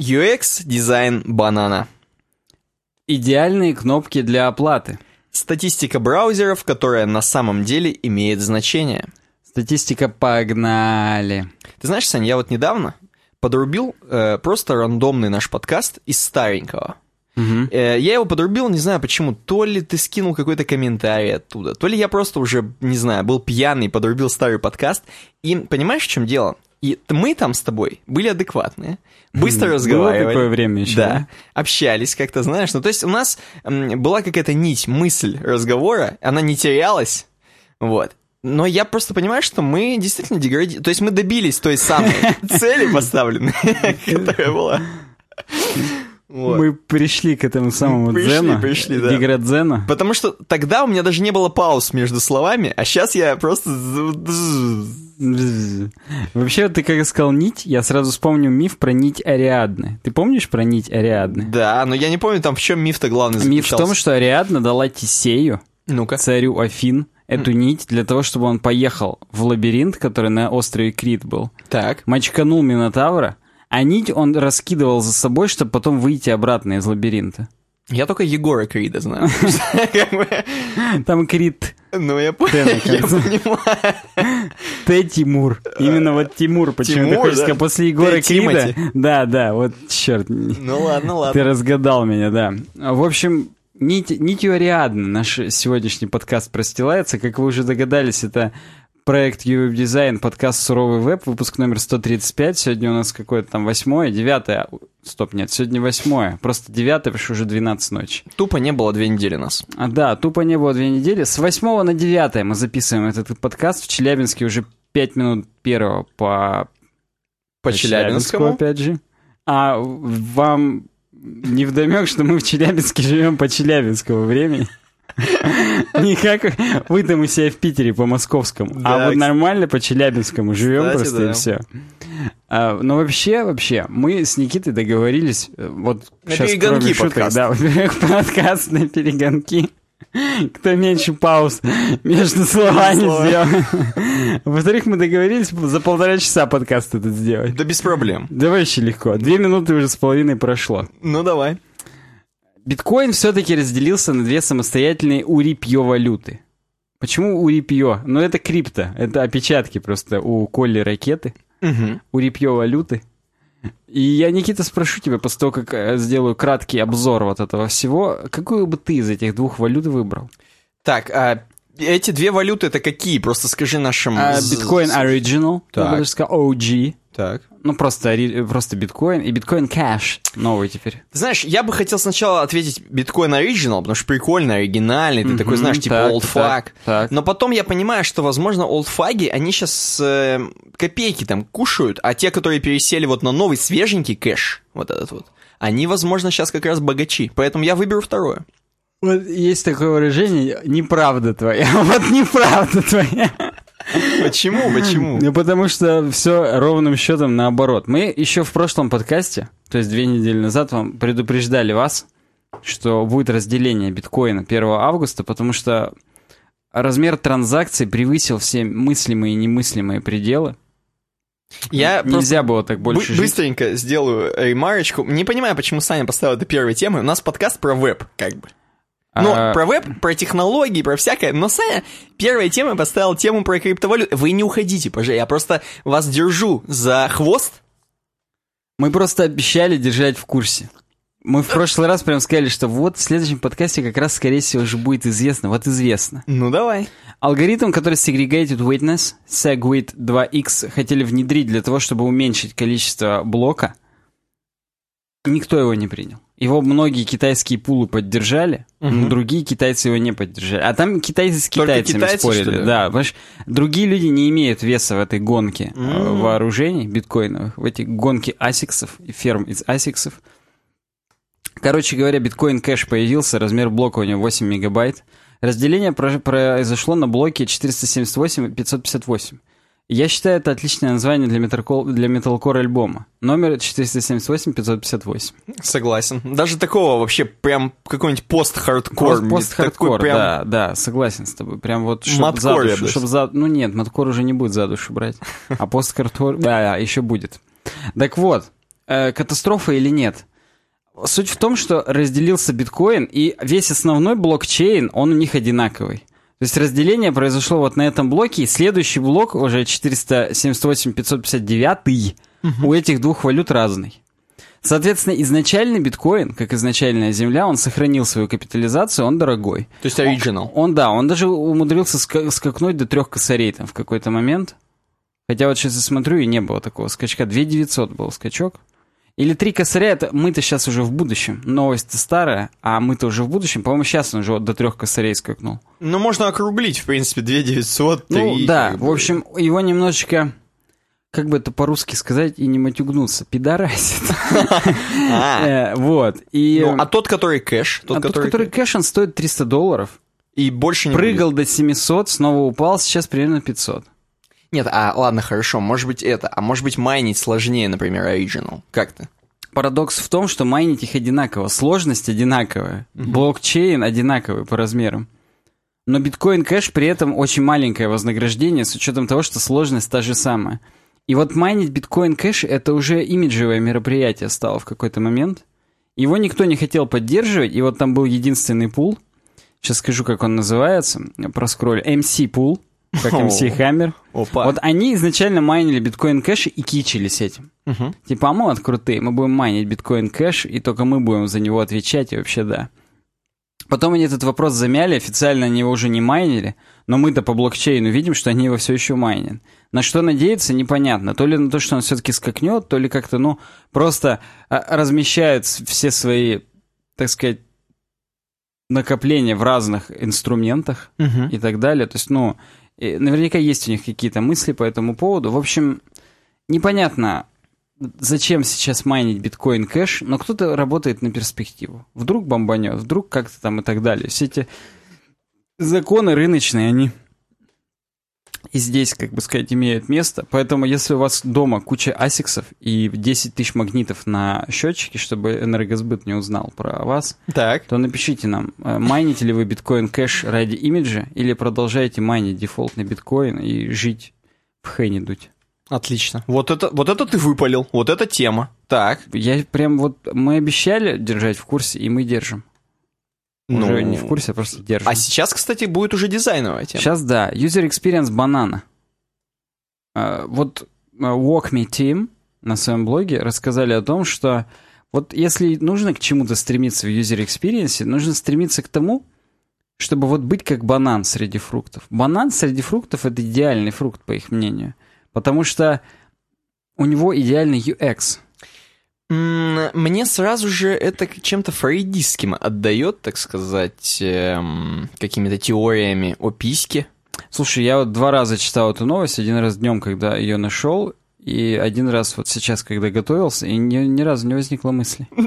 UX дизайн банана. Идеальные кнопки для оплаты. Статистика браузеров, которая на самом деле имеет значение. Статистика погнали. Ты знаешь, Сань, я вот недавно подрубил э, просто рандомный наш подкаст из старенького. Мгм. Э, я его подрубил, не знаю почему. То ли ты скинул какой-то комментарий оттуда, то ли я просто уже, не знаю, был пьяный, подрубил старый подкаст. И понимаешь, в чем дело? И мы там с тобой были адекватные, быстро Было разговаривали. такое время еще, да, да? общались как-то, знаешь. Ну, то есть у нас была какая-то нить, мысль разговора, она не терялась, вот. Но я просто понимаю, что мы действительно деградируем. То есть мы добились той самой цели поставленной, которая была. Вот. Мы пришли к этому самому Пришли, дзену. пришли, да. Деградзену. Потому что тогда у меня даже не было пауз между словами, а сейчас я просто... Вообще, ты как сказал нить, я сразу вспомнил миф про нить Ариадны. Ты помнишь про нить Ариадны? Да, но я не помню там, в чем миф-то главный Миф в том, заключался. что Ариадна дала Тисею, Ну-ка. царю Афин, эту нить для того, чтобы он поехал в лабиринт, который на острове Крит был. Так. Мочканул Минотавра, а нить он раскидывал за собой, чтобы потом выйти обратно из лабиринта. Я только Егора Крида знаю. Там Крит, Ну, я по- Т на я понимаю. Т. Тимур. Именно вот Тимур, почему ты хочешь да? сказать, после Егора. Крида. Да, да, вот черт. Ну, ладно, Ты ладно. разгадал меня, да. В общем, нить, нитью Ариадны наш сегодняшний подкаст простилается. Как вы уже догадались, это проект UWeb Design, подкаст «Суровый веб», выпуск номер 135. Сегодня у нас какое-то там восьмое, девятое. Стоп, нет, сегодня восьмое. Просто девятое, потому что уже 12 ночи. Тупо не было две недели нас. А, да, тупо не было две недели. С 8 на 9 мы записываем этот подкаст. В Челябинске уже 5 минут первого по, По Челябинскому. опять же. А вам не вдомек, что мы в Челябинске живем по челябинскому времени? Не как вы там у себя в Питере по московскому, а вот нормально по челябинскому живем Кстати, просто и все. но вообще, вообще, мы с Никитой договорились, э, вот На сейчас перегонки кроме шуток, подкаст. да, во-первых, подкаст на перегонки. Кто меньше пауз между словами Словами. сделал. Во-вторых, мы договорились за полтора часа подкаст этот сделать. Да без проблем. Да вообще легко. Две минуты уже с половиной прошло. Ну, давай. Биткоин все-таки разделился на две самостоятельные урипьё-валюты. Почему урипьё? Ну, это крипто. Это опечатки просто у Колли ракеты. Мгм. Урипьё-валюты. И я, Никита, спрошу тебя, после того, как э, сделаю краткий обзор вот этого всего, какую бы ты из этих двух валют выбрал? Так, а эти две валюты это какие? Просто скажи нашим... А, Биткоин Original, я Так. бы даже сказал, OG. Так. Ну, просто, просто биткоин. И биткоин кэш новый теперь. Ты знаешь, я бы хотел сначала ответить биткоин оригинал, потому что прикольно, оригинальный, ты такой, Мгм, знаешь, типа так, old так, flag. так. Но потом я понимаю, что, возможно, олдфаги, они сейчас копейки там кушают, а те, которые пересели вот на новый свеженький кэш, вот этот вот, они, возможно, сейчас как раз богачи. Поэтому я выберу второе. Вот есть такое выражение «неправда твоя». Вот неправда твоя. Почему? Почему? Ну, потому что все ровным счетом наоборот. Мы еще в прошлом подкасте, то есть две недели назад, вам предупреждали вас, что будет разделение биткоина 1 августа, потому что размер транзакций превысил все мыслимые и немыслимые пределы. Я Нельзя было так Бы- больше жить. быстренько сделаю ремарочку. Не понимаю, почему Саня поставил это первой темой. У нас подкаст про веб, как бы. Ну, А, про веб, про технологии, про всякое. Но Саня первой темой поставил тему про криптовалюту. Вы не уходите, пожалуйста. Я просто вас держу за хвост. Мы просто обещали держать в курсе. Мы в прошлый раз прям сказали, что вот в следующем подкасте как раз, скорее всего, уже будет известно. Вот известно. Ну, давай. Алгоритм, который Segregated Witness, SegWit 2x, хотели внедрить для того, чтобы уменьшить количество блока, никто его не принял. Его многие китайские пулы поддержали, но Мгм. другие китайцы его не поддержали. А там китайцы с китайцами китайцы, спорили. Да, понимаешь, другие люди не имеют веса в этой гонке М. вооружений биткоиновых, в эти гонки асиксов и ферм из асиксов. Короче говоря, биткоин кэш появился, размер блока у него 8 мегабайт. Разделение про- произошло на блоке 478 и 558. Я считаю, это отличное название для, металкор, для металкор альбома. Номер 478-558. Согласен. Даже такого вообще прям какой-нибудь пост-хардкор. Пост- Пост-хардкор, прям- да, да, согласен с тобой. Прям вот чтоб Маткор, за душу, чтоб за... Ну нет, маткор уже не будет за душу брать. А пост-хардкор, да, да, еще будет. Так вот, э, катастрофа или нет? Суть в том, что разделился биткоин, и весь основной блокчейн, он у них одинаковый. То есть разделение произошло вот на этом блоке, и следующий блок, уже 478-559, угу. у этих двух валют разный. Соответственно, изначальный биткоин, как изначальная земля, он сохранил свою капитализацию, он дорогой. То есть оригинал. Он, он, да, он даже умудрился ска- скакнуть до трех косарей там в какой-то момент. Хотя вот сейчас я смотрю, и не было такого скачка. 2900 был скачок. Или три косаря, это мы-то сейчас уже в будущем. Новость старая, а мы-то уже в будущем. По-моему, сейчас он уже вот до трех косарей скакнул. Ну, можно округлить, в принципе, 2900, 3. Ну, да, в общем, его немножечко, как бы это по-русски сказать и не матюгнуться, пидорасит. А. Э, Вот. Ну, а тот, который кэш? А тот, который кэш, он стоит 300 долларов. И больше не Прыгал до 700, снова упал, сейчас примерно 500. Нет, а ладно, хорошо, может быть это, а может быть майнить сложнее, например, Original. Как то Парадокс в том, что майнить их одинаково, сложность одинаковая, блокчейн одинаковый по размерам. Но Bitcoin Cash при этом очень маленькое вознаграждение с учетом того, что сложность та же самая. И вот майнить Bitcoin Cash это уже имиджевое мероприятие стало в какой-то момент. Его никто не хотел поддерживать, и вот там был единственный пул. Сейчас скажу, как он называется. Проскроллю. MC пул как MC Hammer. Опа. Вот они изначально майнили Bitcoin Cash и кичились этим. Мгм. Типа, а мы вот крутые, мы будем майнить Bitcoin Cash, и только мы будем за него отвечать, и вообще да. Потом они этот вопрос замяли, официально они его уже не майнили, но мы-то по блокчейну видим, что они его все еще майнят. На что надеяться, непонятно. То ли на то, что он все-таки скакнет, то ли как-то, ну, просто а, размещают все свои, так сказать, накопления в разных инструментах Мгм. и так далее. То есть, ну, наверняка есть у них какие-то мысли по этому поводу. В общем, непонятно, зачем сейчас майнить биткоин кэш, но кто-то работает на перспективу. Вдруг бомбанет, вдруг как-то там и так далее. Все эти законы рыночные, они и здесь, как бы сказать, имеют место. Поэтому, если у вас дома куча асиксов и 10 тысяч магнитов на счетчике, чтобы энергосбыт не узнал про вас, Так. то напишите нам, э, майните ли вы биткоин кэш ради имиджа или продолжаете майнить дефолтный биткоин и жить в хэне дуть. Отлично. Вот это, вот это ты выпалил. Вот эта тема. Так. Я прям вот, мы обещали держать в курсе, и мы держим. Уже Ну, не в курсе, а просто держим. А сейчас, кстати, будет уже дизайновая тема. Сейчас да, user experience банана. А, Вот а, Walk Me Team на своем блоге рассказали о том, что вот если нужно к чему-то стремиться в user experience, нужно стремиться к тому, чтобы вот быть как банан среди фруктов. Банан среди фруктов это идеальный фрукт, по их мнению. Потому что у него идеальный UX. Мне сразу же это чем-то фрейдистским отдает, так сказать, эм, какими-то теориями о письке. Слушай, я вот два раза читал эту новость, один раз днем, когда ее нашел, и один раз вот сейчас, когда готовился, и ни, ни разу не возникло мысли.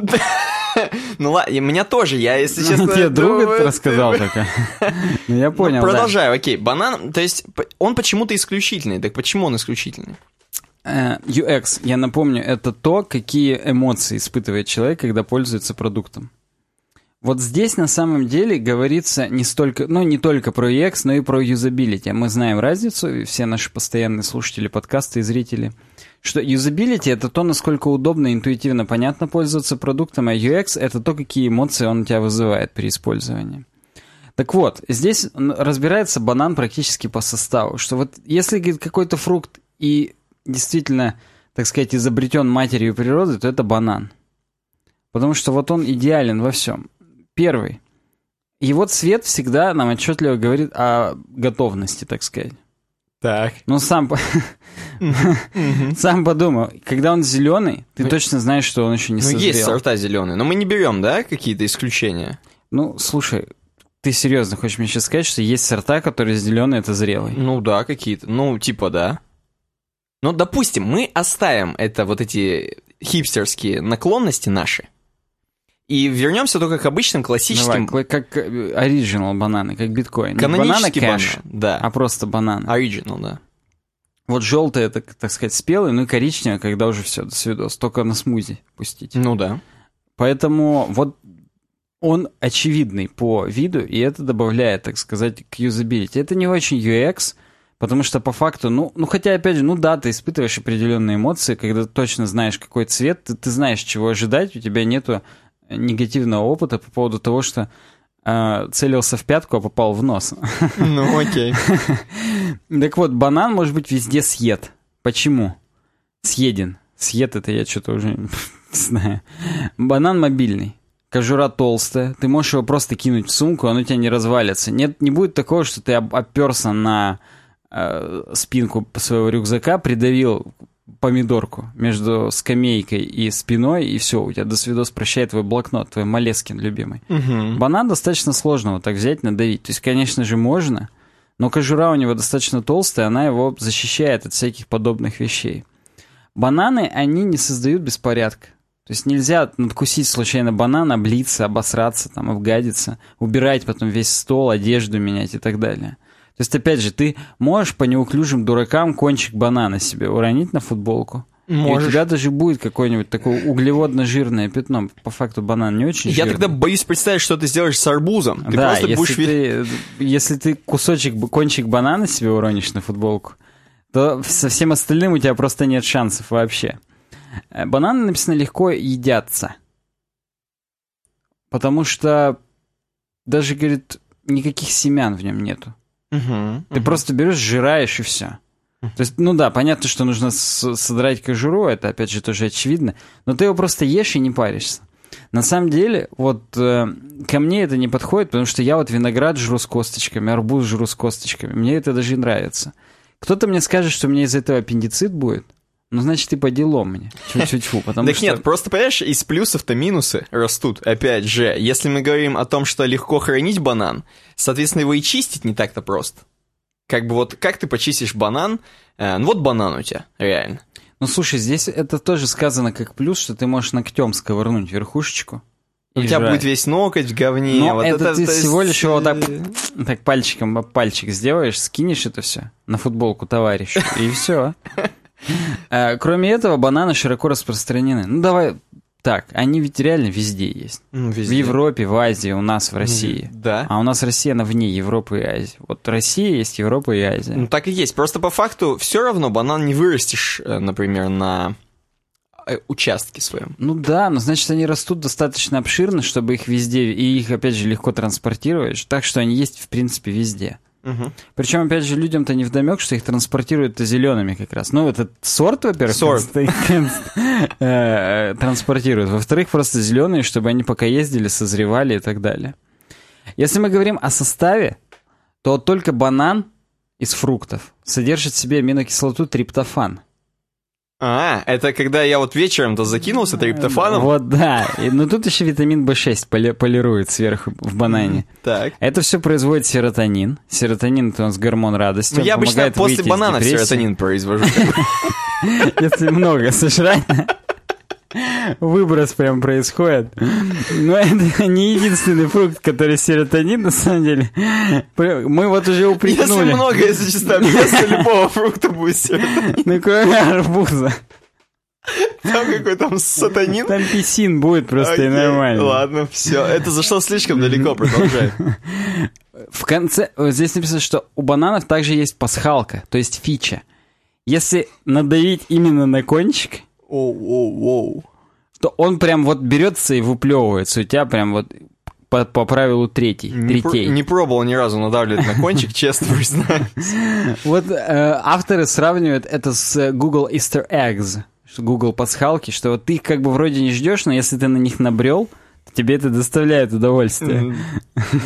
Ну ладно, и меня тоже, я, если честно... Тебе друг рассказал только. Ну, я Ну, понял, продолжаю, окей. Банан, то есть, он почему-то исключительный. Так почему он исключительный? Э, UX, я напомню, это то, какие эмоции испытывает человек, когда пользуется продуктом. Вот здесь на самом деле говорится не столько, ну не только про UX, но и про юзабилити. Мы знаем разницу, все наши постоянные слушатели подкаста и зрители, что юзабилити это то, насколько удобно и интуитивно понятно пользоваться продуктом, а UX это то, какие эмоции он у тебя вызывает при использовании. Так вот, здесь разбирается банан практически по составу, что вот если говорит, какой-то фрукт и действительно, так сказать, изобретен матерью природы, то это банан. Потому что вот он идеален во всем. Первый. Его цвет всегда нам отчетливо говорит о готовности, так сказать. Так. Ну, сам, сам подумай, когда он зеленый, ты точно знаешь, что он еще не Ну, созрел. есть сорта зеленые, но мы не берем, да, какие-то исключения? Ну, слушай, ты серьезно хочешь мне сейчас сказать, что есть сорта, которые зеленые, это зрелый? Ну да, какие-то. Ну, типа, да. Ну, допустим, мы оставим это вот эти хипстерские наклонности наши. И вернемся только к обычным классическим Давай, как оригинал бананы, как биткоин. Канонический кэш, банан. Да. а просто бананы. Оригинал, да. Вот желтый это, так сказать, спелый, ну и коричневый, когда уже все, до свидос, только на смузи пустить. Ну да. Поэтому вот он очевидный по виду, и это добавляет, так сказать, к юзабилити. Это не очень UX, Потому что по факту, ну, ну хотя, опять же, ну да, ты испытываешь определенные эмоции, когда точно знаешь, какой цвет, ты, ты знаешь, чего ожидать, у тебя нету негативного опыта по поводу того, что э, целился в пятку, а попал в нос. Ну, окей. Так вот, банан может быть везде съед. Почему? Съеден. Съед это я что-то уже не знаю. Банан мобильный. Кожура толстая. Ты можешь его просто кинуть в сумку, оно у тебя не развалится. Нет, не будет такого, что ты оперся на э, спинку своего рюкзака, придавил помидорку между скамейкой и спиной, и все, у тебя до свидос прощает твой блокнот, твой Малескин любимый. Угу. Банан достаточно сложно вот так взять, надавить. То есть, конечно же, можно, но кожура у него достаточно толстая, она его защищает от всяких подобных вещей. Бананы, они не создают беспорядка. То есть нельзя надкусить случайно банан, облиться, обосраться, там, обгадиться, убирать потом весь стол, одежду менять и так далее. То есть, опять же, ты можешь по неуклюжим дуракам кончик банана себе уронить на футболку. Можешь. И у тебя даже будет какое-нибудь такое углеводно-жирное пятно. По факту банан не очень Я жирный. тогда боюсь представить, что ты сделаешь с арбузом. Ты да, просто если будешь... ты, если ты кусочек, кончик банана себе уронишь на футболку, то со всем остальным у тебя просто нет шансов вообще. Э, Бананы, написано, легко едятся. Потому что даже, говорит, никаких семян в нем нету. Ты просто берешь, сжираешь и все. То есть, ну да, понятно, что нужно содрать кожуру, это опять же тоже очевидно, но ты его просто ешь и не паришься. На самом деле, вот э, ко мне это не подходит, потому что я вот виноград жру с косточками, арбуз жру с косточками. Мне это даже и нравится. Кто-то мне скажет, что у меня из этого аппендицит будет, ну, значит, и по делам мне. Чуть-чуть, потому Так что... нет, просто, понимаешь, из плюсов-то минусы растут. Опять же, если мы говорим о том, что легко хранить банан, соответственно, его и чистить не так-то просто. Как бы вот, как ты почистишь банан? Э, ну вот банан у тебя, реально. Ну, слушай, здесь это тоже сказано как плюс, что ты можешь ногтем сковырнуть верхушечку. У и тебя жрать. будет весь ноготь в говне. Но вот это ты то всего есть, лишь его так, так пальчиком пальчик сделаешь, скинешь это все на футболку товарищу, и все. Кроме этого, бананы широко распространены. Ну, давай так, они ведь реально везде есть. ну, В везде. Европе, в Азии, у нас в России. Да. А у нас Россия, она вне Европы и Азии. Вот Россия есть Европа и Азия. Ну, так и есть. Просто по факту все равно банан не вырастешь, э, например, на э, участке своем. Ну да, но значит они растут достаточно обширно, чтобы их везде, и их опять же легко транспортировать, так что они есть в принципе везде. Мгм. Причем, опять же, людям-то не вдомек, что их транспортируют зелеными как раз. Ну, этот сорт, во-первых, Сорт. конст- э, транспортируют. Во-вторых, просто зеленые, чтобы они пока ездили, созревали и так далее. Если мы говорим о составе, то только банан из фруктов содержит в себе аминокислоту триптофан. А, это когда я вот вечером-то закинулся триптофаном. Вот, да. И- Но тут еще витамин В6 поли- полирует сверху в банане. Так. Это все производит серотонин. Серотонин это у нас гормон радости. Ну, я обычно после банана серотонин произвожу. Если много сожрать, выброс прям происходит. Но это не единственный фрукт, который серотонин, на самом деле. Мы вот уже Если упрекнули. много, если чисто вместо любого фрукта будет серотонин. Ну, кроме арбуза. Там какой там сатанин. Там писин будет просто и Окей, нормально. Ладно, все. Это зашло слишком далеко, продолжай. В конце, вот здесь написано, что у бананов также есть пасхалка, то есть фича. Если надавить именно на кончик, Оу-оу-оу. то он прям вот берется и выплевывается. У тебя прям вот по, по правилу третий, Не, третей. не пробовал ни разу надавливать на кончик, честно признаюсь. Вот э, авторы сравнивают это с Google Easter Eggs, Google пасхалки, что вот ты их как бы вроде не ждешь, но если ты на них набрел, то тебе это доставляет удовольствие.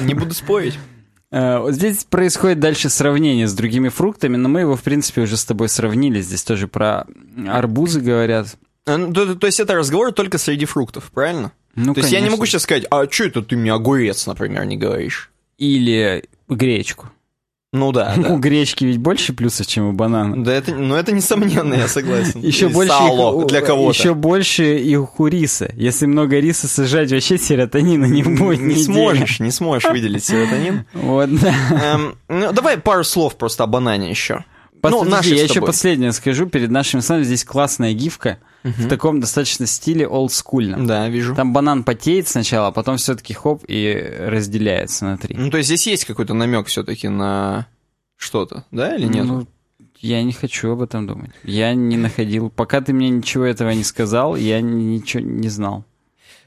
Не буду спорить. Э, Здесь происходит дальше сравнение с другими фруктами, но мы его, в принципе, уже с тобой сравнили. Здесь тоже про арбузы говорят. А, ну, То, то есть это разговор только среди фруктов, правильно? Ну, то есть я не конечно. могу сейчас сказать, а что это ты мне огурец, например, не говоришь? Или гречку. Ну да, У да. гречки ведь больше плюсов, чем у банана. Да это, ну это несомненно, я согласен. Еще больше, сало их, для кого-то. еще больше их у риса. Если много риса сажать, вообще серотонина не будет. не сможешь, не сможешь выделить серотонин. Вот, да. Эм, ну, давай пару слов просто о банане еще. Ну, наших я еще последнее скажу перед нашим с вами. Здесь классная гифка в таком достаточно стиле олдскульном. Да, вижу. Там банан потеет сначала, а потом все-таки хоп и разделяется на три. Ну, то есть здесь есть какой-то намек все-таки на что-то, да, или нет? Ну, я не хочу об этом думать. Я не находил. Пока ты мне ничего этого не сказал, я ничего не знал.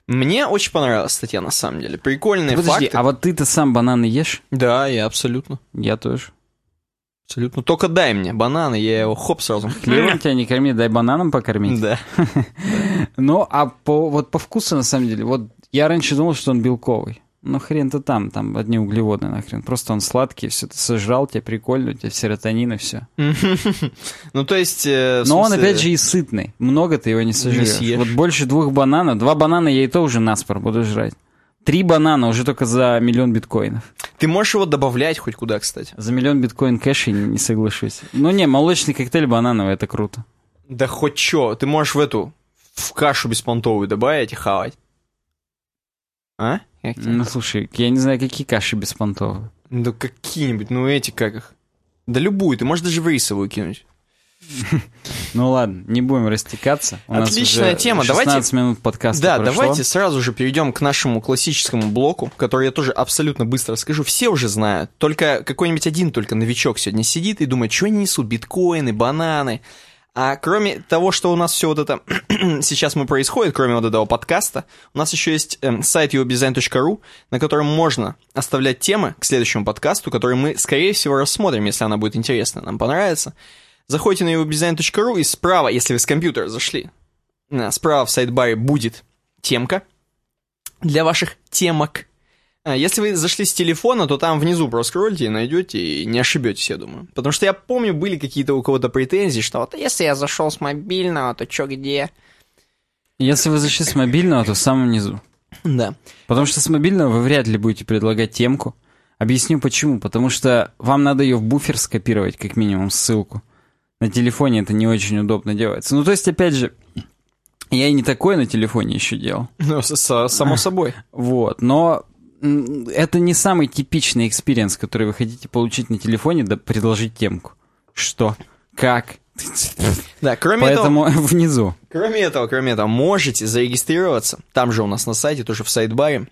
Мне очень понравилась статья, на самом деле. Прикольные Подожди, факты. а вот ты-то сам бананы ешь? Да, я абсолютно. Я тоже. Абсолютно. Только дай мне бананы, я его хоп сразу. Хлебом тебя не корми, дай бананом покормить. Да. Ну, а по, вот по вкусу, на самом деле, вот я раньше думал, что он белковый. Ну, хрен-то там, там одни углеводы нахрен. Просто он сладкий, все ты сожрал, тебе прикольно, у тебя серотонин и все. Ну, то есть... э, Но он, опять же, и сытный. Много ты его не сожрешь. Вот больше двух бананов. Два банана я и то уже наспор буду жрать. Три банана уже только за миллион биткоинов. Ты можешь его добавлять хоть куда, кстати. За миллион биткоин кэша не, не соглашусь. Ну не, молочный коктейль банановый, это круто. Да хоть чё, ты можешь в эту, в кашу беспонтовую добавить и хавать. А? Ну слушай, я не знаю, какие каши беспонтовые. Да какие-нибудь, ну эти как их. Да любую, ты можешь даже в рисовую кинуть. Ну ладно, не будем растекаться. У нас Отличная уже тема, 16 давайте- минут подкаста Да, прошло. давайте сразу же перейдем к нашему классическому блоку, который я тоже абсолютно быстро расскажу. Все уже знают. Только какой-нибудь один только новичок сегодня сидит и думает, что они несут, биткоины, бананы. А кроме того, что у нас все вот это сейчас мы происходит, кроме вот этого подкаста, у нас еще есть эм, сайт uobdesign.ru, на котором можно оставлять темы к следующему подкасту, которые мы, скорее всего, рассмотрим, если она будет интересна, нам понравится. Заходите на uobdesign.ru и справа, если вы с компьютера зашли, справа в сайт-баре будет темка для ваших темок. А, Если вы зашли с телефона, то там внизу проскрольте и найдете, и не ошибетесь, я думаю. Потому что я помню, были какие-то у кого-то претензии, что вот если я зашел с мобильного, то чё где? Если вы зашли с мобильного, то в самом низу. Да. Потому что с мобильного вы вряд ли будете предлагать темку. Объясню почему. Потому что вам надо ее в буфер скопировать, как минимум, ссылку. На телефоне это не очень удобно делается. Ну, то есть, опять же, я и не такое на телефоне еще делал. Ну, само собой. Вот, но это не самый типичный experience, который вы хотите получить на телефоне, да предложить темку. Что? Как? Да, кроме этого, Поэтому внизу. Кроме этого, кроме этого, можете зарегистрироваться, там же у нас на сайте, тоже в сайт-баре,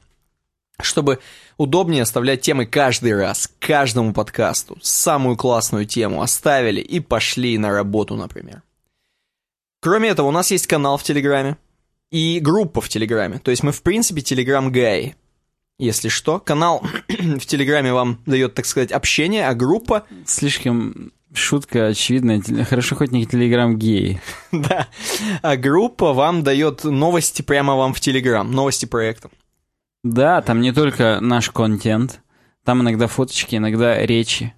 чтобы удобнее оставлять темы каждый раз, каждому подкасту. Самую классную тему оставили и пошли на работу, например. Кроме этого, у нас есть канал в Телеграме и группа в Телеграме. То есть мы, в принципе, Телеграм-гай. Если что, канал в Телеграме вам дает, так сказать, общение, а группа Слишком шутка очевидная. Хорошо, хоть не телеграм геи. Да. А группа вам дает новости прямо вам в Телеграм, новости проекта. Да, там не только наш контент, там иногда фоточки, иногда речи.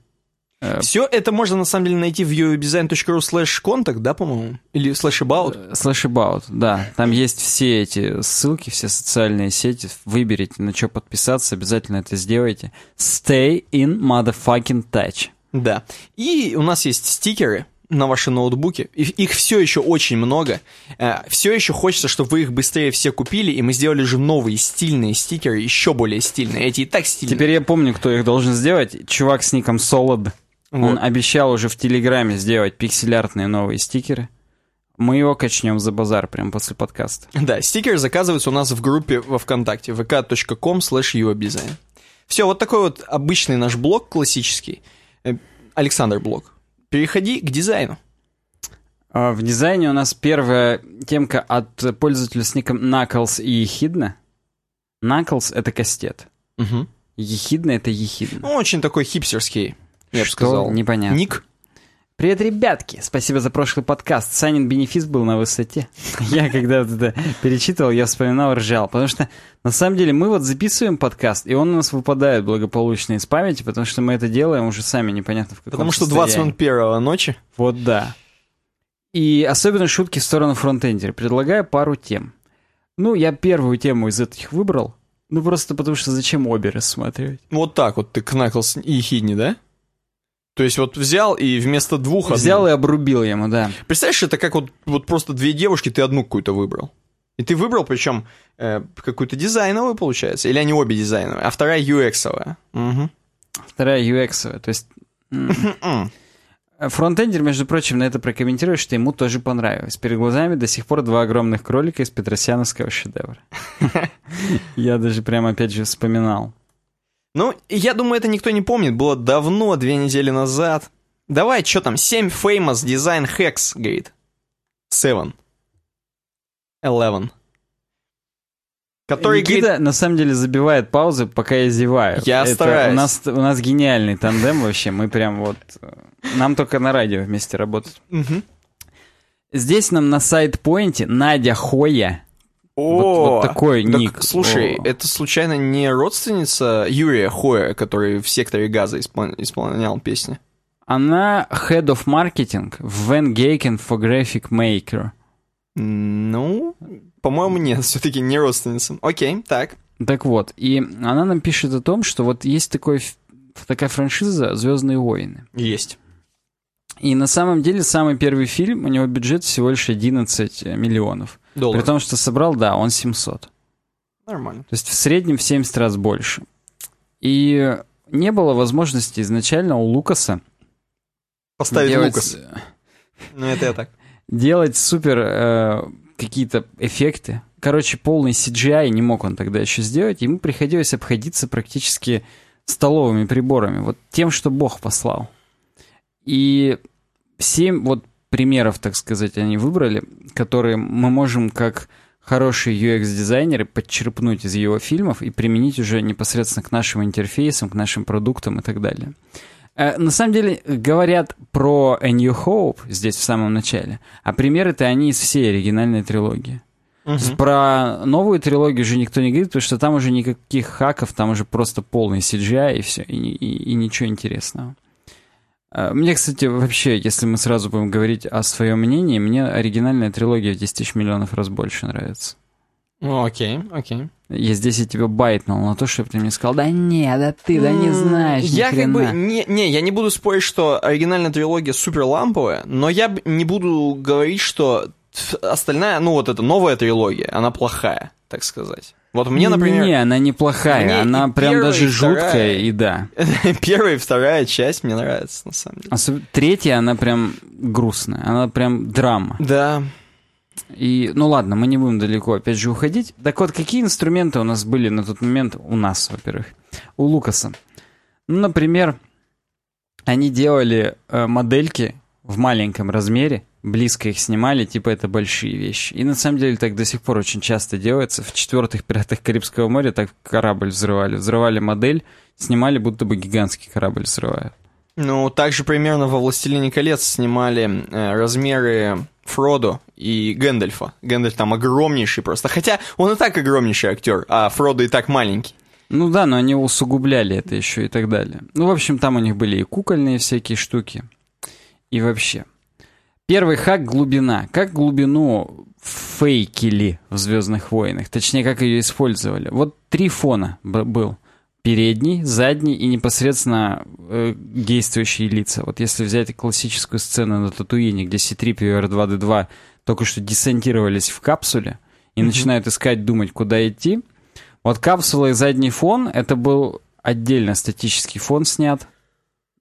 Э, Все это можно на самом деле найти в uwebdesign.ru slash contact, да, по-моему? Или slash about. Slash about, да. Там есть все эти ссылки, все социальные сети. Выберите, на что подписаться, обязательно это сделайте. Stay in motherfucking touch. Да. И у нас есть стикеры на ваши ноутбуки. Их все еще очень много. Все еще хочется, чтобы вы их быстрее все купили, и мы сделали же новые стильные стикеры, еще более стильные. Эти и так стильные. Теперь я помню, кто их должен сделать. Чувак с ником Solid. Он Вот. обещал уже в Телеграме сделать пикселяртные новые стикеры. Мы его качнем за базар прямо после подкаста. Да, стикеры заказываются у нас в группе во ВКонтакте vk.com slash. Все, вот такой вот обычный наш блог классический. Э, Александр блог. Переходи к дизайну. А В дизайне у нас первая темка от пользователя с ником Knuckles и Ехидна. Knuckles — это кастет. Мгм. Ехидна — это ехидна. Ну, очень такой хипстерский, я бы Что? сказал. Непонятно. Ник. Привет, ребятки! Спасибо за прошлый подкаст. Санин бенефис был на высоте. Я когда вот это перечитывал, я вспоминал, ржал. Потому что, на самом деле, мы вот записываем подкаст, и он у нас выпадает благополучно из памяти, потому что мы это делаем уже сами непонятно в каком Потому что состоянии. 20 минут первого ночи. Вот да. И особенно шутки в сторону фронтендера. Предлагаю пару тем. Ну, я первую тему из этих выбрал. Ну, просто потому что зачем обе рассматривать? Вот так вот ты кнакался и хидни, да? То есть вот взял и вместо двух одну. Взял и обрубил ему, да. Представляешь, это как вот, вот просто две девушки, ты одну какую-то выбрал. И ты выбрал, причем э, какую-то дизайновую, получается, или они обе дизайновые, а вторая UX-овая. Мгм. Вторая UX. То есть фронтендер, между прочим, на это прокомментирует, что ему тоже понравилось. Перед глазами до сих пор два огромных кролика из петросяновского шедевра. Я даже прямо опять же вспоминал. Ну, я думаю, это никто не помнит. Было давно, две недели назад. Давай, что там? 7 famous design hacks, говорит. 7. 11. Который Никита, говорит... на самом деле, забивает паузы, пока я зеваю. Я Это стараюсь. У нас, у нас гениальный тандем вообще. Мы прям вот... Нам только на радио вместе работать. Мгм. Здесь нам на сайт-поинте Надя Хоя. Вот- вот такой так, ник. Слушай, О. это случайно не родственница Юрия Хоя, который в секторе газа испол- исполнял песни? Она Head of Marketing в Van Geiken for Graphic Maker. Ну, по-моему, нет, все-таки не родственница. Окей, так. Так вот, и она нам пишет о том, что вот есть такой, такая франшиза «Звездные войны». Есть. И на самом деле самый первый фильм, у него бюджет всего лишь 11 миллионов. При Доллар. том, что собрал, да, он 700. Нормально. То есть в среднем в 70 раз больше. И не было возможности изначально у Лукаса Поставить делать, Лукас. Ну, это я так. делать супер э, какие-то эффекты. Короче, полный CGI не мог он тогда еще сделать. Ему приходилось обходиться практически столовыми приборами. Вот тем, что Бог послал. И семь вот примеров, так сказать, они выбрали, которые мы можем как хорошие UX-дизайнеры подчерпнуть из его фильмов и применить уже непосредственно к нашим интерфейсам, к нашим продуктам и так далее. Э, На самом деле говорят про A New Hope здесь в самом начале, а примеры-то они из всей оригинальной трилогии. Мгм. Про новую трилогию уже никто не говорит, потому что там уже никаких хаков, там уже просто полный CGI и все, и, и- и ничего интересного. А, Мне, кстати, вообще, если мы сразу будем говорить о своем мнении, мне оригинальная трилогия в 10 тысяч миллионов раз больше нравится. Ну, окей, окей. Я здесь я тебя байтнул на то, чтобы ты мне сказал, да не, да ты, да не знаешь, Я как хрена». бы... Не, не, я не буду спорить, что оригинальная трилогия супер ламповая, но я не буду говорить, что остальная, ну вот эта новая трилогия, она плохая, так сказать. Вот мне, например, Не, она неплохая, Мне она прям первая, даже вторая. жуткая, и да. первая и вторая часть мне нравится, на самом деле. Особ- Третья, она прям грустная, она прям драма. Да, И, ну ладно, мы не будем далеко опять же уходить. Так вот, какие инструменты у нас были на тот момент у нас, во-первых, у Лукаса? Ну, например, они делали э, модельки в маленьком размере, близко их снимали, типа это большие вещи. И на самом деле так до сих пор очень часто делается. В четвертых «Пиратах Карибского моря» так корабль взрывали. Взрывали модель, снимали, будто бы гигантский корабль взрывают. ну также примерно во «Властелине колец» снимали э, размеры Фродо и Гэндальфа. Гэндальф там огромнейший просто. Хотя он и так огромнейший актер, а Фродо и так маленький. Ну да, но они усугубляли это еще и так далее. Ну, в общем, там у них были и кукольные всякие штуки. И вообще. Первый хак — глубина. Как глубину фейкили в «Звездных войнах»? Точнее, как ее использовали. Вот три фона был. Передний, задний и непосредственно э, действующие лица. Вот если взять классическую сцену на Татуине, где C-3 и R2-D2 только что десантировались в капсуле и начинают искать, думать, куда идти, вот капсула и задний фон, это был отдельно статический фон снят.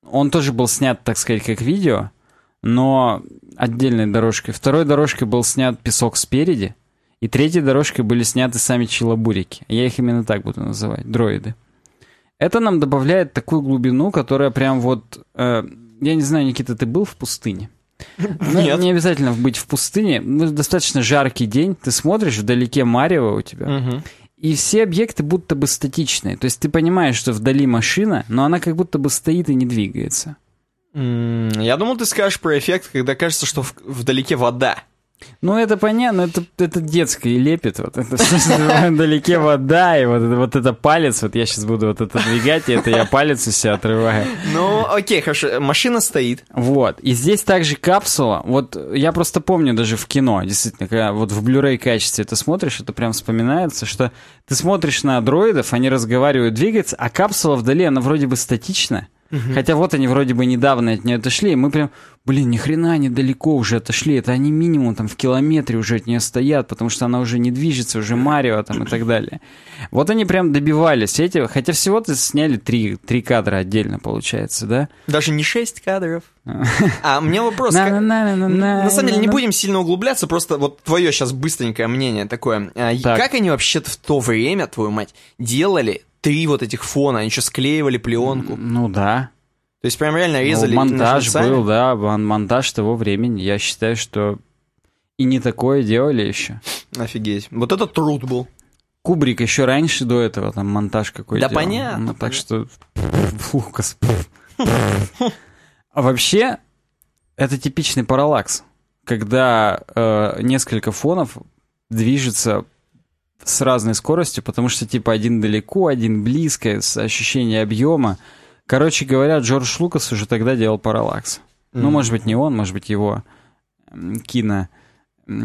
Он тоже был снят, так сказать, как видео, но отдельной дорожкой. Второй дорожкой был снят песок спереди, и третьей дорожкой были сняты сами челобурики. Я их именно так буду называть, дроиды. Это нам добавляет такую глубину, которая прям вот... э, я не знаю, Никита, ты был в пустыне? Ну, Нет. Не обязательно быть в пустыне. Ну, достаточно жаркий день. Ты смотришь, вдалеке Марево у тебя. И все объекты будто бы статичные. То есть ты понимаешь, что вдали машина, но она как будто бы стоит и не двигается. Я думал, ты скажешь про эффект, когда кажется, что в- вдалеке вода. Ну, это понятно, это, это детское и лепит. Вот это вдалеке вода, и вот вот это палец, вот я сейчас буду вот это двигать, и это я палец у себя отрываю. Ну, окей, хорошо, машина стоит. Вот. И здесь также капсула. Вот я просто помню даже в кино, действительно, когда вот в Blu-ray качестве это смотришь, это прям вспоминается, что ты смотришь на дроидов, они разговаривают, двигаются, а капсула вдали, она вроде бы статична. Хотя вот они вроде бы недавно от нее отошли, и мы прям, блин, ни хрена они далеко уже отошли, это они минимум там в километре уже от нее стоят, потому что она уже не движется, уже Марио там и так далее. Вот они прям добивались этого, хотя всего-то сняли три, три кадра отдельно, получается, да? Даже не 6 кадров. А мне вопрос. На самом деле не будем сильно углубляться, просто вот твое сейчас быстренькое мнение такое. А. Как они вообще-то в то время, твою мать, делали три вот этих фона, они еще склеивали пленку. Ну да. То есть прям реально резали Ну, монтаж был, да, мон- монтаж того времени. Я считаю, что и не такое делали еще. Офигеть. Вот это труд был. Кубрик еще раньше до этого там монтаж какой-то. Да делал. понятно, Ну, так понятно. что... Лукас. А вообще, это типичный параллакс, когда э, несколько фонов движется с разной скоростью, потому что типа один далеко, один близко, с ощущением объема. Короче говоря, Джордж Лукас уже тогда делал параллакс. Ну, Мгм. может быть, не он, может быть, его кино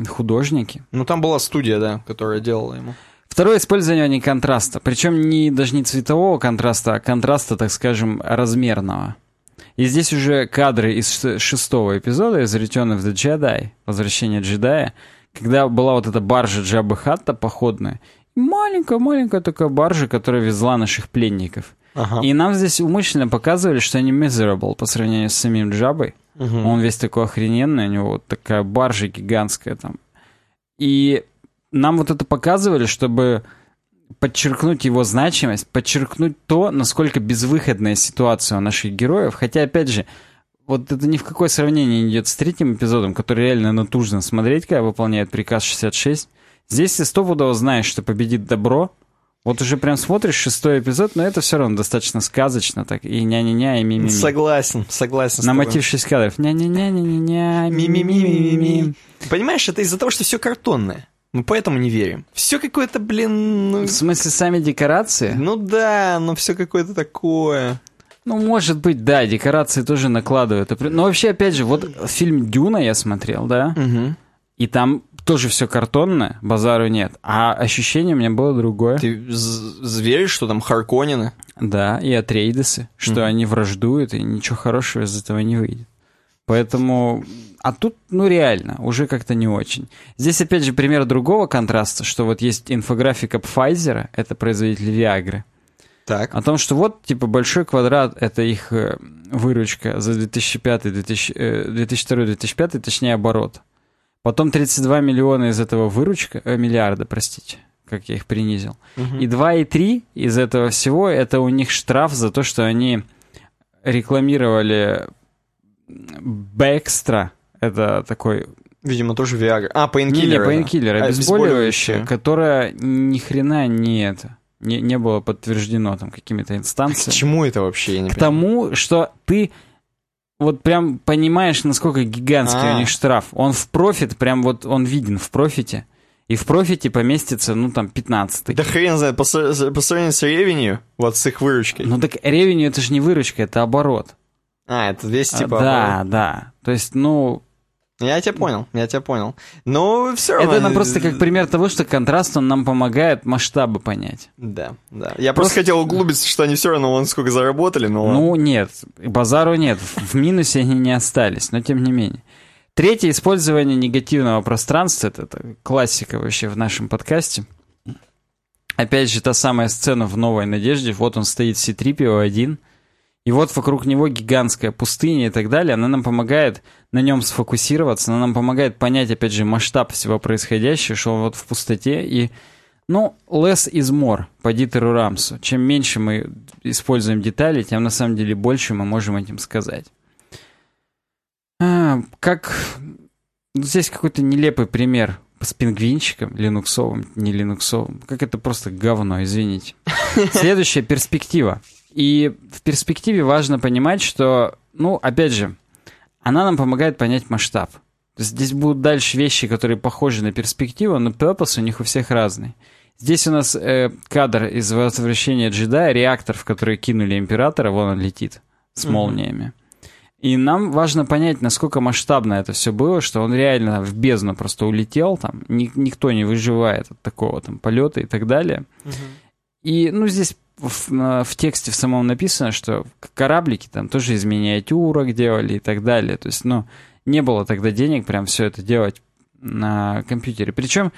художники. Ну, там была студия, да, которая делала ему. Второе использование контраста. Причем не, даже не цветового контраста, а контраста, так скажем, размерного. И здесь уже кадры из шестого эпизода из Return of the Jedi, Возвращение джедая, когда была вот эта баржа Джабы Хатта походная, маленькая-маленькая такая баржа, которая везла наших пленников. Ага. И нам здесь умышленно показывали, что они miserable по сравнению с самим Джабой. Мгм. Он весь такой охрененный, у него вот такая баржа гигантская там. И нам вот это показывали, чтобы подчеркнуть его значимость, подчеркнуть то, насколько безвыходная ситуация у наших героев. Хотя, опять же, вот это ни в какое сравнение не идет с третьим эпизодом, который реально натужно смотреть, когда выполняет приказ 66. Здесь ты стопудово знаешь, что победит добро. Вот уже прям смотришь шестой эпизод, но это все равно достаточно сказочно так. И ня-ня-ня, и ми-ми-ми. Согласен, согласен. На мотив 6 кадров. Ня-ня-ня-ня-ня-ня. Ми-ми-ми-ми-ми. Понимаешь, это из-за того, что все картонное. Мы поэтому не верим. Все какое-то, блин, ну, В смысле, сами декорации? ну да, ну все какое-то такое. Ну, может быть, да, декорации тоже накладывают. Но вообще, опять же, вот фильм «Дюна» я смотрел, да, Мгм. и там тоже все картонное, базару нет. А ощущение у меня было другое. Ты веришь, что там Харконины? Да, и Атрейдесы, что Мгм. они враждуют, и ничего хорошего из этого не выйдет. Поэтому... А тут, ну реально, уже как-то не очень. Здесь, опять же, пример другого контраста, что вот есть инфографика Pfizer, это производитель Viagra, Так. о том, что вот, типа, большой квадрат — это их э, выручка за 2002-2005, точнее, оборот. Потом 32 миллиона из этого выручка, э, миллиарда, простите, как я их принизил. Мгм. И 2,3 из этого всего это у них штраф за то, что они рекламировали Bextra. Это такой... Видимо, тоже Viagra. А, Не, не, painkiller. это. painkiller, А, обезболивающее, которое ни хрена не это. Не, не было подтверждено там какими-то К инстанциями. чему это вообще, я не К понимаю. тому, что ты вот прям понимаешь, насколько гигантский А. у них штраф. Он в профит, прям вот он виден в профите. И в профите поместится, ну, там, 15 Да хрен знает, по, по сравнению с ревенью, вот с их выручкой. Ну так ревеню это же не выручка, это оборот. а, это весь А, типа... да, да. То есть, ну, Я тебя понял, я тебя понял. Но все равно... это просто как пример того, что контраст, он нам помогает масштабы понять. Да, да. Я просто хотел углубиться, что они все равно вон сколько заработали, но... Ну, нет, базару нет. В минусе они не остались, но тем не менее. Третье использование негативного пространства, это, это классика вообще в нашем подкасте. Опять же, та самая сцена в «Новой надежде». Вот он стоит Ситрипио один, и вот вокруг него гигантская пустыня и так далее. Она нам помогает на нем сфокусироваться, она нам помогает понять, опять же, масштаб всего происходящего, что он вот в пустоте. И, ну, less is more по Дитеру Рамсу. Чем меньше мы используем детали, тем на самом деле больше мы можем этим сказать. А, как... Здесь какой-то нелепый пример с пингвинчиком, линуксовым, не линуксовым. Как это просто говно, извините. Следующая перспектива. И в перспективе важно понимать, что, ну, опять же, она нам помогает понять масштаб. Здесь будут дальше вещи, которые похожи на перспективу, но purpose у них у всех разный. Здесь у нас э, кадр из «Возвращения джедая», реактор, в который кинули императора, вон он летит с молниями. И нам важно понять, насколько масштабно это все было, что он реально в бездну просто улетел, там ни- никто не выживает от такого там полета и так далее. Мгм. И, ну, здесь в, в тексте в самом написано, что кораблики там тоже из миниатюрок делали и так далее. То есть, ну, не было тогда денег прям все это делать на компьютере. Причем,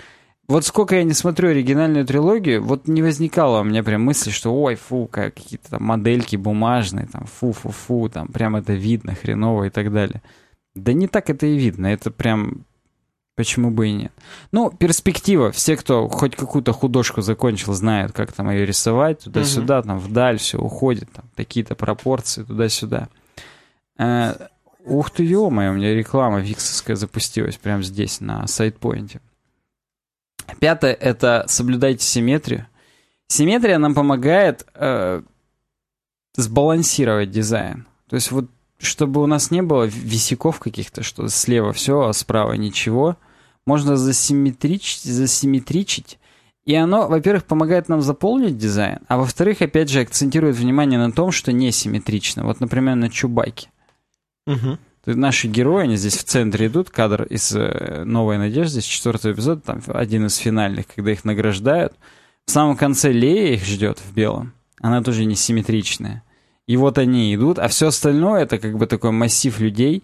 вот сколько я не смотрю оригинальную трилогию, вот не возникало у меня прям мысли, что ой, фу, как какие-то там модельки бумажные, там фу-фу-фу, там прям это видно хреново и так далее. Да не так это и видно, это прям Почему бы и нет? Ну, перспектива. Все, кто хоть какую-то художку закончил, знают, как там ее рисовать. Туда-сюда, там вдаль все уходит. Там такие-то пропорции, туда-сюда. Э, ух ты, ё у меня реклама виксовская запустилась прямо здесь, на сайтпоинте. Пятое — это соблюдайте симметрию. Симметрия нам помогает э, сбалансировать дизайн. То есть вот чтобы у нас не было висяков каких-то, что слева все, а справа ничего, можно засимметричить, засимметричить. И оно, во-первых, помогает нам заполнить дизайн, а во-вторых, опять же, акцентирует внимание на том, что несимметрично. Вот, например, на Чубайке. Угу. Наши герои, они здесь в центре идут, кадр из э, «Новой надежды», из четвертого эпизода, там один из финальных, когда их награждают. В самом конце Лея их ждет в белом. Она тоже несимметричная. И вот они идут, а все остальное это как бы такой массив людей.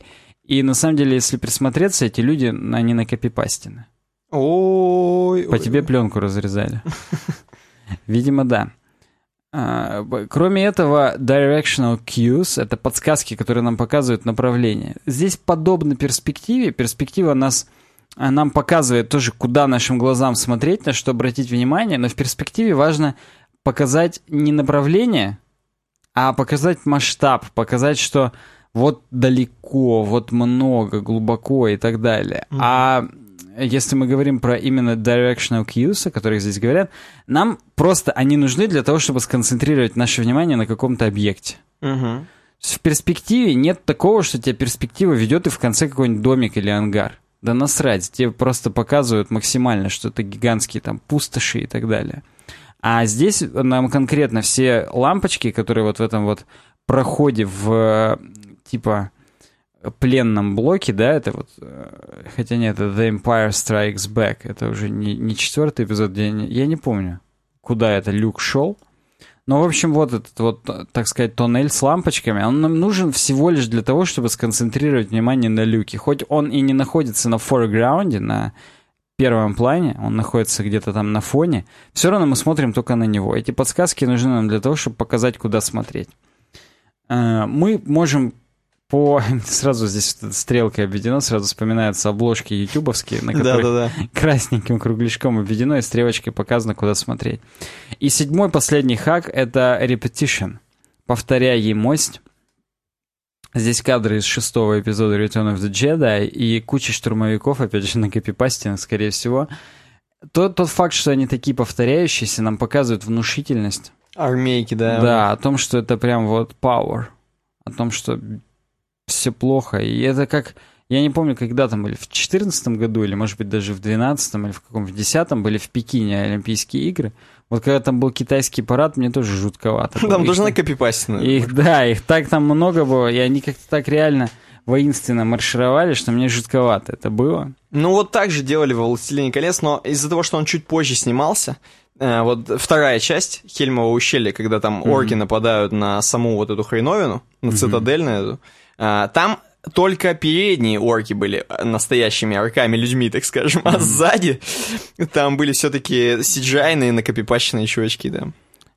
И на самом деле, если присмотреться, эти люди, они на копипастины. Ой. По тебе пленку разрезали. Видимо, да. А, кроме этого, directional cues — это подсказки, которые нам показывают направление. Здесь подобно перспективе. Перспектива нас, а, нам показывает тоже, куда нашим глазам смотреть, на что обратить внимание, но в перспективе важно показать не направление, а показать масштаб, показать, что вот далеко, вот много, глубоко и так далее. Mm-hmm. А если мы говорим про именно directional cues, о которых здесь говорят, нам просто они нужны для того, чтобы сконцентрировать наше внимание на каком-то объекте. Mm-hmm. В перспективе нет такого, что тебя перспектива ведет и в конце какой-нибудь домик или ангар. Да насрать, тебе просто показывают максимально, что это гигантские там пустоши и так далее. А здесь нам конкретно все лампочки, которые вот в этом вот проходе в типа пленном блоке, да, это вот, э, хотя нет, это The Empire Strikes Back, это уже не, не четвертый эпизод, я не, я не помню, куда это Люк шел, но, в общем, вот этот вот, так сказать, тоннель с лампочками, он нам нужен всего лишь для того, чтобы сконцентрировать внимание на люке. Хоть он и не находится на форграунде, на первом плане, он находится где-то там на фоне, все равно мы смотрим только на него. Эти подсказки нужны нам для того, чтобы показать, куда смотреть. Э, мы можем по... Сразу здесь стрелкой обведено, сразу вспоминаются обложки ютубовские, на которых да, да, да. красненьким кругляшком обведено и стрелочкой показано, куда смотреть. И седьмой последний хак — это repetition. Повторяй мость. Здесь кадры из шестого эпизода Return of the Jedi и куча штурмовиков, опять же, на копипасте, скорее всего. Тот, тот факт, что они такие повторяющиеся, нам показывает внушительность. Армейки, да. Да, о том, что это прям вот power. О том, что все плохо. И это как... Я не помню, когда там были, в 2014 году, или, может быть, даже в 2012, или в каком, в 2010 были в Пекине Олимпийские игры. Вот когда там был китайский парад, мне тоже жутковато. Там тоже на копипастина. Их, да, их так там много было, и они как-то так реально воинственно маршировали, что мне жутковато это было. Ну вот так же делали во «Властелине колец», но из-за того, что он чуть позже снимался, э, вот вторая часть Хельмова ущелья, когда там mm-hmm. орки нападают на саму вот эту хреновину, на цитадель на эту, э, там только передние орки были настоящими орками людьми, так скажем, а сзади там были все-таки сиджайные накопипаченные чувачки, да.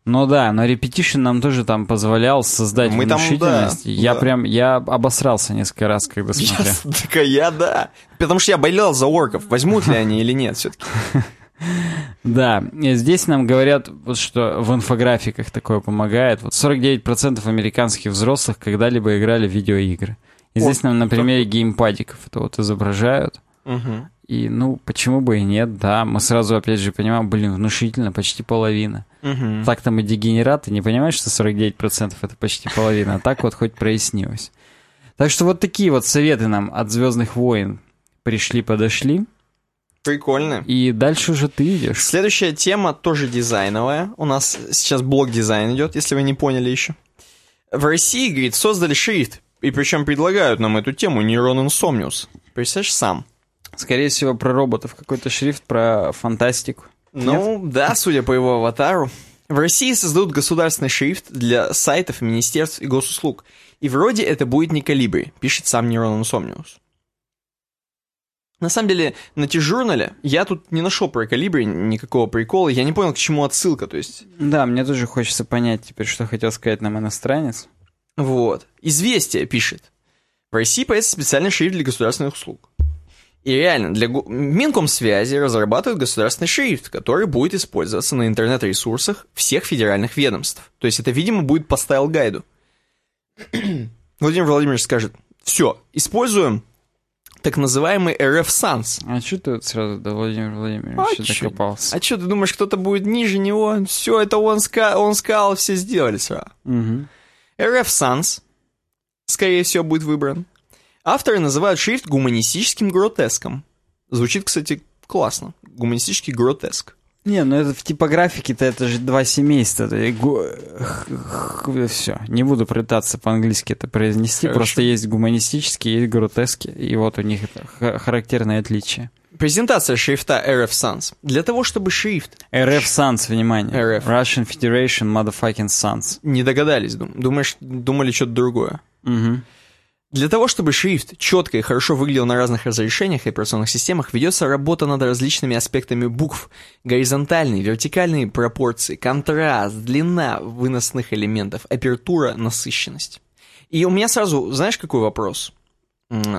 Ну да, но репетишн нам тоже там позволял создать Мы внушительность. Там, да, я да. прям, я обосрался несколько раз, когда смотрел. Я, так я, да. Потому что я болел за орков, возьмут ли они или нет все-таки. Да, здесь нам говорят, вот что в инфографиках такое помогает. Вот 49% американских взрослых когда-либо играли в видеоигры. И здесь нам на примере геймпадиков это вот изображают. Угу. И, ну, почему бы и нет, да. Мы сразу, опять же, понимаем, блин, внушительно, почти половина. Угу. Так там и дегенераты не понимаешь, что 49% это почти половина, а так вот хоть прояснилось. Так что вот такие вот советы нам от «Звездных войн» пришли-подошли. Прикольно. И дальше уже ты идешь. Следующая тема тоже дизайновая. У нас сейчас блок дизайн идет, если вы не поняли еще. В России, говорит, создали шрифт и причем предлагают нам эту тему Нейрон Insomnius. Представляешь, сам. Скорее всего, про роботов. Какой-то шрифт про фантастику. Ну, Нет? да, судя по его аватару. В России создадут государственный шрифт для сайтов, министерств и госуслуг. И вроде это будет не калибри, пишет сам Нейрон Insomnius. На самом деле, на T-журнале я тут не нашел про калибри никакого прикола. Я не понял, к чему отсылка, то есть... Да, мне тоже хочется понять теперь, что хотел сказать нам иностранец. Вот. Известие пишет. В России появится специальный шрифт для государственных услуг. И реально, для Минкомсвязи разрабатывают государственный шрифт, который будет использоваться на интернет-ресурсах всех федеральных ведомств. То есть это, видимо, будет по style guide у. Владимир Владимирович скажет, все, используем так называемый RF Sans. А что ты сразу до Владимира Владимировича А докопался? А что, ты думаешь, кто-то будет ниже него? Все, это он, ска- он сказал, все сделали сразу. Мгм. RF Sans, скорее всего, будет выбран. Авторы называют шрифт гуманистическим гротеском. Звучит, кстати, классно. Гуманистический гротеск. Не, ну это в типографике-то это же два семейства. Все, не буду пытаться по-английски это произнести. Хорошо. Просто есть гуманистические, есть гротески, и вот у них это ха- характерное отличие. Презентация шрифта RF Sans. Для того, чтобы шрифт RF Sans, внимание. RF. Russian Federation Motherfucking Sans. не догадались, дум- думаешь, думали что-то другое. Мгм. Для того, чтобы шрифт четко и хорошо выглядел на разных разрешениях и операционных системах, ведется работа над различными аспектами букв. Горизонтальные, вертикальные пропорции, контраст, длина выносных элементов, апертура, насыщенность. И у меня сразу, знаешь, какой вопрос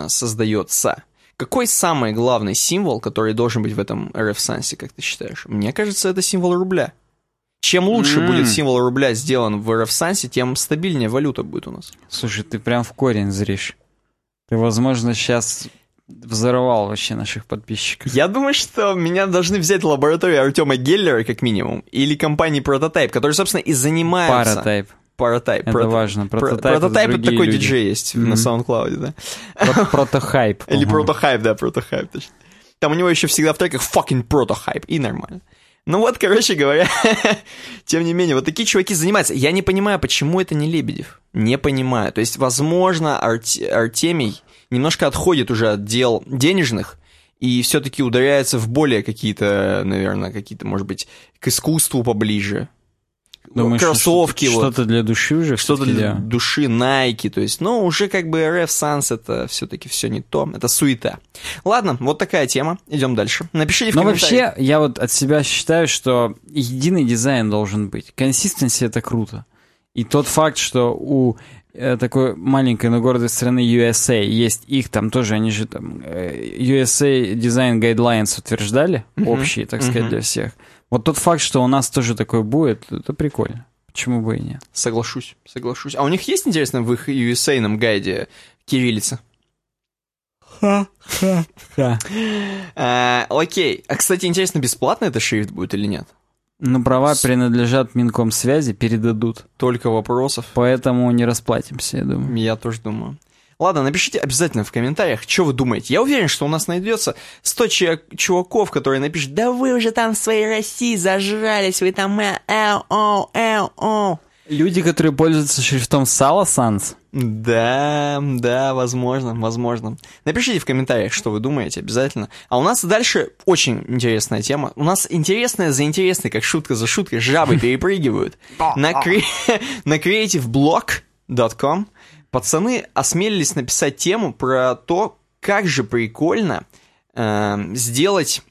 создается? Какой самый главный символ, который должен быть в этом RF Сансе, как ты считаешь? Мне кажется, это символ рубля. Чем лучше М. будет символ рубля сделан в RF Сансе, тем стабильнее валюта будет у нас. Слушай, ты прям в корень зришь. Ты, возможно, сейчас взорвал вообще наших подписчиков. Я думаю, что меня должны взять лабораторию Артема Геллера, как минимум, или компании Прототайп, которые, собственно, и занимаются... Паратайп. Паратайп. Это Прото- важно. Про- Прототайп, Прототайп это другие такой люди. диджей есть Мгм. на SoundCloud, да? Про- Протохайп. Или протохайп, да, протохайп, точно. Там у него еще всегда в треках fucking протохайп, и нормально. Ну вот, короче говоря, тем не менее, вот такие чуваки занимаются. Я не понимаю, почему это не Лебедев. Не понимаю. То есть, возможно, Арт- Артемий немножко отходит уже от дел денежных и все-таки ударяется в более какие-то, наверное, какие-то, может быть, к искусству поближе. Думаешь, Кроссовки, что- вот. Что-то для души уже Что-то для делают? души, Nike, то есть, ну, уже как бы RF Sans это все-таки все не то, это суета. Ладно, вот такая тема, идем дальше. Напишите в Но комментариях. вообще, я вот от себя считаю, что единый дизайн должен быть. Консистенция — это круто. И тот факт, что у э, такой маленькой, но гордой страны USA есть их там тоже, они же там э, USA Design Guidelines утверждали, Мгм. общие, так сказать, Мгм. для всех. Вот тот факт, что у нас тоже такой будет, это прикольно. Почему бы и нет? Соглашусь, соглашусь. А у них есть, интересно, в их USA-ном гайде кириллица? Ха-ха-ха. А, окей. А, кстати, интересно, бесплатно это шрифт будет или нет? Но права принадлежат Минкомсвязи, передадут. Только вопросов. Поэтому не расплатимся, я думаю. Я тоже думаю. Ладно, напишите обязательно в комментариях, что вы думаете. Я уверен, что у нас найдется 100 че- чуваков, которые напишут, да вы уже там в своей России зажрались, вы там э, э, о, э, о». Люди, которые пользуются шрифтом Сала Санс, Да, да, возможно, возможно. Напишите в комментариях, что вы думаете, обязательно. А у нас дальше очень интересная тема. У нас интересная за интересной, как шутка за шуткой, жабы перепрыгивают. На creativeblog.com пацаны осмелились написать тему про то, как же прикольно эм, сделать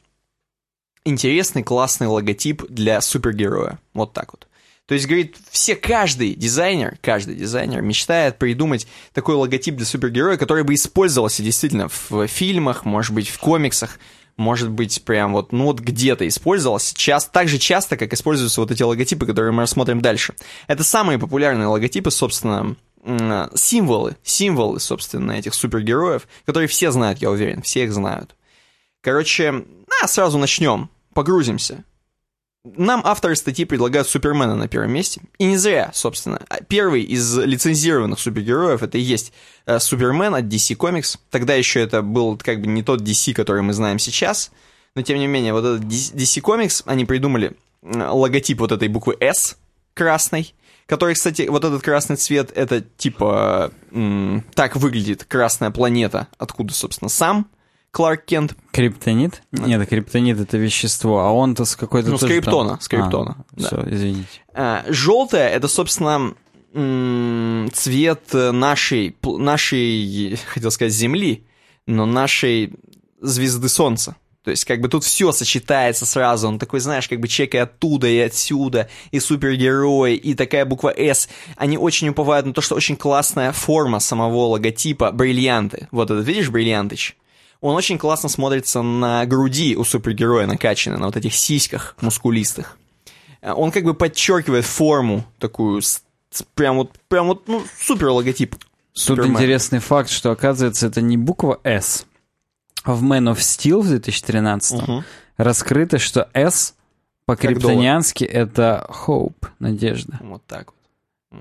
интересный, классный логотип для супергероя. Вот так вот. То есть, говорит, все, каждый дизайнер, каждый дизайнер мечтает придумать такой логотип для супергероя, который бы использовался действительно в фильмах, может быть, в комиксах, может быть, прям вот, ну вот где-то использовался, часто, так же часто, как используются вот эти логотипы, которые мы рассмотрим дальше. Это самые популярные логотипы, собственно, символы, символы, собственно, этих супергероев, которые все знают, я уверен, все их знают. Короче, а, сразу начнем, погрузимся. Нам авторы статьи предлагают Супермена на первом месте. И не зря, собственно. А Первый из лицензированных супергероев это и есть э, Супермен от DC Comics. Тогда еще это был как бы не тот DC, который мы знаем сейчас. Но тем не менее, вот этот DC Comics, они придумали логотип вот этой буквы S красной. Который, кстати, вот этот красный цвет, это типа... так выглядит красная планета, откуда, собственно, сам Кларк Кент Криптонит? Нет, криптонит это вещество, а он-то с какой-то Ну, с криптона, там- с криптона, А, да. Все, извините. А, Желтое это, собственно, цвет э, нашей, нашей, хотел сказать, Земли, но нашей звезды Солнца. То есть, как бы тут все сочетается сразу. Он такой, знаешь, как бы человек и оттуда, и отсюда, и супергерой, и такая буква S. Они очень уповают на то, что очень классная форма самого логотипа, бриллианты. Вот этот, видишь, бриллиантыч? он очень классно смотрится на груди у супергероя накачанной, на вот этих сиськах мускулистых. Э, Он как бы подчеркивает форму такую, с- с- прям вот, прям вот, ну, супер логотип. Тут Супермен. интересный факт, что оказывается это не буква S. В Man of Steel в 2013 Мгм. раскрыто, что S по-криптониански это Hope, надежда. Вот так вот.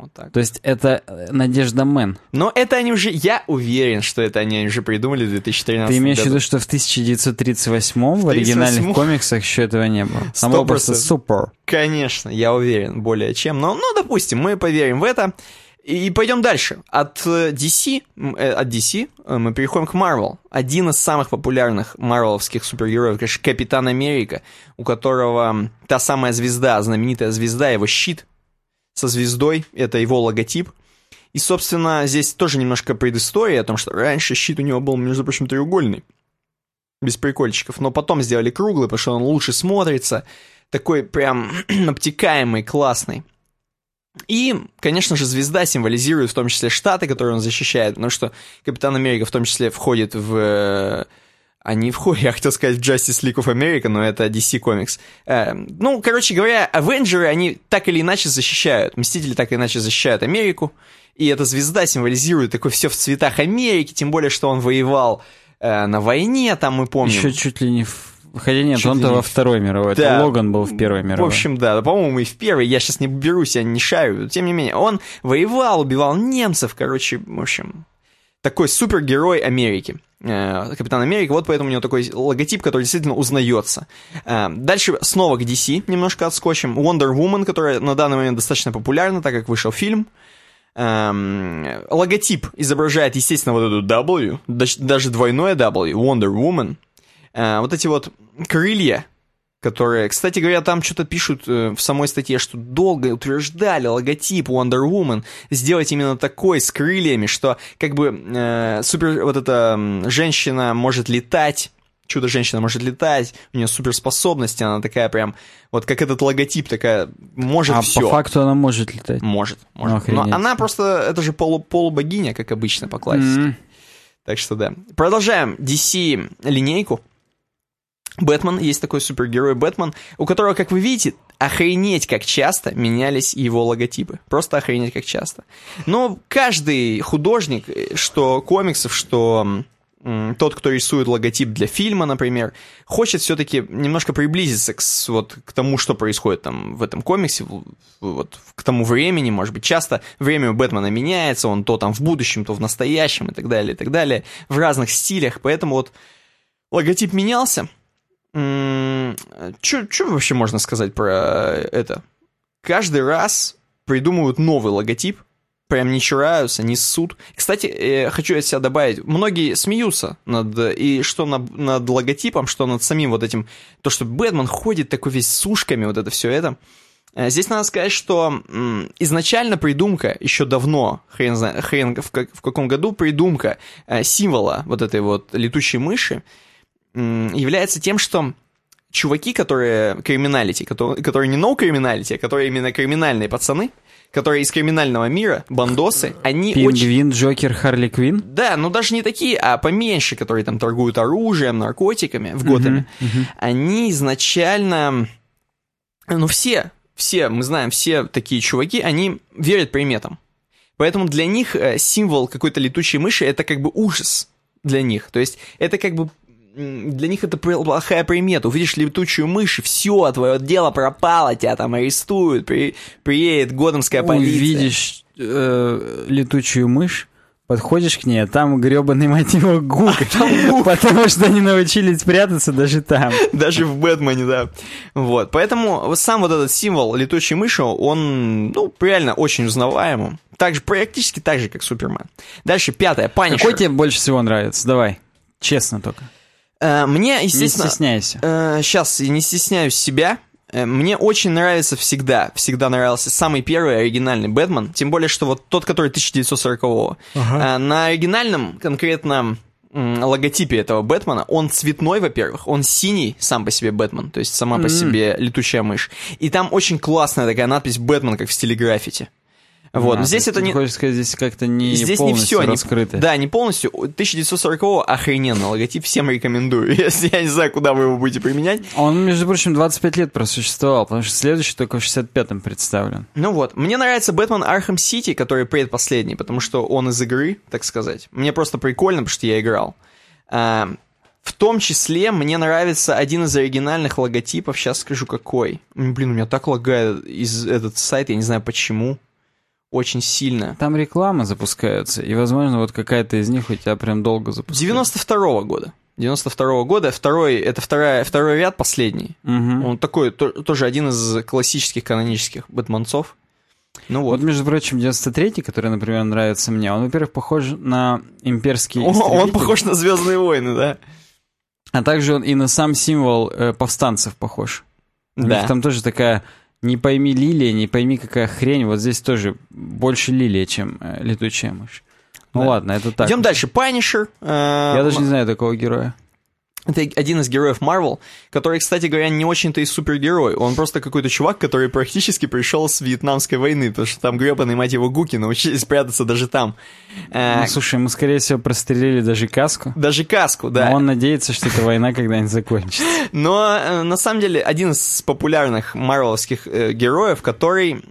Вот так. То есть это э, Надежда Мэн. Но это они уже, я уверен, что это они уже придумали в 2013 Ты имеешь в году. виду, что в 1938 в оригинальных 38? комиксах еще этого не было? Там было просто. Super. Конечно, я уверен, более чем. Но, ну, допустим, мы поверим в это. И пойдем дальше. От э, DC, э, от DC э, мы переходим к Marvel. Один из самых популярных марвеловских супергероев, конечно, Капитан Америка, у которого та самая звезда, знаменитая звезда, его щит со звездой, это его логотип. И, собственно, здесь тоже немножко предыстория о том, что раньше щит у него был, между прочим, треугольный, без прикольчиков, но потом сделали круглый, потому что он лучше смотрится, такой прям обтекаемый, классный. И, конечно же, звезда символизирует в том числе штаты, которые он защищает, потому что Капитан Америка в том числе входит в... э, А не входит, я хотел сказать в Justice League of America, но это DC Comics. Э, ну, короче говоря, Авенджеры, они так или иначе защищают, Мстители так или иначе защищают Америку, и эта звезда символизирует такое все в цветах Америки, тем более, что он воевал э, на войне, там мы помним. Еще чуть ли не в... Хотя нет, Чуть он-то во Второй мировой. Да. Это Логан был в Первой мировой. В общем, да, по-моему, и в первой, я сейчас не берусь, я не шарю, тем не менее, он воевал, убивал немцев, короче, в общем, такой супергерой Америки. Э, Капитан Америка, вот поэтому у него такой логотип, который действительно узнается. Э, Дальше снова к DC немножко отскочим. Wonder Woman, которая на данный момент достаточно популярна, так как вышел фильм. Эм, логотип изображает, естественно, вот эту W, даж- даже двойное W, Wonder Woman. Э, вот эти вот крылья, которые, кстати говоря, там что-то пишут э, в самой статье, что долго утверждали логотип Wonder Woman сделать именно такой с крыльями, что как бы э, супер вот эта женщина может летать. Чудо-женщина может летать, у нее суперспособности, она такая прям, вот как этот логотип, такая, может а все. по факту она может летать. Может, может. Охренеть. Но она просто, это же полу, полубогиня, как обычно, по классике. М. Так что да. Продолжаем DC линейку. Бэтмен, есть такой супергерой Бэтмен, у которого, как вы видите, охренеть как часто менялись его логотипы. Просто охренеть как часто. Но каждый художник, э, что комиксов, что тот, кто рисует логотип для фильма, например, хочет все-таки немножко приблизиться к, вот, к тому, что происходит там в этом комиксе, вот, к тому времени, может быть, часто время у Бэтмена меняется, он то там в будущем, то в настоящем и так далее, и так далее, в разных стилях, поэтому вот логотип менялся. Что вообще можно сказать про это? Каждый раз придумывают новый логотип, прям не чураются, не ссут. Кстати, э, хочу от себя добавить, многие смеются над, и что над, над логотипом, что над самим вот этим, то, что Бэтмен ходит такой весь с ушками, вот это все это. Э, Здесь надо сказать, что м, изначально придумка, еще давно, хрен, зна- хрен в, как- в каком году, придумка э, символа вот этой вот летучей мыши является тем, что чуваки, которые криминалити, которые, которые не no криминалити, а которые именно криминальные пацаны, которые из криминального мира, бандосы, они очень... Пингвин, Джокер, Харли Квин. Да, ну даже не такие, а поменьше, которые там торгуют оружием, наркотиками в Готэме. Они изначально, ну все, все, мы знаем, все такие чуваки, они верят приметам. Поэтому для них э, символ какой-то летучей мыши это как бы ужас для них. То есть это как бы для них это плохая примета. Увидишь летучую мышь, и все, твое дело пропало, тебя там арестуют, при- приедет годомская полиция. Увидишь э, летучую мышь, подходишь к ней, а там гребаный мать его гук, потому что они научились прятаться даже там. Даже в Бэтмене, да. Вот. Поэтому сам вот этот символ летучей мыши, он, ну, реально очень узнаваемым. Так же, практически так же, как Супермен. Дальше, пятое, Панишер. Какой тебе больше всего нравится? Давай, честно только. Э, мне, Не естественно... стесняйся. сейчас я не стесняюсь себя. Э, Мне очень нравится всегда, всегда нравился самый первый оригинальный Бэтмен, тем более, что вот тот, который 1940-го. Э, На оригинальном конкретно логотипе этого Бэтмена, он цветной, во-первых, он синий сам по себе Бэтмен, то есть сама по М. себе летучая мышь. И там очень классная такая надпись «Бэтмен», как в стиле граффити. Вот, А, но здесь это не... хочешь сказать, здесь как-то не Здесь не полностью все раскрыто. Да, не полностью. 1940-го охрененный логотип, всем рекомендую. Если я не знаю, куда вы его будете применять. Он, между прочим, 25 лет просуществовал, потому что следующий только в 65-м представлен. Ну вот, мне нравится Batman Arkham City, который предпоследний, потому что он из игры, так сказать. Мне просто прикольно, потому что я играл. А, в том числе мне нравится один из оригинальных логотипов, сейчас скажу какой. Блин, у меня так лагает из этот сайт, я не знаю почему. Очень сильно. Там рекламы запускаются, и, возможно, вот какая-то из них у тебя прям долго запускается. 92-го года. 92-го года. Второй, это вторая, второй ряд, последний. Мгм. Он такой, то- тоже один из классических канонических бэтменцов. Ну Вот, вот. между прочим, 93-й, который, например, нравится мне, он, во-первых, похож на имперский О, он похож на Звездные войны, да? а также он и на сам символ э, повстанцев похож. У Да. них там тоже такая, не пойми лилия, не пойми какая хрень, вот здесь тоже больше лилия, чем э, летучая мышь. Ну Да. ладно, это так. Идем дальше. Панишер. э, Я даже не знаю такого героя. Это один из героев Марвел, который, кстати говоря, не очень-то и супергерой. Он просто какой-то чувак, который практически пришел с Вьетнамской войны, потому что там гребаные, мать его, гуки научились прятаться даже там. Э, Ну, слушай, ему, скорее всего, прострелили даже каску. даже каску, да. Но он надеется, что эта война когда-нибудь закончится. Но э, на самом деле один из популярных марвеловских э, героев, который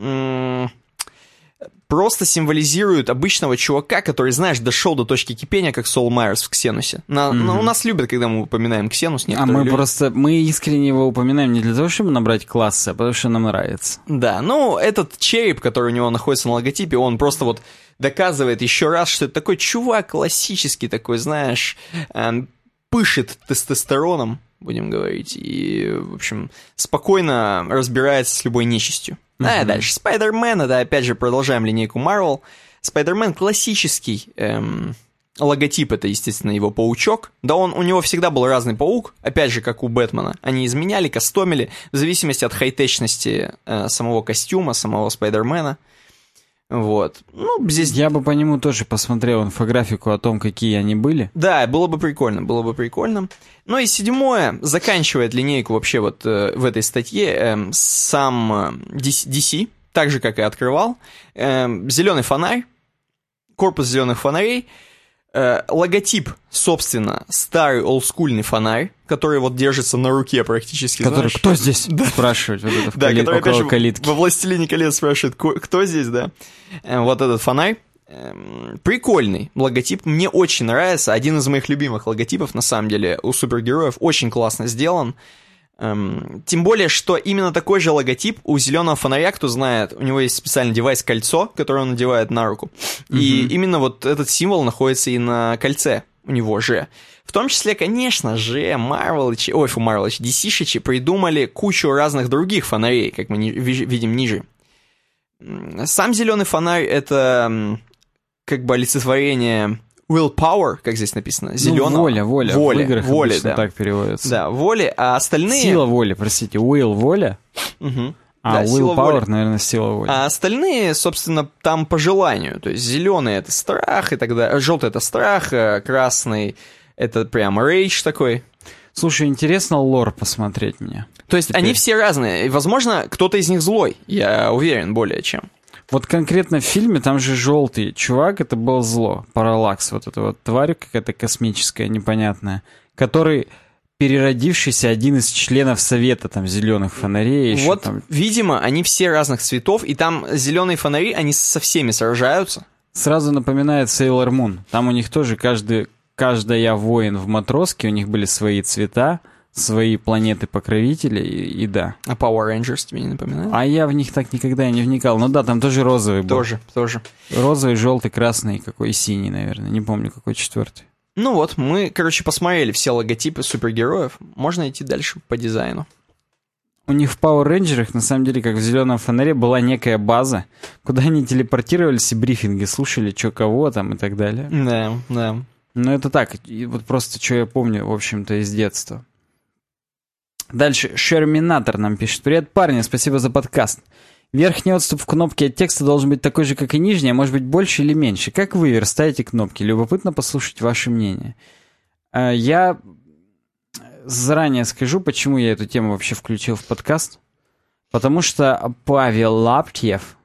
просто символизирует обычного чувака, который, знаешь, дошел до точки кипения, как Сол Майерс в Ксенусе. На- на- у нас любят, когда мы упоминаем Ксенус. А мы люди. просто, мы искренне его упоминаем не для того, чтобы набрать классы, а потому что нам нравится. Да, ну, этот череп, который у него находится на логотипе, он просто вот доказывает еще раз, что это такой чувак классический такой, знаешь, эм, пышет тестостероном, будем говорить, и, в общем, спокойно разбирается с любой нечистью. А дальше Спайдермен, это опять же продолжаем линейку Марвел. Спайдермен классический эм, логотип, это, естественно, его паучок. Да он, у него всегда был разный паук, опять же, как у Бэтмена. Они изменяли, кастомили, в зависимости от хай-течности э, самого костюма, самого Спайдермена. Вот. Ну, здесь... Я бы по нему тоже посмотрел инфографику о том, какие они были. Да, было бы прикольно, было бы прикольно. Ну и седьмое, заканчивает линейку вообще вот э, в этой статье эм, сам э, DC, DC, так же, как и открывал. зеленый фонарь, корпус зеленых фонарей, э, логотип, собственно, старый олдскульный фонарь, который вот держится на руке практически. Который, знаешь. кто здесь? Спрашивать вот это в Да, кали- который, опять же, калитки. во «Властелине колец» спрашивает, «Ко- кто здесь, да? Э, Вот этот фонарь. Эм, Прикольный логотип, мне очень нравится. Один из моих любимых логотипов, на самом деле, у супергероев. Очень классно сделан. Эм, Тем более, что именно такой же логотип у зеленого фонаря, кто знает, у него есть специальный девайс кольцо, которое он надевает на руку. И именно вот этот символ находится и на кольце у него же. В том числе, конечно же, Марвелычи, ой, фу, Марвелычи, DC-шичи придумали кучу разных других фонарей, как мы ни- ви- видим ниже. Сам зеленый фонарь это как бы олицетворение willpower, как здесь написано, Ну, зеленого. воля, воля. Воля, в играх воля, да. так переводится. Да, воли, а остальные... Сила воли, простите. Will воля. Мгм. А Да, willpower, воли. наверное, сила воли. А остальные, собственно, там по желанию. То есть зеленый это страх и так далее. Желтый это страх, э, красный это прям рейдж такой. Слушай, интересно лор посмотреть мне. То есть Теперь. они все разные. И, возможно, кто-то из них злой. Я уверен более чем. Вот конкретно в фильме там же желтый чувак, это был зло. Параллакс, вот эта вот тварь какая-то космическая, непонятная, который переродившийся один из членов совета там зеленых фонарей. еще вот, там. видимо, они все разных цветов, и там зеленые фонари, они со всеми сражаются. Сразу напоминает Sailor Moon. Там у них тоже каждый, каждая воин в матроске, у них были свои цвета, свои планеты-покровители, и, и да. А Power Rangers тебе не напоминает? А я в них так никогда и не вникал. Ну да, там тоже розовый был. Тоже, тоже. Розовый, желтый, красный, какой синий, наверное. Не помню, какой четвертый. Ну вот, мы, короче, посмотрели все логотипы супергероев. Можно идти дальше по дизайну. У них в Power Rangers, на самом деле, как в зеленом фонаре, была некая база, куда они телепортировались и брифинги слушали, что кого там и так далее. Да, да. Но это так, и вот просто что я помню, в общем-то, из детства. Дальше, Шерминатор нам пишет. Привет, парни, спасибо за подкаст. Верхний отступ в кнопке от текста должен быть такой же, как и нижний, а может быть больше или меньше. Как вы верстаете кнопки? Любопытно послушать ваше мнение. А, Я заранее скажу, почему я эту тему вообще включил в подкаст. Потому что Павел Лаптьев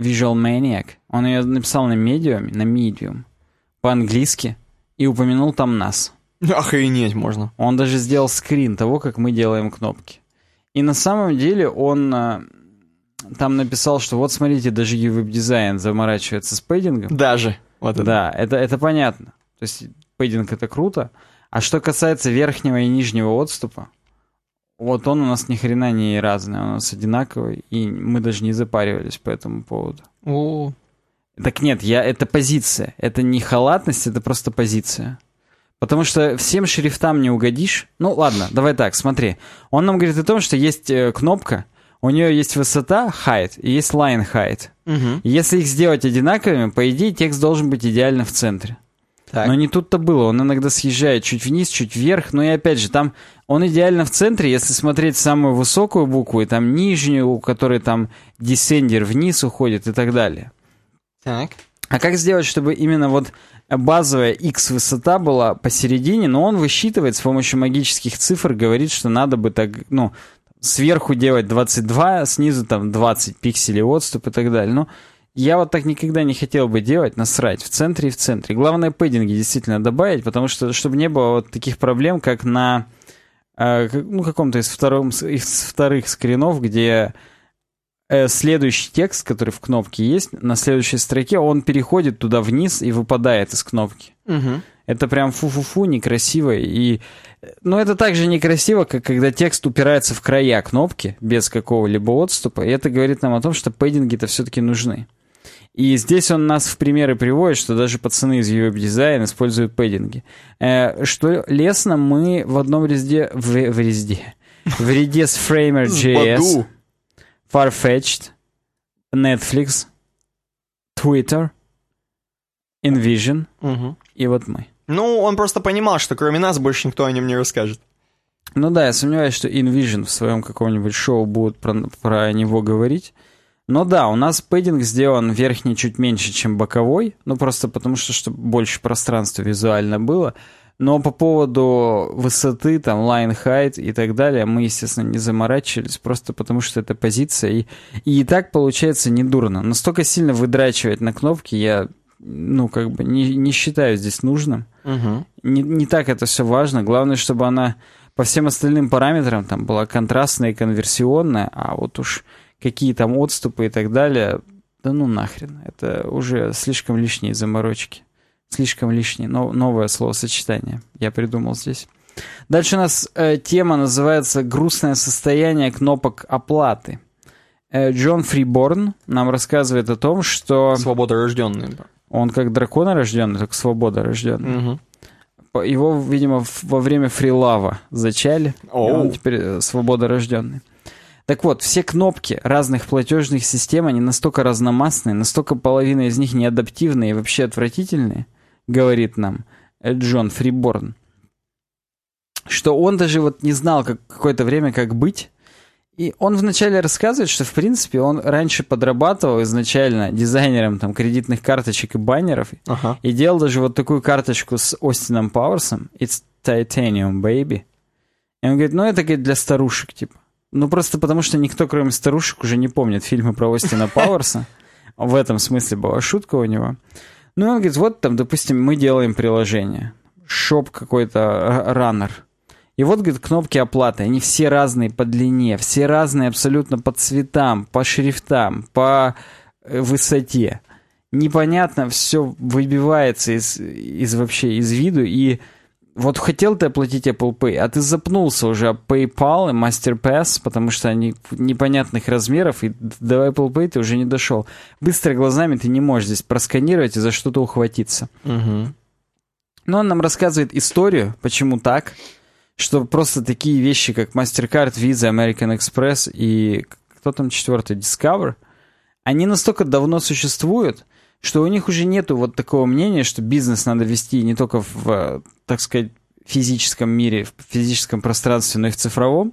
Visual Maniac. Он ее написал на Medium, на Medium, по-английски, и упомянул там нас. Охренеть можно. Он даже сделал скрин того, как мы делаем кнопки. И на самом деле он э, там написал, что вот смотрите, даже веб-дизайн заморачивается с пейдингом. Даже. Вот это. Да, это, это понятно. То есть пейдинг это круто. А что касается верхнего и нижнего отступа, вот он у нас ни хрена не разный, он у нас одинаковый, и мы даже не запаривались по этому поводу. О, Так нет, я, это позиция. Это не халатность, это просто позиция. Потому что всем шрифтам не угодишь. Ну ладно, давай так, смотри. Он нам говорит о том, что есть э, кнопка, у нее есть высота height и есть line height. И Если их сделать одинаковыми, по идее текст должен быть идеально в центре. Так. Но не тут-то было. Он иногда съезжает чуть вниз, чуть вверх. Но и опять же, там он идеально в центре, если смотреть самую высокую букву, и там нижнюю, у которой там десендер вниз уходит и так далее. Так. А как сделать, чтобы именно вот базовая x высота была посередине, но он высчитывает с помощью магических цифр, говорит, что надо бы так, ну, сверху делать 22, снизу там 20 пикселей отступ и так далее. Но я вот так никогда не хотел бы делать, насрать, в центре и в центре. Главное пэддинги действительно добавить, потому что, чтобы не было вот таких проблем, как на э, ну, каком-то из, втором, из вторых скринов, где следующий текст, который в кнопке есть, на следующей строке, он переходит туда вниз и выпадает из кнопки. Мгм. Это прям фу-фу-фу, некрасиво. И... Но это также некрасиво, как когда текст упирается в края кнопки без какого-либо отступа. И это говорит нам о том, что пэддинги-то все-таки нужны. И здесь он нас в примеры приводит, что даже пацаны из веб-дизайн используют пэддинги. Э, что лестно, мы в одном резде... В, в резде. В ряде с Framer.js. Farfetched, Netflix, Twitter, InVision Мгм. и вот мы. Ну, он просто понимал, что кроме нас больше никто о нем не расскажет. Ну да, я сомневаюсь, что InVision в своем каком-нибудь шоу будут про, про него говорить. Но да, у нас пэддинг сделан верхний чуть меньше, чем боковой, ну просто потому что, чтобы больше пространства визуально было. Но по поводу высоты, там, line height и так далее, мы, естественно, не заморачивались, просто потому что это позиция. И, и, так получается недурно. Настолько сильно выдрачивать на кнопки я, ну, как бы не, не считаю здесь нужным Мгм. не, не так это все важно. Главное, чтобы она по всем остальным параметрам там была контрастная и конверсионная, а вот уж какие там отступы и так далее, да ну нахрен. Это уже слишком лишние заморочки. Слишком лишние. Но, новое словосочетание я придумал здесь. Дальше у нас э, тема называется «Грустное состояние кнопок оплаты». Э, Джон Фриборн нам рассказывает о том, что Свобода рожденный. он как дракона рожденный, только свобода рожденный. По- Его, видимо, во время фрилава зачали. и Оу. он теперь э, свободорожденный. Так вот, все кнопки разных платежных систем, они настолько разномастные, настолько половина из них неадаптивные и вообще отвратительные, говорит нам Джон Фриборн, что он даже вот не знал как, какое-то время, как быть. И он вначале рассказывает, что, в принципе, он раньше подрабатывал изначально дизайнером там, кредитных карточек и баннеров, Ага. и делал даже вот такую карточку с Остином Пауэрсом. It's titanium, baby. И он говорит, ну это говорит, для старушек, типа. Ну просто потому, что никто, кроме старушек, уже не помнит фильмы про Остина Пауэрса. В этом смысле была шутка у него. Ну он говорит, вот там, допустим, мы делаем приложение. Шоп какой-то, р- раннер. И вот, говорит, кнопки оплаты, они все разные по длине, все разные абсолютно по цветам, по шрифтам, по э, высоте. Непонятно, все выбивается из, из вообще из виду, и вот хотел ты оплатить Apple Pay, а ты запнулся уже об PayPal и MasterPass, потому что они непонятных размеров, и до Apple Pay ты уже не дошел. Быстро глазами ты не можешь здесь просканировать и за что-то ухватиться. Мгм. Но он нам рассказывает историю, почему так, что просто такие вещи, как MasterCard, Visa, American Express и кто там четвертый, Discover, они настолько давно существуют, что у них уже нету вот такого мнения, что бизнес надо вести не только в, э, так сказать, физическом мире, в физическом пространстве, но и в цифровом.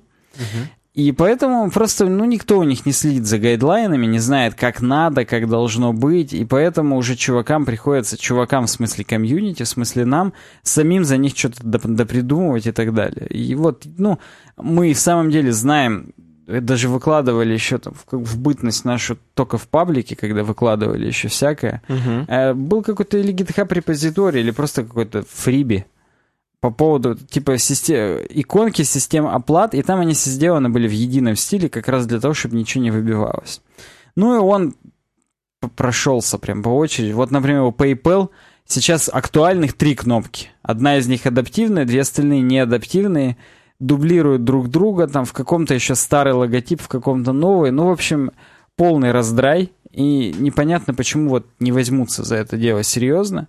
И поэтому просто, ну, никто у них не следит за гайдлайнами, не знает, как надо, как должно быть, и поэтому уже чувакам приходится, чувакам в смысле комьюнити, в смысле нам, самим за них что-то доп- допридумывать и так далее. И вот, ну, мы в самом деле знаем даже выкладывали еще там в, в бытность нашу только в паблике, когда выкладывали еще всякое. Угу. Был какой-то или GitHub репозиторий, или просто какой-то фриби по поводу типа систем... иконки систем оплат, и там они все сделаны были в едином стиле, как раз для того, чтобы ничего не выбивалось. Ну и он прошелся прям по очереди. Вот, например, у PayPal сейчас актуальных три кнопки. Одна из них адаптивная, две остальные неадаптивные, дублируют друг друга, там в каком-то еще старый логотип, в каком-то новый. Ну, в общем, полный раздрай, и непонятно, почему вот не возьмутся за это дело серьезно.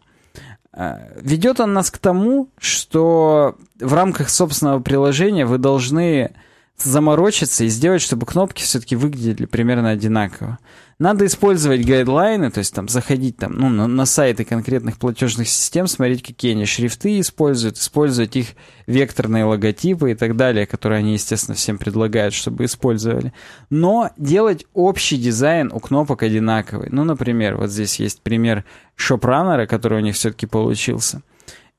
Э, Ведет он нас к тому, что в рамках собственного приложения вы должны заморочиться и сделать, чтобы кнопки все-таки выглядели примерно одинаково. Надо использовать гайдлайны, то есть там заходить там, ну, на, на сайты конкретных платежных систем, смотреть, какие они шрифты используют, использовать их векторные логотипы и так далее, которые они, естественно, всем предлагают, чтобы использовали. Но делать общий дизайн у кнопок одинаковый. Ну, например, вот здесь есть пример шопраннера, который у них все-таки получился.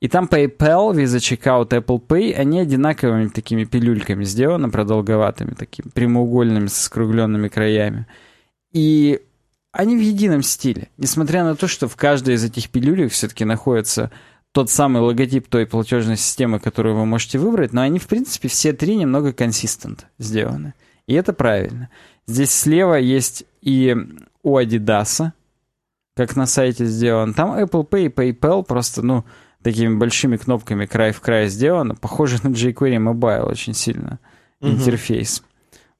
И там PayPal, Visa Checkout, Apple Pay, они одинаковыми такими пилюльками сделаны, продолговатыми, такими прямоугольными, с скругленными краями. И они в едином стиле. Несмотря на то, что в каждой из этих пилюлек все-таки находится тот самый логотип той платежной системы, которую вы можете выбрать, но они, в принципе, все три немного консистент сделаны. И это правильно. Здесь слева есть и у Adidas, как на сайте сделан. Там Apple Pay и PayPal просто, ну, такими большими кнопками край в край сделано. Похоже на jQuery Mobile очень сильно. Мгм. Интерфейс.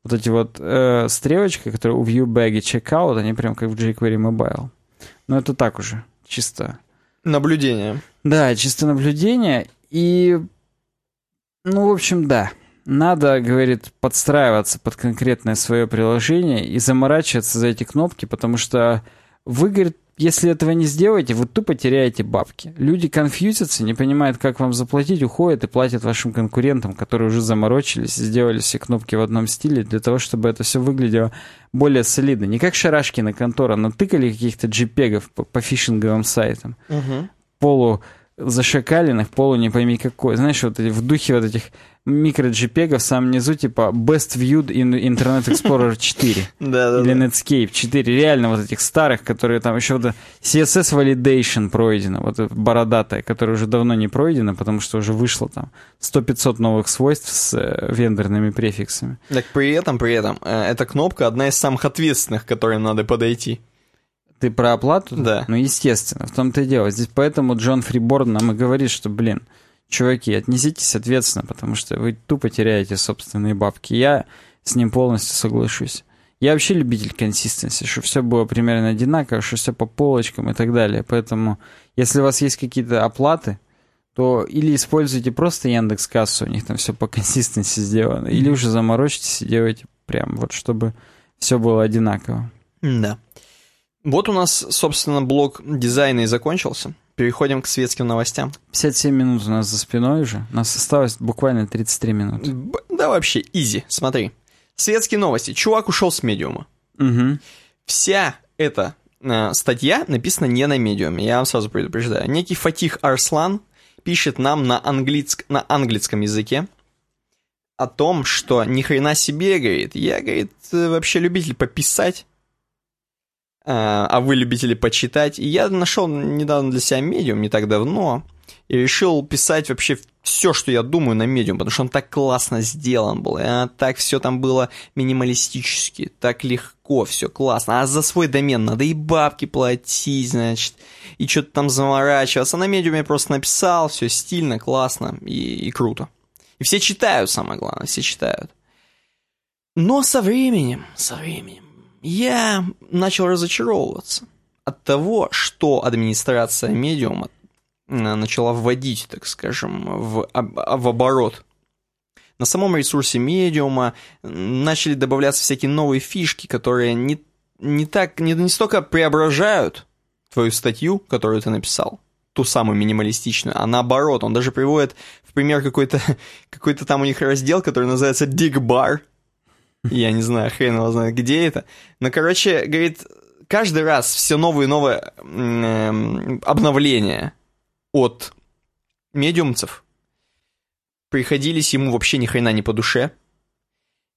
Вот эти вот э, стрелочки, которые у ViewBag и Checkout, они прям как в jQuery Mobile. Но это так уже, чисто. Наблюдение. Да, чисто наблюдение. И, ну, в общем, да. Надо, говорит, подстраиваться под конкретное свое приложение и заморачиваться за эти кнопки, потому что вы, говорит, если этого не сделаете, вы тупо теряете бабки. Люди конфьюзятся, не понимают, как вам заплатить, уходят и платят вашим конкурентам, которые уже заморочились и сделали все кнопки в одном стиле для того, чтобы это все выглядело более солидно. Не как Шарашкина контора, натыкали каких-то джипегов по, по фишинговым сайтам Угу. полу зашакаленных, полу не пойми какой. Знаешь, вот в духе вот этих микро-джипегов в самом низу, типа Best Viewed in Internet Explorer 4 Да, да, или да. Netscape 4. Реально вот этих старых, которые там еще вот CSS Validation пройдено, вот бородатая, которая уже давно не пройдена, потому что уже вышло там 100-500 новых свойств с э, вендорными префиксами. Так при этом, при этом, э, эта кнопка одна из самых ответственных, к которым надо подойти. Ты про оплату? Да. Ну, естественно, в том-то и дело. Здесь поэтому Джон Фриборн нам и говорит, что, блин, чуваки, отнеситесь ответственно, потому что вы тупо теряете собственные бабки. Я с ним полностью соглашусь. Я вообще любитель консистенции, что все было примерно одинаково, что все по полочкам и так далее. Поэтому, если у вас есть какие-то оплаты, то или используйте просто Яндекс Кассу, у них там все по консистенции сделано, или уже заморочитесь и делайте прям вот, чтобы все было одинаково. Да. Вот у нас, собственно, блок дизайна и закончился. Переходим к светским новостям. 57 минут у нас за спиной уже. У нас осталось буквально 33 минуты. Б- Да вообще, изи, смотри. Светские новости. Чувак ушел с Medium а. Угу. Вся эта э, статья написана не на Medium е, я вам сразу предупреждаю. Некий Фатих Арслан пишет нам на, английск- на английском языке о том, что ни хрена себе, говорит, я, говорит, э, вообще любитель пописать, а вы любители почитать. И я нашел недавно для себя медиум, не так давно, и решил писать вообще все, что я думаю на медиум, потому что он так классно сделан был, а, так все там было минималистически, так легко, все классно. А за свой домен надо и бабки платить, значит, и что-то там заморачиваться. А на медиуме просто написал, все стильно, классно и, и круто. И все читают, самое главное, все читают. Но со временем, со временем, я начал разочаровываться от того, что администрация медиума э, начала вводить, так скажем, в, в оборот. На самом ресурсе медиума начали добавляться всякие новые фишки, которые не, не так, не, не столько преображают твою статью, которую ты написал, ту самую минималистичную, а наоборот, он даже приводит в пример какой-то какой там у них раздел, который называется Dig Bar. Я не знаю, хрен его знает, где это. Но, короче, говорит, каждый раз все новые и новые м, обновления от медиумцев приходились ему вообще ни хрена не по душе.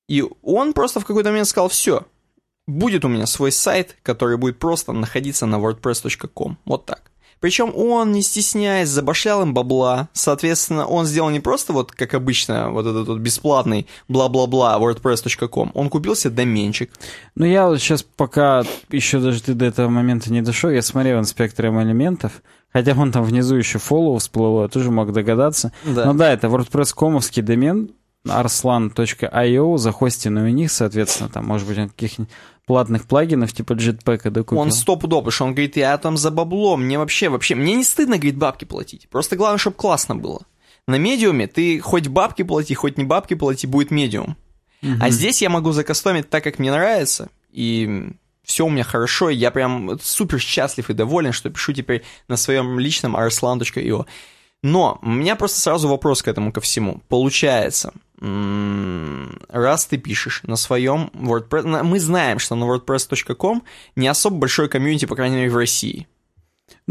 И он просто в какой-то момент сказал, все, будет у меня свой сайт, который будет просто находиться на wordpress.com. Вот так. Причем он, не стесняясь, забашлял им бабла. Соответственно, он сделал не просто вот, как обычно, вот этот вот бесплатный бла-бла-бла wordpress.com. Он купил себе доменчик. Ну, я вот сейчас пока еще даже ты до этого момента не дошел, я смотрел инспектором элементов, хотя вон там внизу еще follow всплыло, я тоже мог догадаться. Да. Ну да, это WordPress-комовский домен, arslan.io, захостенный у них, соответственно, там, может быть, он каких-нибудь платных плагинов типа Jetpack докупил. Он стопудово, потому что он говорит, я там за бабло, мне вообще, вообще, мне не стыдно, говорит, бабки платить. Просто главное, чтобы классно было. На медиуме ты хоть бабки плати, хоть не бабки плати, будет медиум. А здесь я могу закастомить так, как мне нравится, и все у меня хорошо, и я прям супер счастлив и доволен, что пишу теперь на своем личном arslan.io. Но у меня просто сразу вопрос к этому ко всему. Получается, раз ты пишешь на своем WordPress, мы знаем, что на wordpress.com не особо большой комьюнити, по крайней мере, в России.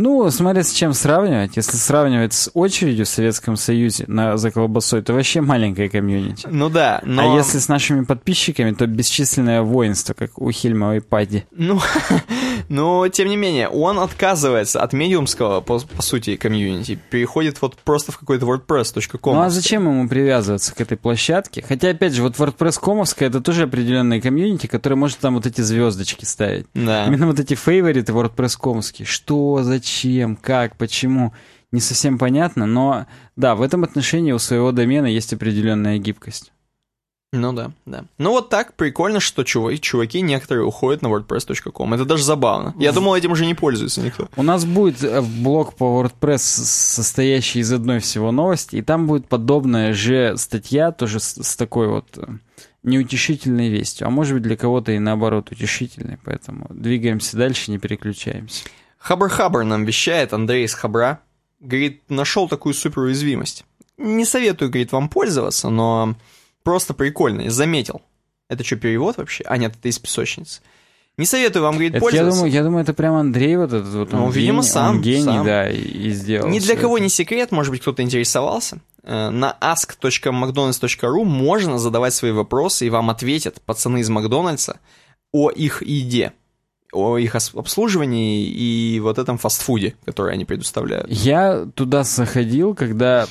Ну, смотря с чем сравнивать. Если сравнивать с очередью в Советском Союзе на, за колбасой, то вообще маленькая комьюнити. Ну да, но... А если с нашими подписчиками, то бесчисленное воинство, как у Хильма и Падди. Ну, но, тем не менее, он отказывается от медиумского, по, по сути, комьюнити, переходит вот просто в какой-то wordpress.com. Ну а зачем ему привязываться к этой площадке? Хотя, опять же, вот WordPress.комовская это тоже определенная комьюнити, которая может там вот эти звездочки ставить. Да. Именно вот эти фейвориты WordPress.комовские. Что, зачем, как, почему? Не совсем понятно, но да, в этом отношении у своего домена есть определенная гибкость. Ну да, да. Ну вот так прикольно, что чуваки, чуваки некоторые уходят на wordpress.com. Это даже забавно. Я думал, этим уже не пользуется никто. У нас будет э, блог по WordPress, состоящий из одной всего новости, и там будет подобная же статья, тоже с, с такой вот э, неутешительной вестью. А может быть для кого-то и наоборот утешительной, поэтому двигаемся дальше, не переключаемся. Хабр-хабр нам вещает, Андрей из Хабра. Говорит, нашел такую супер уязвимость. Не советую, говорит, вам пользоваться, но просто прикольно, я заметил. Это что, перевод вообще? А, нет, это из песочницы. Не советую вам, говорит, Это, я, пользоваться. думаю, я думаю, это прям Андрей вот этот вот. Ну, он видимо, гений, сам, Он гений, сам. да, и, сделал. Ни для кого это. не секрет, может быть, кто-то интересовался. Э, На ask.mcdonalds.ru можно задавать свои вопросы, и вам ответят пацаны из Макдональдса о их еде, о их обслуживании и вот этом фастфуде, который они предоставляют. Я туда заходил, когда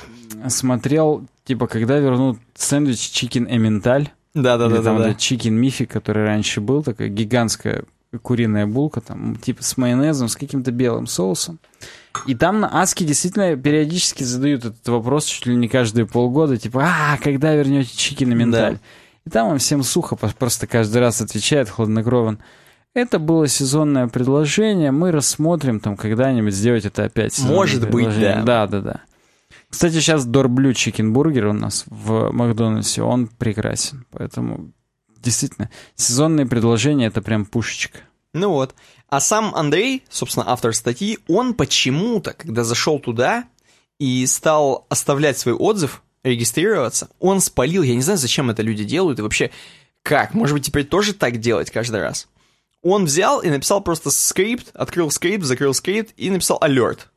смотрел, типа, когда вернут сэндвич Chicken Emmental. Или там Да-да-да. вот Chicken Мифи, который раньше был, такая гигантская куриная булка, там, типа с майонезом, с каким-то белым соусом. И там на Аске действительно периодически задают этот вопрос чуть ли не каждые полгода, типа, а, когда вернете Chicken Emmental? Да. И там он всем сухо просто каждый раз отвечает хладнокровно. Это было сезонное предложение, мы рассмотрим там когда-нибудь сделать это опять. Может быть, предложение». да. Да, да, да. Кстати, сейчас Дорблю чикенбургер у нас в Макдональдсе, он прекрасен. Поэтому, действительно, сезонные предложения — это прям пушечка. Ну вот. А сам Андрей, собственно, автор статьи, он почему-то, когда зашел туда и стал оставлять свой отзыв, регистрироваться, он спалил, я не знаю, зачем это люди делают, и вообще, как, может быть, теперь тоже так делать каждый раз. Он взял и написал просто скрипт, открыл скрипт, закрыл скрипт и написал alert.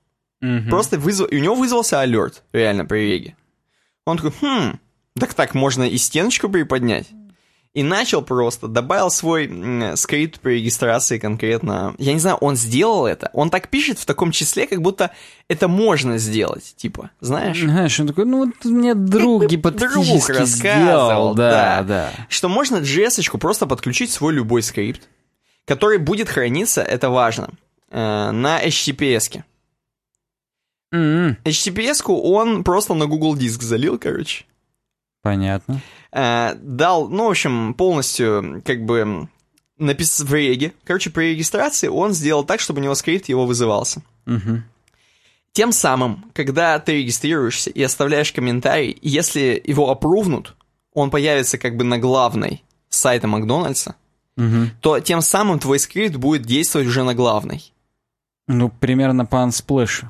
Просто вызвал, и у него вызвался alert, реально, при реге. Он такой, хм, так так, можно и стеночку приподнять. И начал просто, добавил свой м, скрипт при регистрации конкретно. Я не знаю, он сделал это. Он так пишет в таком числе, как будто это можно сделать, типа, знаешь? Знаешь, он такой, ну вот мне друг Друг гипотетически рассказывал, сделал. Да, да. да. Что можно JS-очку просто подключить свой любой скрипт, который будет храниться, это важно, э, на HTTPS-ке. М-м, HTTPS-ку он просто на Google Диск залил, короче. Понятно. Э, дал, ну, в общем, полностью, как бы, написал в реге. Короче, при регистрации он сделал так, чтобы у него скрипт его вызывался. Мгм. Тем самым, когда ты регистрируешься и оставляешь комментарий, если его опрувнут, он появится как бы на главной сайта Макдональдса, Мгм. то тем самым твой скрипт будет действовать уже на главной. Ну, примерно по Unsplash.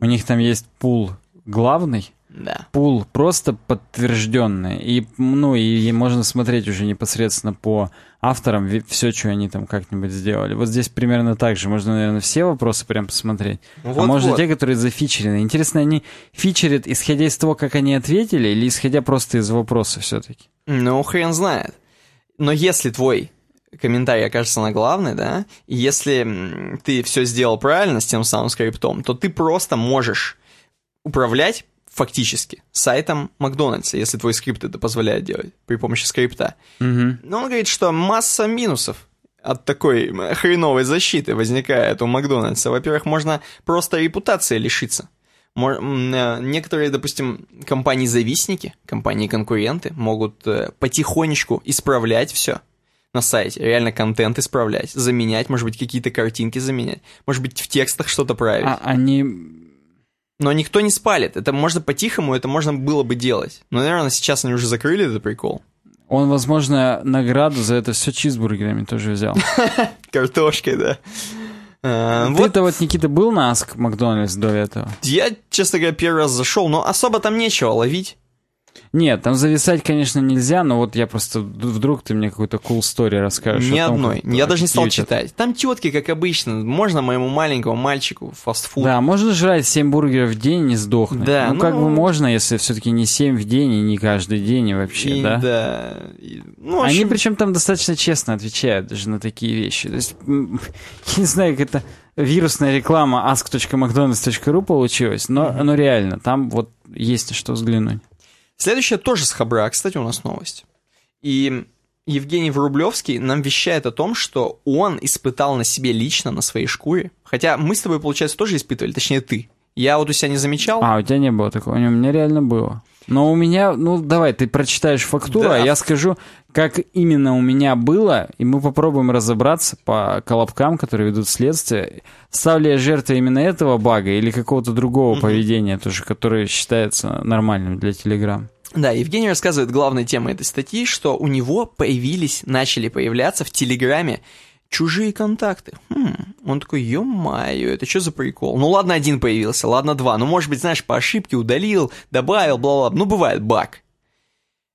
У них там есть пул главный, Да. пул просто подтвержденный. И, ну, и, и можно смотреть уже непосредственно по авторам все, что они там как-нибудь сделали. Вот здесь примерно так же. Можно, наверное, все вопросы прям посмотреть. а Вот-вот. можно те, которые зафичерены. Интересно, они фичерят, исходя из того, как они ответили, или исходя просто из вопроса все-таки? Ну, хрен знает. Но если твой комментарий окажется на главный, да, и если ты все сделал правильно с тем самым скриптом, то ты просто можешь управлять фактически сайтом Макдональдса, если твой скрипт это позволяет делать при помощи скрипта. Угу. Но он говорит, что масса минусов от такой хреновой защиты возникает у Макдональдса. Во-первых, можно просто репутации лишиться. Э, некоторые, допустим, компании-завистники, компании-конкуренты могут э, потихонечку исправлять все на сайте, реально контент исправлять, заменять, может быть, какие-то картинки заменять, может быть, в текстах что-то править. А они... Но никто не спалит. Это можно по-тихому, это можно было бы делать. Но, наверное, сейчас они уже закрыли этот прикол. Он, возможно, награду за это все чизбургерами тоже взял. Картошкой, да. А, Ты-то вот, Никита, был на Аск Макдональдс до этого? Я, честно говоря, первый раз зашел, но особо там нечего ловить. Нет, там зависать, конечно, нельзя, но вот я просто вдруг ты мне какую-то cool story расскажешь. Ни том, одной. Я даже не стал читать. Там тетки, как обычно. Можно моему маленькому мальчику фастфуд. Да, можно жрать 7 бургеров в день и не сдохнуть. Да, ну, ну как бы можно, если все-таки не 7 в день и не каждый день и вообще, и, да? Да. И, ну, общем... Они причем там достаточно честно отвечают даже на такие вещи. То есть, я не знаю, как это вирусная реклама ask.mcdonalds.ru получилась, но, но реально, там вот есть что взглянуть. Следующая тоже с Хабра, кстати, у нас новость. И Евгений Врублевский нам вещает о том, что он испытал на себе лично, на своей шкуре. Хотя мы с тобой, получается, тоже испытывали, точнее ты. Я вот у себя не замечал. А, у тебя не было такого, у меня реально было. Но у меня, ну давай, ты прочитаешь фактуру, да. а я скажу, как именно у меня было, и мы попробуем разобраться по колобкам, которые ведут следствие. Стал ли я жертвой именно этого бага или какого-то другого mm-hmm. поведения, тоже, которое считается нормальным для Telegram? Да, Евгений рассказывает главной темой этой статьи, что у него появились, начали появляться в Телеграме чужие контакты. Хм, он такой, ё-моё, это что за прикол? Ну ладно, один появился, ладно, два. Ну, может быть, знаешь, по ошибке удалил, добавил, бла-бла. Ну, бывает, баг.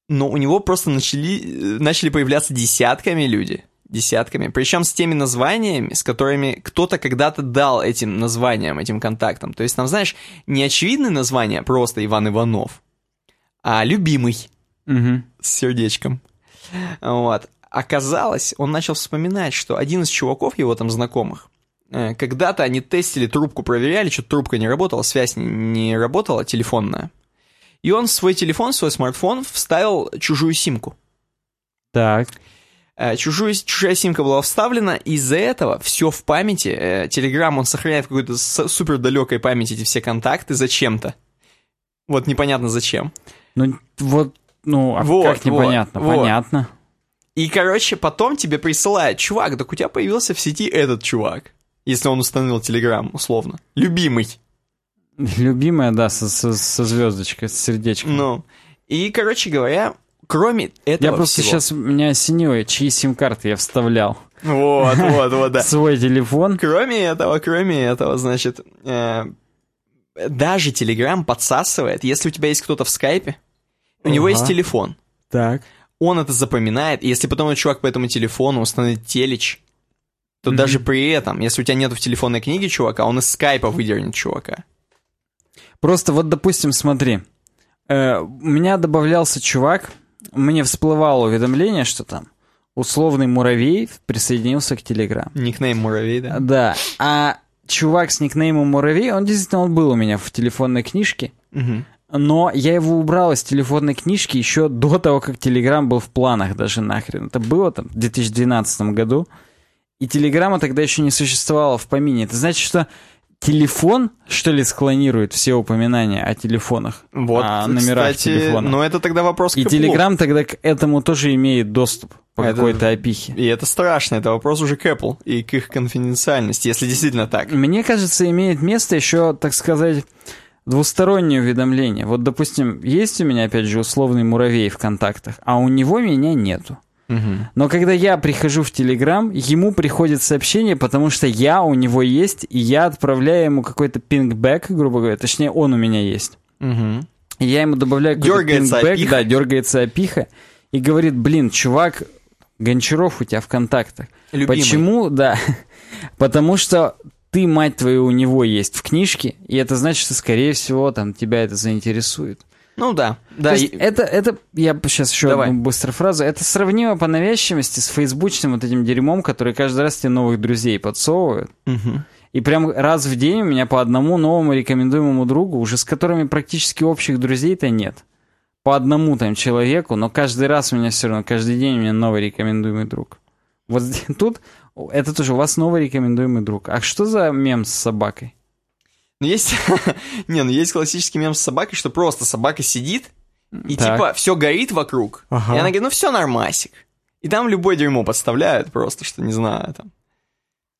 Но у него просто начали, начали появляться десятками люди. Десятками. Причем с теми названиями, с которыми кто-то когда-то дал этим названиям, этим контактам. То есть там, знаешь, не очевидные названия, просто Иван Иванов, а любимый. Угу. С сердечком. Вот. Оказалось, он начал вспоминать, что один из чуваков, его там знакомых, э, когда-то они тестили трубку, проверяли, что трубка не работала, связь не, работала, телефонная. И он в свой телефон, в свой смартфон вставил чужую симку. Так. Э, чужую, чужая симка была вставлена, из-за этого все в памяти, Telegram э, он сохраняет в какой-то супер далекой памяти эти все контакты зачем-то. Вот непонятно зачем. Ну, вот, ну, а вот, как непонятно? Вот, Понятно. И, короче, потом тебе присылает, чувак, так у тебя появился в сети этот чувак. Если он установил Телеграм, условно. Любимый. Любимая, да, со, со, со звездочкой, с сердечком. Ну. И, короче говоря, кроме этого Я просто всего... сейчас меня осенило, чьи сим-карты я вставлял. Вот, вот, вот, да. Свой телефон. Кроме этого, кроме этого, значит, э, даже Телеграм подсасывает, если у тебя есть кто-то в скайпе, у него есть телефон. Так он это запоминает, и если потом чувак по этому телефону установит телеч, то mm-hmm. даже при этом, если у тебя нет в телефонной книге чувака, он из скайпа выдернет чувака. Просто вот, допустим, смотри, э, у меня добавлялся чувак, мне всплывало уведомление, что там условный муравей присоединился к Телеграм. Никнейм муравей, да? Да. А чувак с никнеймом муравей, он действительно он был у меня в телефонной книжке. Угу но я его убрал из телефонной книжки еще до того, как Телеграм был в планах даже нахрен. Это было там в 2012 году. И Телеграма тогда еще не существовало в помине. Это значит, что телефон, что ли, склонирует все упоминания о телефонах, вот, о номерах кстати, телефона. Но это тогда вопрос к И Telegram тогда к этому тоже имеет доступ по это, какой-то опихе. И это страшно, это вопрос уже к Apple и к их конфиденциальности, если действительно так. Мне кажется, имеет место еще, так сказать двустороннее уведомление. Вот, допустим, есть у меня, опять же, условный муравей в контактах, а у него меня нету. Угу. Но когда я прихожу в Телеграм, ему приходит сообщение, потому что я у него есть, и я отправляю ему какой-то пингбэк, грубо говоря, точнее, он у меня есть. Угу. И я ему добавляю какой-то пингбэк, опиха. да, дергается опиха, и говорит, блин, чувак, Гончаров у тебя в контактах. Любимый. Почему? Да. Потому что ты, мать твою, у него есть в книжке, и это значит, что, скорее всего, там тебя это заинтересует. Ну да, То да. есть и- это, это, я сейчас еще Давай. одну быструю фразу. Это сравнимо по навязчивости с фейсбучным вот этим дерьмом, который каждый раз тебе новых друзей подсовывают. Мгм. И прям раз в день у меня по одному новому рекомендуемому другу, уже с которыми практически общих друзей-то нет. По одному там человеку, но каждый раз у меня все равно, каждый день у меня новый рекомендуемый друг. Вот тут, это тоже у вас новый рекомендуемый друг. А что за мем с собакой? Ну есть, не, ну есть классический мем с собакой, что просто собака сидит, и Так. типа все горит вокруг. Ага. И она говорит, ну все нормасик. И там любое дерьмо подставляют просто, что не знаю там.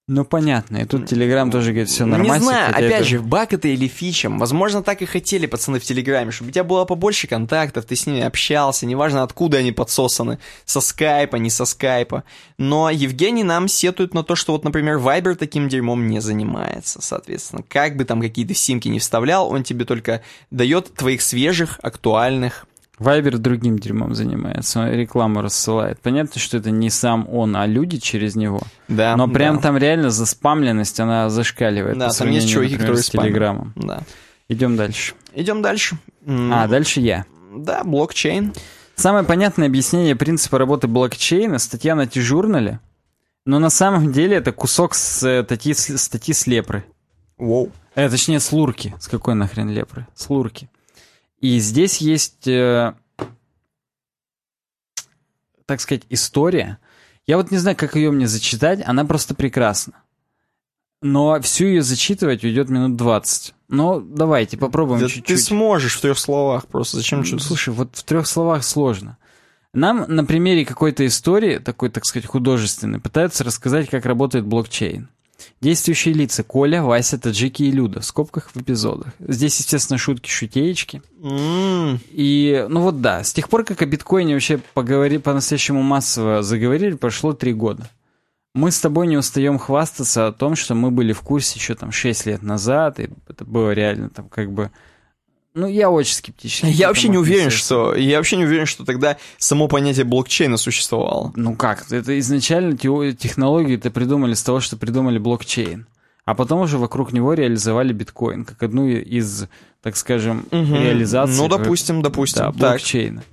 Ну понятно, и тут Телеграм тоже говорит, все нормально. Не знаю, опять же, баг это или фичем. Возможно, так и хотели пацаны в Телеграме, чтобы у тебя было побольше контактов, ты с ними общался, неважно, откуда они подсосаны, со скайпа, не со скайпа. Но Евгений нам сетует на то, что вот, например, Вайбер таким дерьмом не занимается, соответственно. Как бы там какие-то симки не вставлял, он тебе только дает твоих свежих, актуальных. Вайбер другим дерьмом занимается, рекламу рассылает. Понятно, что это не сам он, а люди через него. Да, Но прям да. там реально заспамленность, она зашкаливает. Да, по там есть чуваки, например, которые с. Телеграмом. Да. Идем дальше. Идем дальше. А, дальше я. Да, блокчейн. Самое понятное объяснение принципа работы блокчейна статья на T-журнале, но на самом деле это кусок с, э, статьи, с- статьи с лепры. Воу. Э, точнее, с лурки. С какой нахрен лепры? С лурки. И здесь есть, э, так сказать, история. Я вот не знаю, как ее мне зачитать, она просто прекрасна. Но всю ее зачитывать уйдет минут 20. Но давайте попробуем Да чуть-чуть. ты сможешь в трех словах просто. Зачем что-то... Слушай, вот в трех словах сложно. Нам на примере какой-то истории, такой, так сказать, художественной, пытаются рассказать, как работает блокчейн. Действующие лица Коля, Вася, Таджики и Люда в скобках в эпизодах. Здесь, естественно, шутки, шутеечки. М, И, ну вот да, с тех пор, как о биткоине вообще поговори, по-настоящему массово заговорили, прошло три года. Мы с тобой не устаем хвастаться о том, что мы были в курсе еще там 6 лет назад, и это было реально там как бы... Ну, я очень скептически. Я вообще не уверен, что я вообще не уверен, что тогда само понятие блокчейна существовало. Ну как? Это изначально тео- технологию-то придумали с того, что придумали блокчейн. А потом уже вокруг него реализовали биткоин, как одну из, так скажем, реализаций. Ну, допустим, допустим. да, так. блокчейна.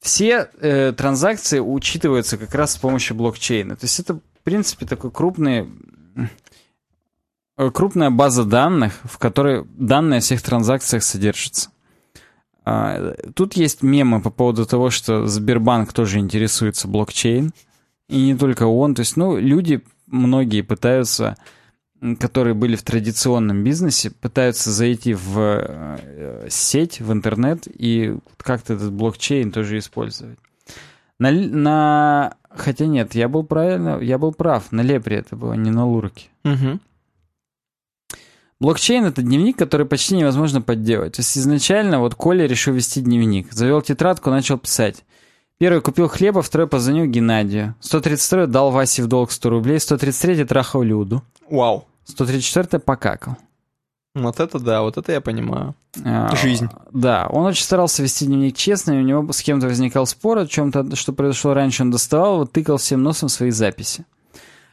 Все э, транзакции учитываются как раз с помощью блокчейна. То есть это, в принципе, такой крупный, крупная база данных, в которой данные о всех транзакциях содержатся. А, Тут есть мемы по поводу того, что Сбербанк тоже интересуется блокчейн. И не только он. То есть, ну, люди, многие пытаются, которые были в традиционном бизнесе, пытаются зайти в э, сеть, в интернет и как-то этот блокчейн тоже использовать. На, на... Хотя нет, я был правильно, я был прав. На Лепре это было, не на Лурке. Мгм. Блокчейн — это дневник, который почти невозможно подделать. То есть изначально вот Коля решил вести дневник. Завел тетрадку, начал писать. Первый купил хлеба, второй позвонил Геннадию. 132 дал Васе в долг 100 рублей, 133 трахал Люду. Вау. 134 покакал. Вот это да, вот это я понимаю. А, Жизнь. Да, он очень старался вести дневник честно, и у него с кем-то возникал спор о чем-то, что произошло раньше, он доставал, вот тыкал всем носом свои записи.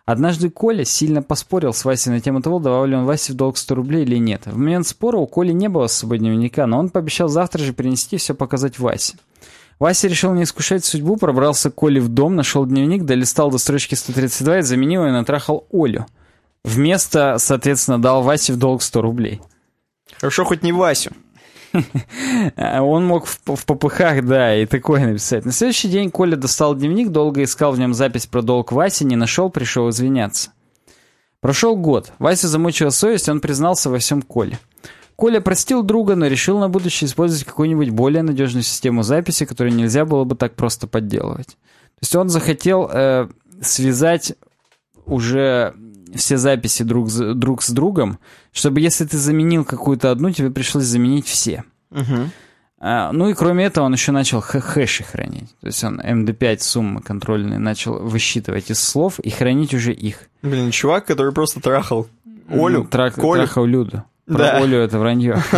Однажды Коля сильно поспорил с Васей на тему того, давал ли он Васе в долг 100 рублей или нет. В момент спора у Коли не было с собой дневника, но он пообещал завтра же принести и все показать Васе. Вася решил не искушать судьбу, пробрался к Коле в дом, нашел дневник, долистал до строчки 132 и заменил и натрахал Олю. Вместо, соответственно, дал Васе в долг 100 рублей. Хорошо, хоть не Васю. Он мог в, в попыхах, да, и такое написать. На следующий день Коля достал дневник, долго искал в нем запись про долг Васе, не нашел, пришел извиняться. Прошел год. Вася замучила совесть, он признался во всем Коле. Коля простил друга, но решил на будущее использовать какую-нибудь более надежную систему записи, которую нельзя было бы так просто подделывать. То есть он захотел э, связать уже все записи друг, с- друг с другом, чтобы если ты заменил какую-то одну, тебе пришлось заменить все. Мгм. А, ну и кроме этого он еще начал хэши хранить. То есть он MD5 суммы контрольные начал высчитывать из слов и хранить уже их. Блин, чувак, который просто трахал Олю, Ну, трак- Колю. трахал Люду. Про Да. Олю это вранье.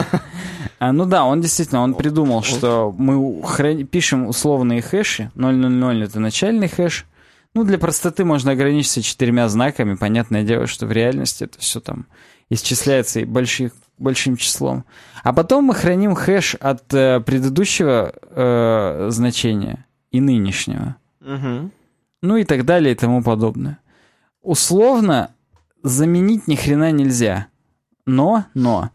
А, ну да, он действительно, он придумал, что мы храни- пишем условные хэши. 000 это начальный хэш. Ну, для простоты можно ограничиться четырьмя знаками. Понятное дело, что в реальности это все там исчисляется и больших большим числом. А потом мы храним хэш от э, предыдущего э, значения и нынешнего. Угу. Ну и так далее и тому подобное. Условно заменить ни хрена нельзя. Но, но,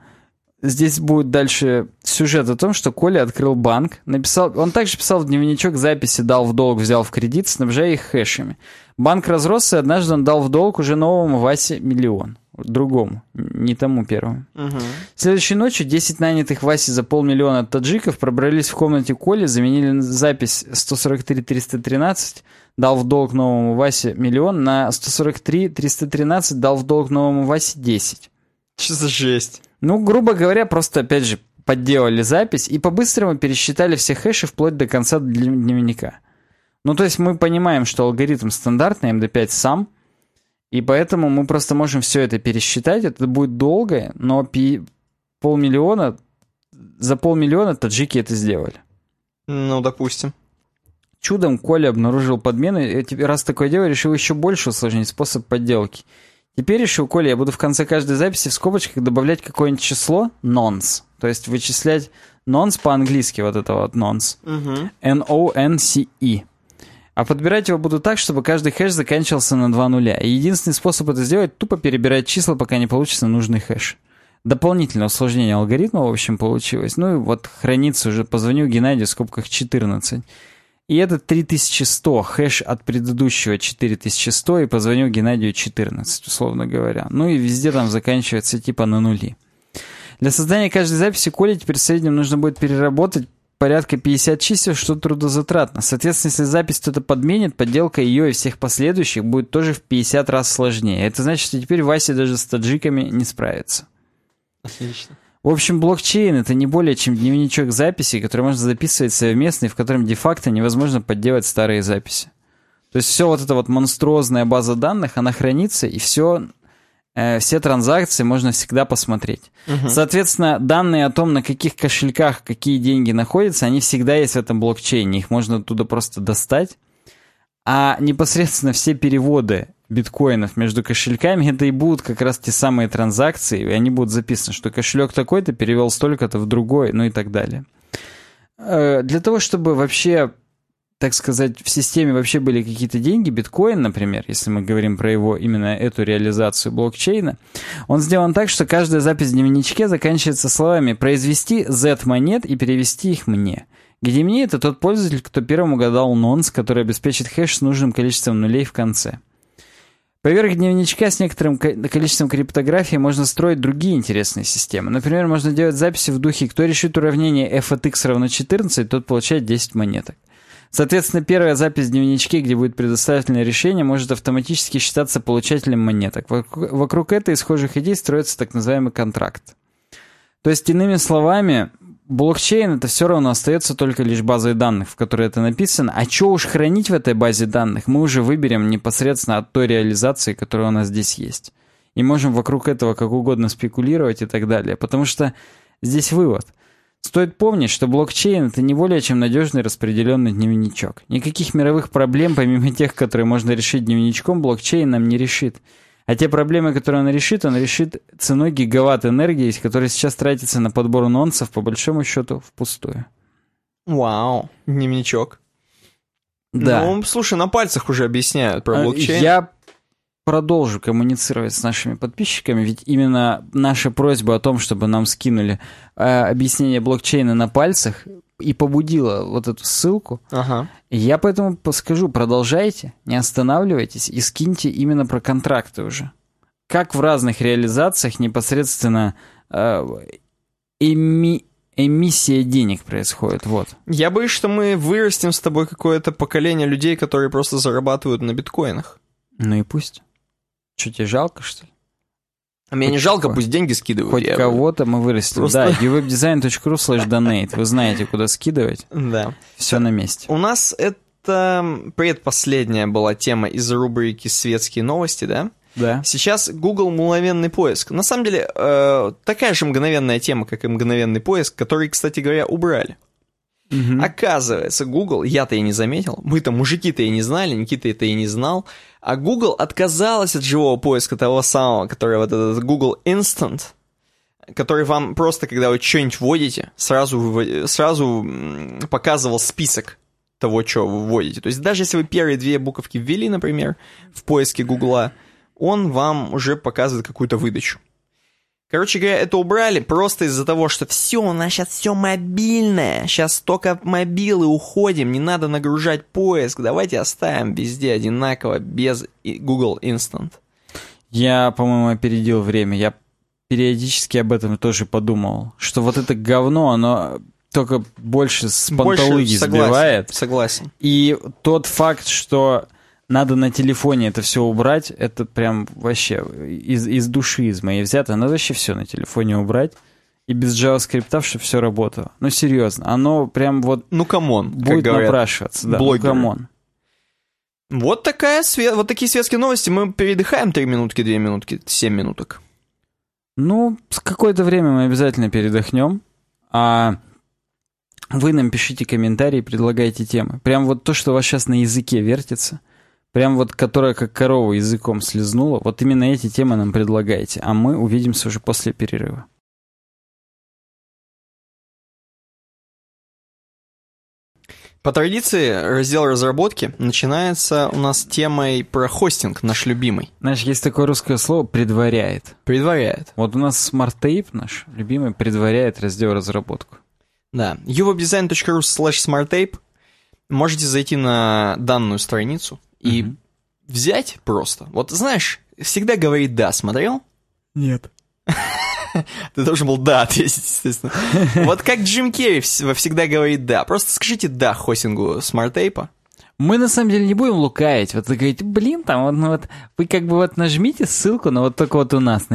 здесь будет дальше сюжет о том, что Коля открыл банк, написал, он также писал в дневничок записи, дал в долг, взял в кредит, снабжая их хэшами. Банк разросся, и однажды он дал в долг уже новому Васе миллион. Другому, не тому первому. Угу. Следующей ночью 10 нанятых Васи за полмиллиона таджиков пробрались в комнате Коли, заменили запись 143-313, дал в долг новому Васе миллион, на 143-313 дал в долг новому Васе 10. Что за жесть? Ну, грубо говоря, просто, опять же, подделали запись и по-быстрому пересчитали все хэши вплоть до конца дневника. Ну, то есть мы понимаем, что алгоритм стандартный, MD5 сам, и поэтому мы просто можем все это пересчитать. Это будет долго, но пи полмиллиона, за полмиллиона таджики это сделали. Ну, допустим. Чудом Коля обнаружил подмены, и раз такое дело, решил еще больше усложнить способ подделки. Теперь решил Коля, я буду в конце каждой записи в скобочках добавлять какое-нибудь число nonce, то есть вычислять nonce по-английски, вот это вот nonce. Угу. N-O-N-C-E. А подбирать его буду так, чтобы каждый хэш заканчивался на два нуля. И единственный способ это сделать — тупо перебирать числа, пока не получится нужный хэш. Дополнительное усложнение алгоритма, в общем, получилось. Ну и вот хранится уже, позвонил Геннадию в скобках 14. И это 3100, хэш от предыдущего 4100, и позвонил Геннадию 14, условно говоря. Ну и везде там заканчивается типа на нули. Для создания каждой записи Коле теперь в среднем нужно будет переработать порядка 50 чисел, что трудозатратно. Соответственно, если запись кто-то подменит, подделка ее и всех последующих будет тоже в 50 раз сложнее. Это значит, что теперь Вася даже с таджиками не справится. Отлично. В общем, блокчейн — это не более чем дневничок записей, который можно записывать совместно, и в котором де-факто невозможно подделать старые записи. То есть все вот эта вот монструозная база данных, она хранится, и все Э, все транзакции можно всегда посмотреть. Угу. Соответственно, данные о том, на каких кошельках какие деньги находятся, они всегда есть в этом блокчейне. Их можно оттуда просто достать. А непосредственно все переводы биткоинов между кошельками, это и будут как раз те самые транзакции, и они будут записаны, что кошелек такой-то перевел столько-то в другой, ну и так далее. Э, для того, чтобы вообще так сказать, в системе вообще были какие-то деньги, биткоин, например, если мы говорим про его именно эту реализацию блокчейна, он сделан так, что каждая запись в дневничке заканчивается словами «произвести Z монет и перевести их мне». Где мне это тот пользователь, кто первым угадал нонс, который обеспечит хэш с нужным количеством нулей в конце. Поверх дневничка с некоторым количеством криптографии можно строить другие интересные системы. Например, можно делать записи в духе «Кто решит уравнение f от x равно 14, тот получает 10 монеток». Соответственно, первая запись в дневничке, где будет предоставленное решение, может автоматически считаться получателем монеток. Вокруг, этой схожих идей строится так называемый контракт. То есть, иными словами, блокчейн это все равно остается только лишь базой данных, в которой это написано. А что уж хранить в этой базе данных, мы уже выберем непосредственно от той реализации, которая у нас здесь есть. И можем вокруг этого как угодно спекулировать и так далее. Потому что здесь вывод – Стоит помнить, что блокчейн — это не более чем надежный распределенный дневничок. Никаких мировых проблем, помимо тех, которые можно решить дневничком, блокчейн нам не решит. А те проблемы, которые он решит, он решит ценой гигаватт энергии, которая сейчас тратится на подбор нонсов, по большому счету, впустую. Вау, дневничок. Да. Ну, слушай, на пальцах уже объясняют про А, блокчейн. Я продолжу коммуницировать с нашими подписчиками, ведь именно наша просьба о том, чтобы нам скинули э, объяснение блокчейна на пальцах и побудила вот эту ссылку. Ага. Я поэтому скажу, продолжайте, не останавливайтесь и скиньте именно про контракты уже. Как в разных реализациях непосредственно э, эми, эмиссия денег происходит, вот. Я боюсь, что мы вырастим с тобой какое-то поколение людей, которые просто зарабатывают на биткоинах. Ну и пусть. Что, тебе жалко, что ли? А мне не жалко, кого- пусть деньги скидывают. Хоть кого-то мы вырастим. Просто- Да, uwebdesign.ru slash donate. Вы знаете, куда скидывать. Да. Все на месте. У нас это предпоследняя была тема из рубрики «Светские новости», да? Да. Сейчас Google мгновенный поиск. На самом деле, э, такая же мгновенная тема, как и мгновенный поиск, который, кстати говоря, убрали. Мгм. Оказывается, Google, я-то и не заметил, мы-то мужики-то и не знали, Никита это и не знал, а Google отказалась от живого поиска того самого, который вот этот Google Instant, который вам просто, когда вы что-нибудь вводите, сразу, сразу показывал список того, что вы вводите. То есть даже если вы первые две буковки ввели, например, в поиске Гугла, он вам уже показывает какую-то выдачу. Короче говоря, это убрали просто из-за того, что все, у нас сейчас все мобильное, сейчас только мобилы уходим, не надо нагружать поиск, давайте оставим везде одинаково, без Google Instant. Я, по-моему, опередил время. Я периодически об этом тоже подумал. Что вот это говно, оно только больше с Больше панталыги согласен, сбивает. Согласен. И тот факт, что надо на телефоне это все убрать, это прям вообще из, из души из моей взято. Надо вообще все на телефоне убрать. И без JavaScript, чтобы все работало. Ну, серьезно. Оно прям вот Ну, come on, будет говорят. напрашиваться. Да, ну, come on. Вот, такая, вот такие светские новости. Мы передыхаем 3 минутки, 2 минутки, 7 минуток. Ну, с какое-то время мы обязательно передохнем. А вы нам пишите комментарии, предлагайте темы. Прям вот то, что у вас сейчас на языке вертится, прям вот которая как корова языком слезнула, вот именно эти темы нам предлагайте. А мы увидимся уже после перерыва. По традиции, раздел разработки начинается у нас темой про хостинг, наш любимый. Знаешь, есть такое русское слово «предваряет». Предваряет. Вот у нас SmartTape наш любимый предваряет раздел разработку. Да. uwebdesign.ru slash smarttape. Можете зайти на данную страницу и Мгм. взять просто. Вот знаешь, всегда говорит «да». Смотрел? Нет. Ты должен был «да» ответить, естественно. Вот как Джим Керри всегда говорит «да». Просто скажите «да» хостингу SmartApe а. Мы на самом деле не будем лукавить. Вот вы говорите, блин, там вот, ну вот вы как бы вот нажмите ссылку, но вот только вот у нас на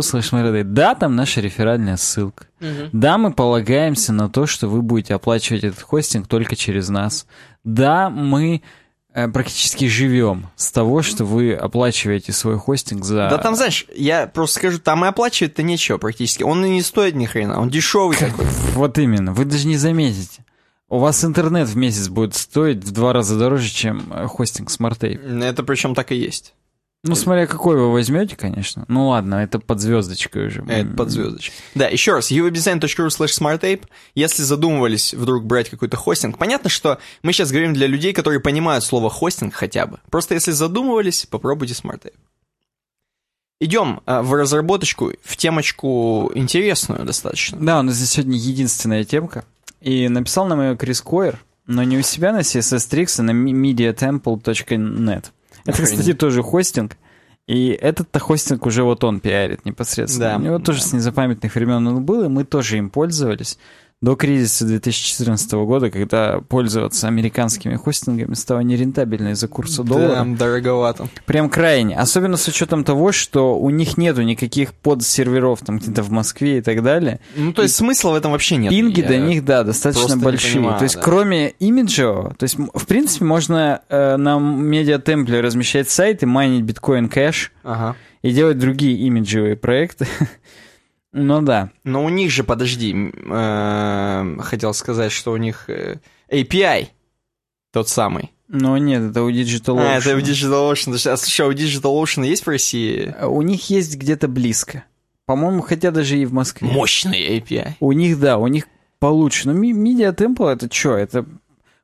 слэш Marriott. Да, там наша реферальная ссылка. Да, мы полагаемся на то, что вы будете оплачивать этот хостинг только через нас. Да, мы практически живем с того, что вы оплачиваете свой хостинг за... Да там, знаешь, я просто скажу, там и оплачивать-то нечего практически. Он и не стоит ни хрена, он дешевый такой. Вот именно, вы даже не заметите. У вас интернет в месяц будет стоить в два раза дороже, чем э, хостинг SmartTape. Это причем так и есть. Ну, смотря какой вы возьмете, конечно. Ну ладно, это под звездочкой уже. Это под звездочкой. Да, еще раз, uwebdesign.ru slash smarttape. Если задумывались вдруг брать какой-то хостинг, понятно, что мы сейчас говорим для людей, которые понимают слово хостинг хотя бы. Просто если задумывались, попробуйте smarttape. Идем а, в разработочку, в темочку интересную достаточно. Да, у нас здесь сегодня единственная темка. И написал нам ее Крис Койер, но не у себя на CSS Tricks, а на mediatemple.net. Это, кстати, тоже хостинг. И этот-то хостинг уже вот он пиарит непосредственно. Да, У него тоже да. с незапамятных времен он был, и мы тоже им пользовались. До кризиса 2014 года, когда пользоваться американскими хостингами стало нерентабельно из-за курса доллара. Да, дороговато. Прям крайне. Особенно с учетом того, что у них нету никаких подсерверов там где-то в Москве и так далее. Ну, то есть смысла в этом вообще нет. Пинги Я- до них, да, достаточно большие. понимаю, то есть, да. кроме имиджевого, то есть, в принципе, можно э, на медиатемпле размещать сайты, майнить биткоин кэш Ага. и делать другие имиджевые проекты. Ну да. Но у них же, подожди, э, хотел сказать, что у них э, API тот самый. Но нет, это у Digital А, это Ocean. в DigitalOcean. А слушай, а у DigitalOcean есть в России У них есть где-то близко. По-моему, хотя даже и в Москве. мощный API? У них, да, у них получше. Но ми- Media Temple это что? Это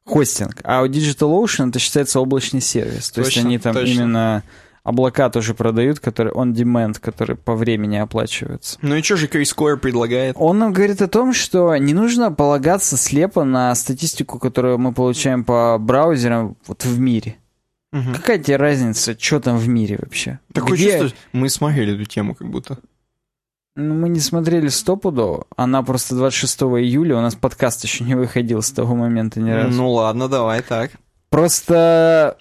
хостинг. А у DigitalOcean это считается облачный сервис. То есть Точно, они там точно. именно облака тоже продают, которые on demand, которые по времени оплачиваются. Ну и что же Койер предлагает? Он нам говорит о том, что не нужно полагаться слепо на статистику, которую мы получаем по браузерам вот в мире. Мгм. Какая тебе разница, что там в мире вообще? Такое Где- чувство, мы смотрели эту тему как будто. Ну, мы не смотрели стопудово. Она просто 26 июля, у нас подкаст еще не выходил с того момента ни разу. Ну ладно, давай так. Просто,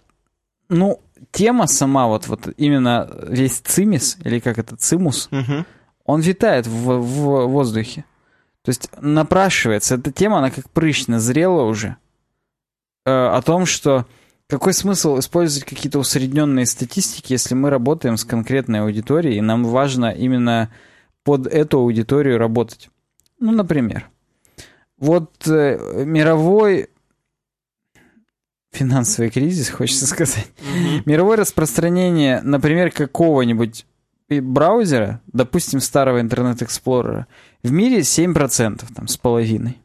ну, тема сама, вот, вот именно весь цимис, или как это, цимус, Мгм. он витает в, в воздухе. То есть напрашивается. Эта тема, она как прыщ назрела уже. Э, о том, что какой смысл использовать какие-то усредненные статистики, если мы работаем с конкретной аудиторией, и нам важно именно под эту аудиторию работать. Ну, например, вот э, мировой финансовый кризис, хочется сказать. Мировое распространение, например, какого-нибудь браузера, допустим, старого Explorer, в мире 7%, там, с половиной.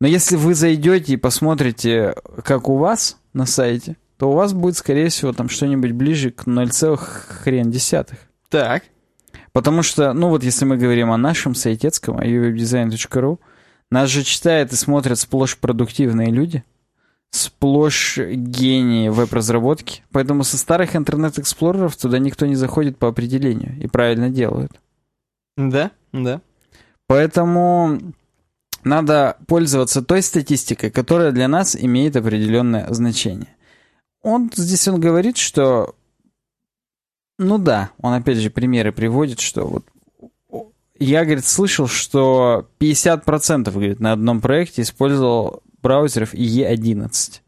Но если вы зайдете и посмотрите, как у вас на сайте, то у вас будет, скорее всего, там что-нибудь ближе к 0, хрен десятых. Так. Потому что, ну вот если мы говорим о нашем сайтецком, о uwebdesign.ru, нас же читают и смотрят сплошь продуктивные люди, сплошь гении веб-разработки, поэтому со старых интернет-эксплореров туда никто не заходит по определению и правильно делают. Да, да. Поэтому надо пользоваться той статистикой, которая для нас имеет определенное значение. Он здесь он говорит, что ну да, он опять же примеры приводит, что вот я, говорит, слышал, что 50%, говорит, на одном проекте использовал браузеров E11.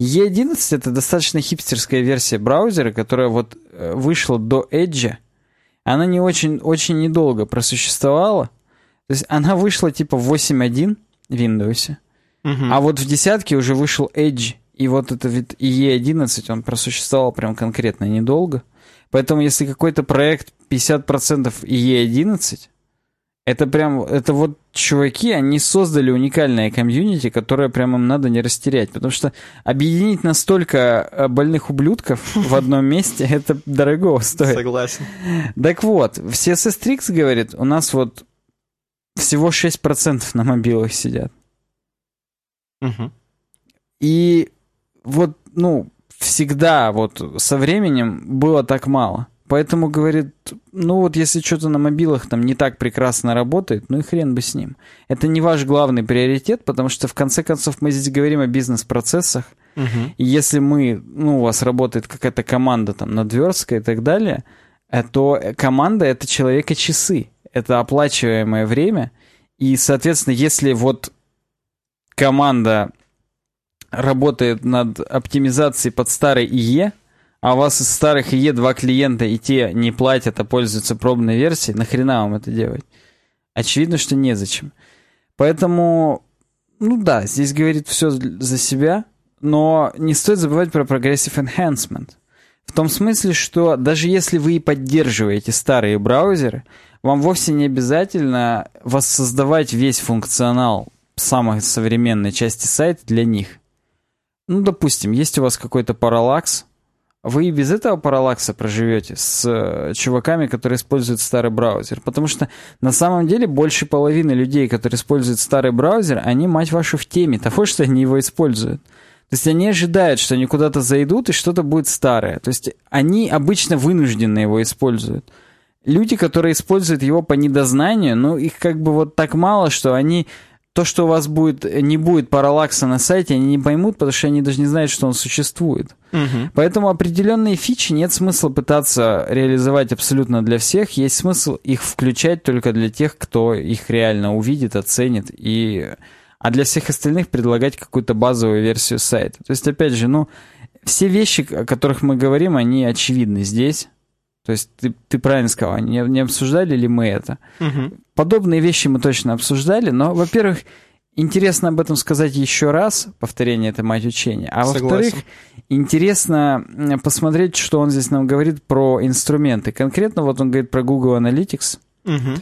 E11 это достаточно хипстерская версия браузера, которая вот э, вышла до Edge. Она не очень, очень недолго просуществовала. То есть она вышла типа в 8.1 в Windows. Угу. А вот в десятке уже вышел Edge. И вот этот вид E11, он просуществовал прям конкретно недолго. Поэтому если какой-то проект 50% E11, это прям, это вот чуваки, они создали уникальное комьюнити, которое прям им надо не растерять. Потому что объединить настолько э, больных ублюдков в одном месте, это дорого стоит. Согласен. Так вот, в CSS Tricks, говорит, у нас вот всего 6% на мобилах сидят. Угу. И вот, ну, всегда вот со временем было так мало. Поэтому, говорит, ну вот если что-то на мобилах там не так прекрасно работает, ну и хрен бы с ним. Это не ваш главный приоритет, потому что в конце концов мы здесь говорим о бизнес-процессах. Угу. И если мы, ну у вас работает какая-то команда там над версткой и так далее, э, то команда это человека-часы. Это оплачиваемое время. И, соответственно, если вот команда работает над оптимизацией под старой IE, а у вас из старых IE два клиента, и те не платят, а пользуются пробной версией, нахрена вам это делать? Очевидно, что незачем. Поэтому, ну да, здесь говорит все за себя, но не стоит забывать про Progressive Enhancement. В том смысле, что даже если вы и поддерживаете старые браузеры, вам вовсе не обязательно воссоздавать весь функционал самой современной части сайта для них. Ну, допустим, есть у вас какой-то параллакс, вы и без этого параллакса проживете с э, чуваками, которые используют старый браузер. Потому что на самом деле больше половины людей, которые используют старый браузер, они, мать вашу, в теме того, что они его используют. То есть они ожидают, что они куда-то зайдут и что-то будет старое. То есть они обычно вынуждены его используют. Люди, которые используют его по недознанию, ну их как бы вот так мало, что они то, что у вас будет, не будет параллакса на сайте, они не поймут, потому что они даже не знают, что он существует. Угу. Поэтому определенные фичи нет смысла пытаться реализовать абсолютно для всех. Есть смысл их включать только для тех, кто их реально увидит, оценит. И... А для всех остальных предлагать какую-то базовую версию сайта. То есть, опять же, ну, все вещи, о которых мы говорим, они очевидны здесь. То есть ты, ты правильно сказал, не, не обсуждали ли мы это? Угу. Подобные вещи мы точно обсуждали, но, во-первых, интересно об этом сказать еще раз, повторение это мать учения, а во-вторых, интересно посмотреть, что он здесь нам говорит про инструменты. Конкретно вот он говорит про Google Analytics, угу.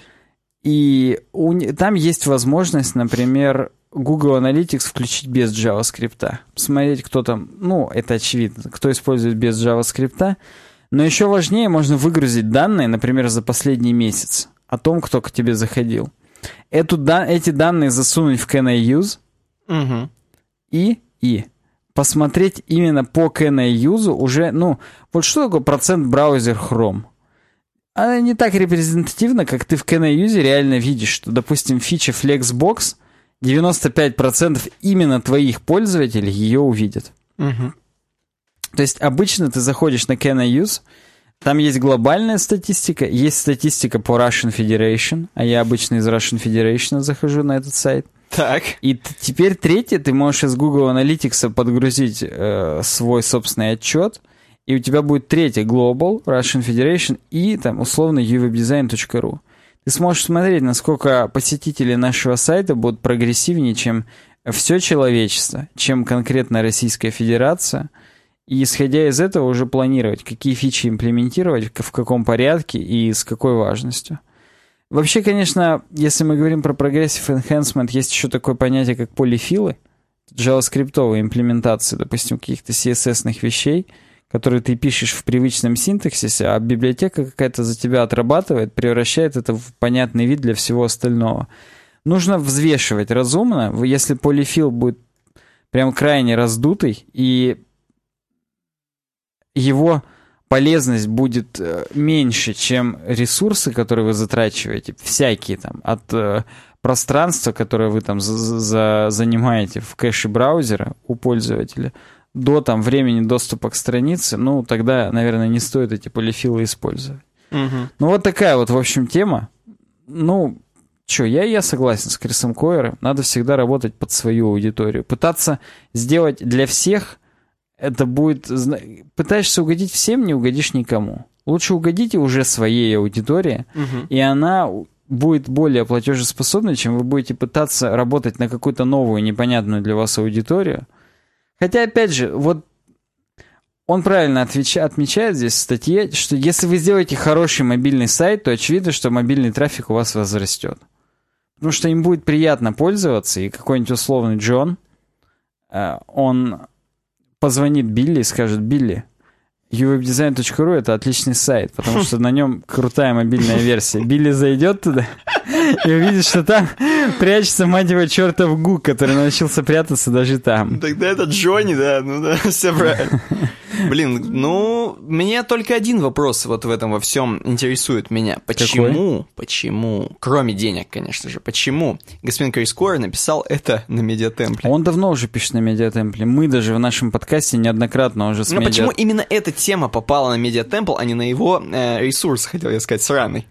и у, там есть возможность, например, Google Analytics включить без JavaScript. Посмотреть, кто там, ну, это очевидно, кто использует без JavaScript, но еще важнее, можно выгрузить данные, например, за последний месяц, о том, кто к тебе заходил. Эту, да, эти данные засунуть в Can I Use угу. и, и посмотреть именно по Can I Use уже, ну, вот что такое процент браузер Chrome? Она не так репрезентативна, как ты в Can I Use реально видишь, что, допустим, фича Flexbox 95% именно твоих пользователей ее увидят. Угу. То есть обычно ты заходишь на Can I Use, там есть глобальная статистика, есть статистика по Russian Federation, а я обычно из Russian Federation захожу на этот сайт. Так. И теперь третье, ты можешь из Google Analytics подгрузить э, свой собственный отчет, и у тебя будет третье Global, Russian Federation и там условно uwebdesign.ru. Ты сможешь смотреть, насколько посетители нашего сайта будут прогрессивнее, чем все человечество, чем конкретно Российская Федерация – и исходя из этого уже планировать, какие фичи имплементировать, в каком порядке и с какой важностью. Вообще, конечно, если мы говорим про Progressive Enhancement, есть еще такое понятие, как полифилы, JavaScript имплементации, допустим, каких-то CSS-ных вещей, которые ты пишешь в привычном синтаксисе, а библиотека какая-то за тебя отрабатывает, превращает это в понятный вид для всего остального. Нужно взвешивать разумно. Если полифил будет прям крайне раздутый, и его полезность будет э, меньше, чем ресурсы, которые вы затрачиваете, всякие там, от э, пространства, которое вы там за за занимаете в кэше браузера у пользователя, до там времени доступа к странице, ну, тогда, наверное, не стоит эти полифилы использовать. Угу. Ну, вот такая вот, в общем, тема. Ну, что, я, я согласен с Крисом Койером. Надо всегда работать под свою аудиторию. Пытаться сделать для всех это будет... Пытаешься угодить всем, не угодишь никому. Лучше угодите уже своей аудитории, Угу. и она будет более платежеспособной, чем вы будете пытаться работать на какую-то новую, непонятную для вас аудиторию. Хотя, опять же, вот он правильно отвеча, отмечает здесь в статье, что если вы сделаете хороший мобильный сайт, то очевидно, что мобильный трафик у вас возрастет. Потому что им будет приятно пользоваться, и какой-нибудь условный Джон, э, он позвонит Билли и скажет, Билли, uwebdesign.ru это отличный сайт, потому что на нем крутая мобильная версия. Билли зайдет туда и увидит, что там прячется, мать его, чертов гук, который научился прятаться даже там. Тогда это Джонни, да, ну да, все правильно. Блин, ну, мне только один вопрос вот в этом во всем интересует меня. Почему, почему, кроме денег, конечно же, почему господин Крис Койер написал это на медиатемпле? Он давно уже пишет на медиатемпле. Мы даже в нашем подкасте неоднократно уже с Но медиа- почему именно эта тема попала на медиатемпл, а не на его э, ресурс, хотел я сказать, сраный?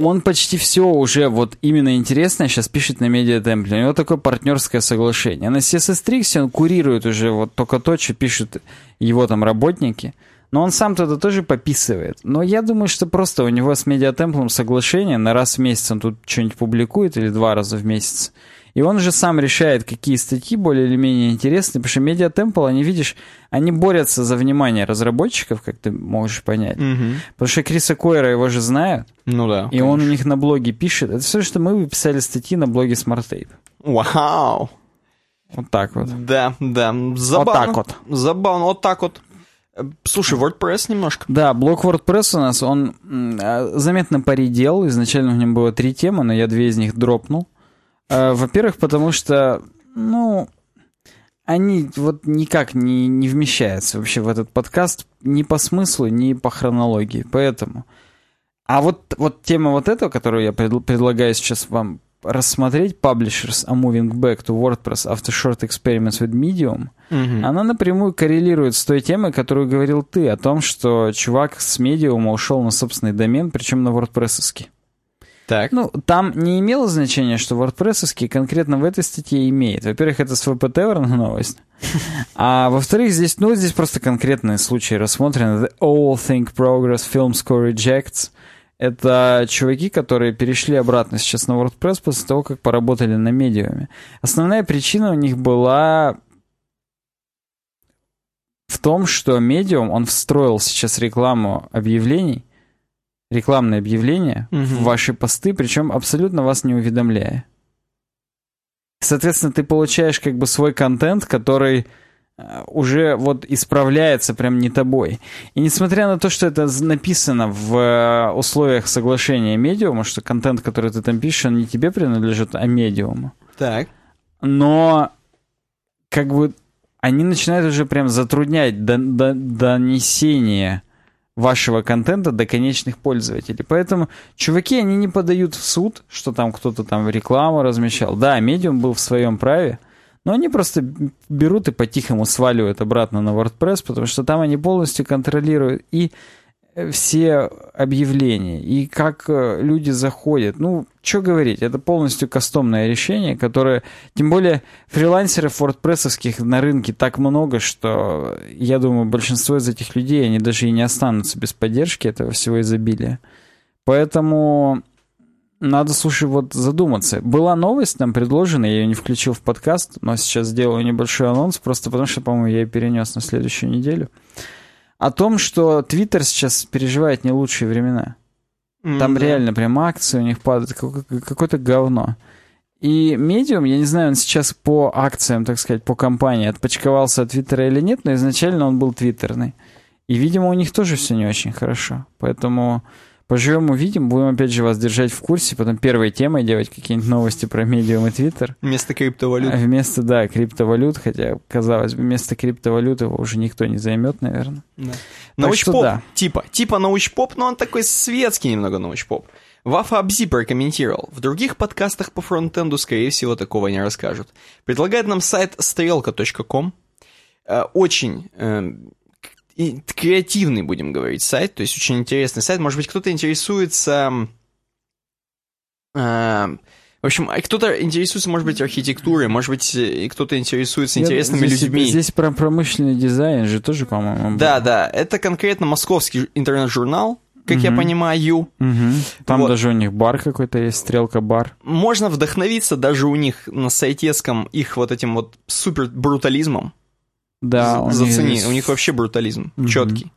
Он почти все уже вот именно интересное сейчас пишет на медиатемпле. У него такое партнерское соглашение. На CSS Tricks он курирует уже вот только то, что пишут его там работники. Но он сам туда тоже пописывает. Но я думаю, что просто у него с медиатемплом соглашение. На раз в месяц он тут что-нибудь публикует или два раза в месяц. И он же сам решает, какие статьи более или менее интересны, потому что медиатемпл, они, видишь, они борются за внимание разработчиков, как ты можешь понять. Потому что Криса Койера его же знают, Ну да. и он у них на блоге пишет. Это все, что мы выписали статьи на блоге Smart Tape. Вау. Вот так вот. Да, да, забавно. так вот. Забавно, вот так вот. Слушай, WordPress немножко. Да, блок WordPress у нас, он а, заметно поредел. Изначально в нем было три темы, но я две из них дропнул. А, Во-первых, потому что, ну, они вот никак не, не вмещаются вообще в этот подкаст ни по смыслу, ни по хронологии. Поэтому. А вот, вот тема вот этого, которую я пред- предлагаю сейчас вам рассмотреть, Publishers are moving back to WordPress after short experiments with Medium, она напрямую коррелирует с той темой, которую говорил ты, о том, что чувак с медиума ушел на собственный домен, причем на WordPress-овский. Так. Ну, там не имело значения, что WordPress конкретно в этой статье имеет. Во-первых, это с VPTver новость. А во-вторых, здесь, ну, здесь просто конкретные случаи рассмотрены. The All Think Progress Film Score Rejects. Это чуваки, которые перешли обратно сейчас на WordPress после того, как поработали на медиуме. Основная причина у них была в том, что Medium, он встроил сейчас рекламу объявлений, рекламные объявления Мгм. в ваши посты, причем абсолютно вас не уведомляя. Соответственно, ты получаешь как бы свой контент, который э, уже вот исправляется прям не тобой. И несмотря на то, что это написано в э, условиях соглашения медиума, что контент, который ты там пишешь, он не тебе принадлежит, а медиуму, Так. но как бы они начинают уже прям затруднять до- до- донесение вашего контента до конечных пользователей. Поэтому чуваки, они не подают в суд, что там кто-то там рекламу размещал. Да, медиум был в своем праве, но они просто берут и по-тихому сваливают обратно на WordPress, потому что там они полностью контролируют и все объявления, и как э, люди заходят. Ну, что говорить, это полностью кастомное решение, которое... Тем более фрилансеров WordPress на рынке так много, что я думаю, большинство из этих людей, они даже и не останутся без поддержки этого всего изобилия. Поэтому Надо, слушай, вот задуматься. Была новость нам предложена, я ее не включил в подкаст, но сейчас сделаю небольшой анонс, просто потому что, по-моему, я ее перенес на следующую неделю. О том, что Твиттер сейчас переживает не лучшие времена. Там да. реально прям акции у них падают, какое- какое-то говно. И Medium, я не знаю, он сейчас по акциям, так сказать, по компании отпочковался от Твиттера или нет, но изначально он был твиттерный. И, видимо, у них тоже все не очень хорошо. Поэтому поживем увидим, будем опять же вас держать в курсе, потом первой темой делать какие-нибудь новости про Medium и Twitter. Вместо криптовалют. А вместо, да, криптовалют, хотя, казалось бы, вместо криптовалют его уже никто не займет, наверное. Да. Научпоп, да. типа, типа научпоп, но он такой светский немного научпоп. Вафа Абзи прокомментировал. В других подкастах по фронтенду, скорее всего, такого не расскажут. Предлагает нам сайт стрелка.ком. Э, Очень э, к- и креативный, будем говорить, сайт. То есть очень интересный сайт. Может быть, кто-то интересуется... э, в общем, а кто-то интересуется, может быть, архитектурой, может быть, э, и кто-то интересуется интересными здесь, людьми. Здесь про промышленный дизайн же тоже, по-моему, был. Да, да, это конкретно московский интернет-журнал, как я Мгм. понимаю. Мгм. Там Вот. даже у них бар какой-то есть, стрелка бар. Можно вдохновиться даже у них на сайтеском их вот этим вот супер брутализмом. Да, них Зацени, здесь- у них вообще брутализм Мгм. четкий.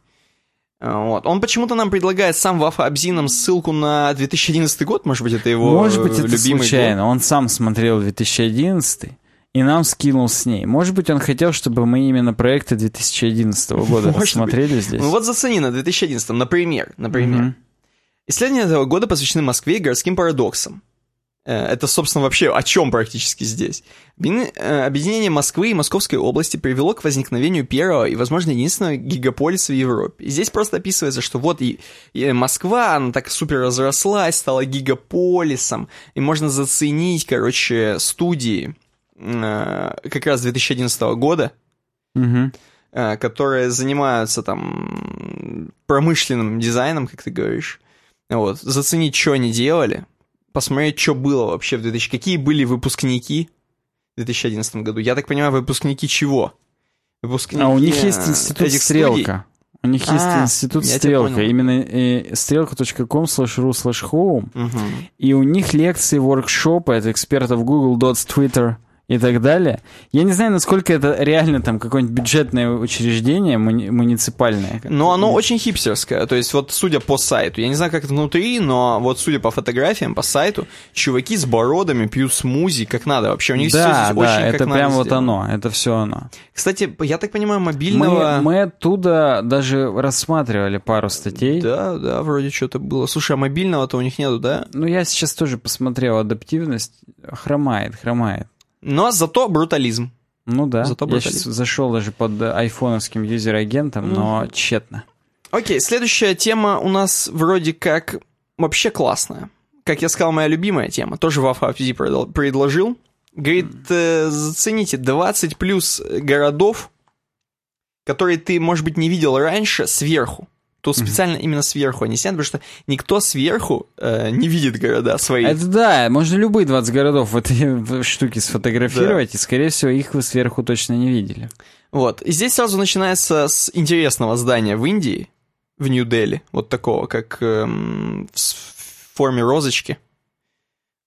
Вот. Он почему-то нам предлагает сам Вафа Абзи нам ссылку на 2011 год, может быть, это его Может быть, это любимый случайно. Он сам смотрел 2011 и нам скинул с ней. Может быть, он хотел, чтобы мы именно проекты 2011 года год. здесь. Ну вот зацени на 2011, например, например. Мгм. Исследования этого года посвящены Москве и городским парадоксам. Э, Это, собственно, вообще о чем практически здесь. Э, Объединение Москвы и Московской области привело к возникновению первого и, возможно, единственного гигаполиса в Европе. И здесь просто описывается, что вот и, и Москва, она так супер разрослась, стала гигаполисом, и можно заценить, короче, студии э, как раз 2011 года, э, которые занимаются там промышленным дизайном, как ты говоришь. Вот, заценить, что они делали, посмотреть, что было вообще в 2000... Какие были выпускники в 2011 году. Я так понимаю, выпускники чего? Выпускники А у них есть э, институт этих Стрелка. У них есть А, институт Стрелка. Именно э, стрелка.com slash ru slash home. студий. Мгм. И у них лекции, воркшопы от экспертов Google, Dots, Twitter и так далее. Я не знаю, насколько это реально там какое-нибудь бюджетное учреждение муни- муниципальное. Но оно очень хипстерское, то есть вот судя по сайту, я не знаю, как это внутри, но вот судя по фотографиям, по сайту, чуваки с бородами пьют смузи как надо вообще, у них Да, здесь да, очень как это надо прям вот сделано. оно, это все оно. Кстати, я так понимаю, мобильного... Мы, мы оттуда даже рассматривали пару статей. Да, да, вроде что-то было. Слушай, а мобильного-то у них нету, да? Ну, я сейчас тоже посмотрел адаптивность. Хромает, хромает. Но зато брутализм. Ну да, Зато я брутализм. сейчас зашел даже под э, айфоновским юзер-агентом, но тщетно. Окей, следующая тема у нас вроде как вообще классная. Как я сказал, моя любимая тема. Тоже Вафа FZ предл- предложил. Говорит, э, зацените 20 плюс городов, которые ты, может быть, не видел раньше сверху. То специально именно сверху они снят, потому что никто сверху э, не видит города свои. Это да, можно любые 20 городов в этой штуке сфотографировать, и, скорее всего, их вы сверху точно не видели. Вот. И здесь сразу начинается с интересного здания в Индии, в Нью-Дели, вот такого, как эм, в форме розочки.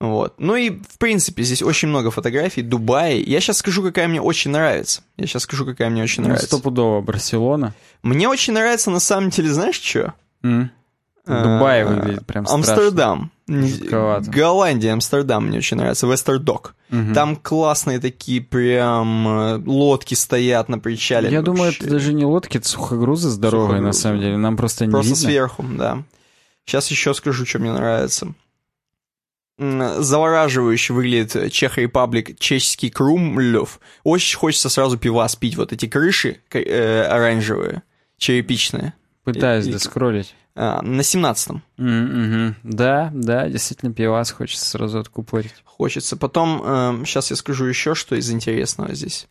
Вот. Ну и, в принципе, здесь очень много фотографий, Дубай. Я сейчас скажу, какая мне очень нравится. Я сейчас скажу, какая мне очень Ну, нравится. стопудово Барселона. Мне очень нравится, на самом деле, знаешь, что? М. Дубай выглядит прям страшно. Амстердам. Жутковато. Голландия, Амстердам мне очень нравится. Вестердок. Мгм. Там классные такие прям э, лодки стоят на причале. Я думаю, Вообще. это даже не лодки, это сухогрузы здоровые, на Сухогрузы. самом деле. Нам просто не Просто видно. сверху, да. Сейчас еще скажу, что мне нравится. Завораживающе выглядит Чех Репаблик, чешский Крумлев. Очень хочется сразу пива спить. Вот эти крыши э, оранжевые, черепичные. Пытаюсь И- доскроллить. А, на 17-м М, мгм. Да, да, действительно, пивас хочется сразу откупорить. хочется. Потом, сейчас я скажу еще, что из интересного здесь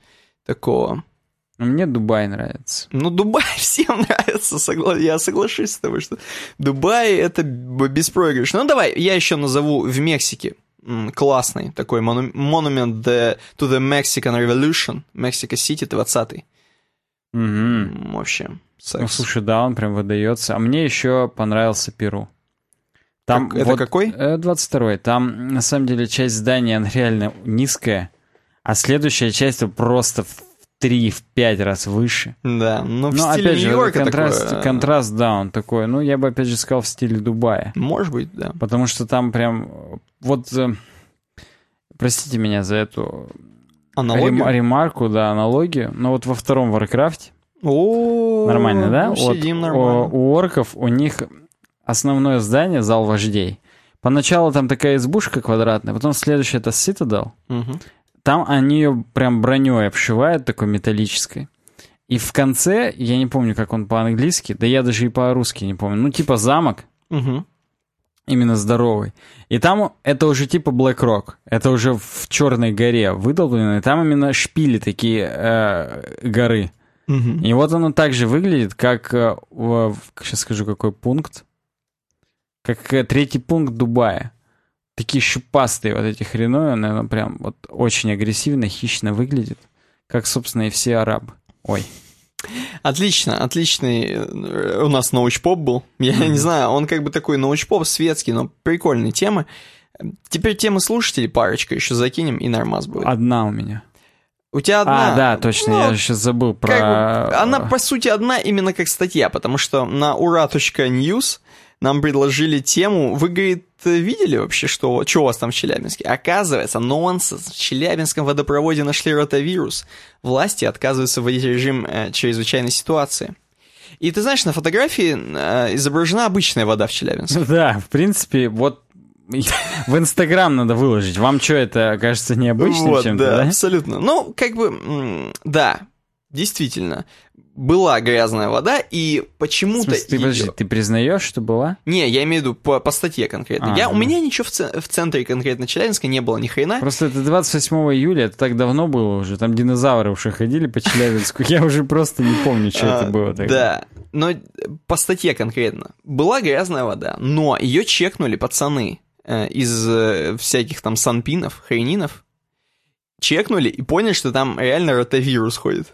такого. Мне Дубай нравится. Ну, Дубай всем нравится, согла- я соглашусь с тобой, что Дубай это б- беспроигрышно. Ну, давай, я еще назову в Мексике классный такой мону- монумент the- to the Mexican Revolution, Mexico City 20 Мгм. М, Вообще, Ну, секс. слушай, да, он прям выдается. А мне еще понравился Перу. Там Как- это вот, какой? э, 22-й. Там, на самом деле, часть здания, она реально низкая, а следующая часть просто в 3-5 раз выше. Да, но в Ну, стиле опять же, Нью-Йорка контраст, такое, э, контраст, да, он такой. Ну, я бы, опять же, сказал, в стиле Дубая. Может быть, да. Потому что там прям... э, Вот, э, простите меня за эту Аналогию? рем- ремарку, да, аналогию, но вот во втором Warcraft е О, Нормально, да? ну, Вот у- нормально. У, орков у них основное здание, зал вождей. Поначалу там такая избушка квадратная, потом следующее это Citadel. Мгм. Там они ее прям броней обшивают, такой металлической. И в конце, я не помню, как он по-английски, да я даже и по-русски не помню, ну типа замок, Мгм. именно здоровый. И там это уже типа Black Rock. Это уже в Черной горе выдолблено. И там именно шпили такие э, горы. Мгм. И вот оно так же выглядит, как... сейчас скажу, какой пункт. Как э, третий пункт Дубая. Такие щупастые вот эти хреновины. Оно прям вот очень агрессивно, хищно выглядит. Как, собственно, и все арабы. Ой. Отлично, отличный э, у нас научпоп был. Я не знаю, он как бы такой научпоп светский, но прикольные темы. Теперь темы слушателей парочка еще закинем, и нормас будет. Одна у меня. У тебя одна... А, да, точно, ну, я сейчас забыл про... как бы, она, по сути, одна именно как статья, потому что на ура.news нам предложили тему. Вы, говорит, видели вообще, что, что у вас там в Челябинске? Оказывается, нонсенс. В Челябинском водопроводе нашли ротавирус. Власти отказываются вводить режим э, чрезвычайной ситуации. И ты знаешь, на фотографии э, изображена обычная вода в Челябинске. Да, в принципе, вот в Инстаграм надо выложить. Вам что, это кажется необычным Вот, чем-то, да, да? абсолютно. Ну, как бы, да, действительно. Была грязная вода, и почему-то... ты, подожди, ты признаешь, что была? Не, я имею в виду по, по статье конкретно. А, я, у ну. меня ничего в, ц- в центре конкретно Челябинска не было ни хрена. Просто это 28 июля, это так давно было уже. Там динозавры уже ходили по Челябинску. Я уже просто не помню, что это А, было тогда. Да, но по статье конкретно. Была грязная вода, но ее чекнули пацаны э, из э, всяких там санпинов, хренинов. Чекнули и поняли, что там реально ротавирус ходит.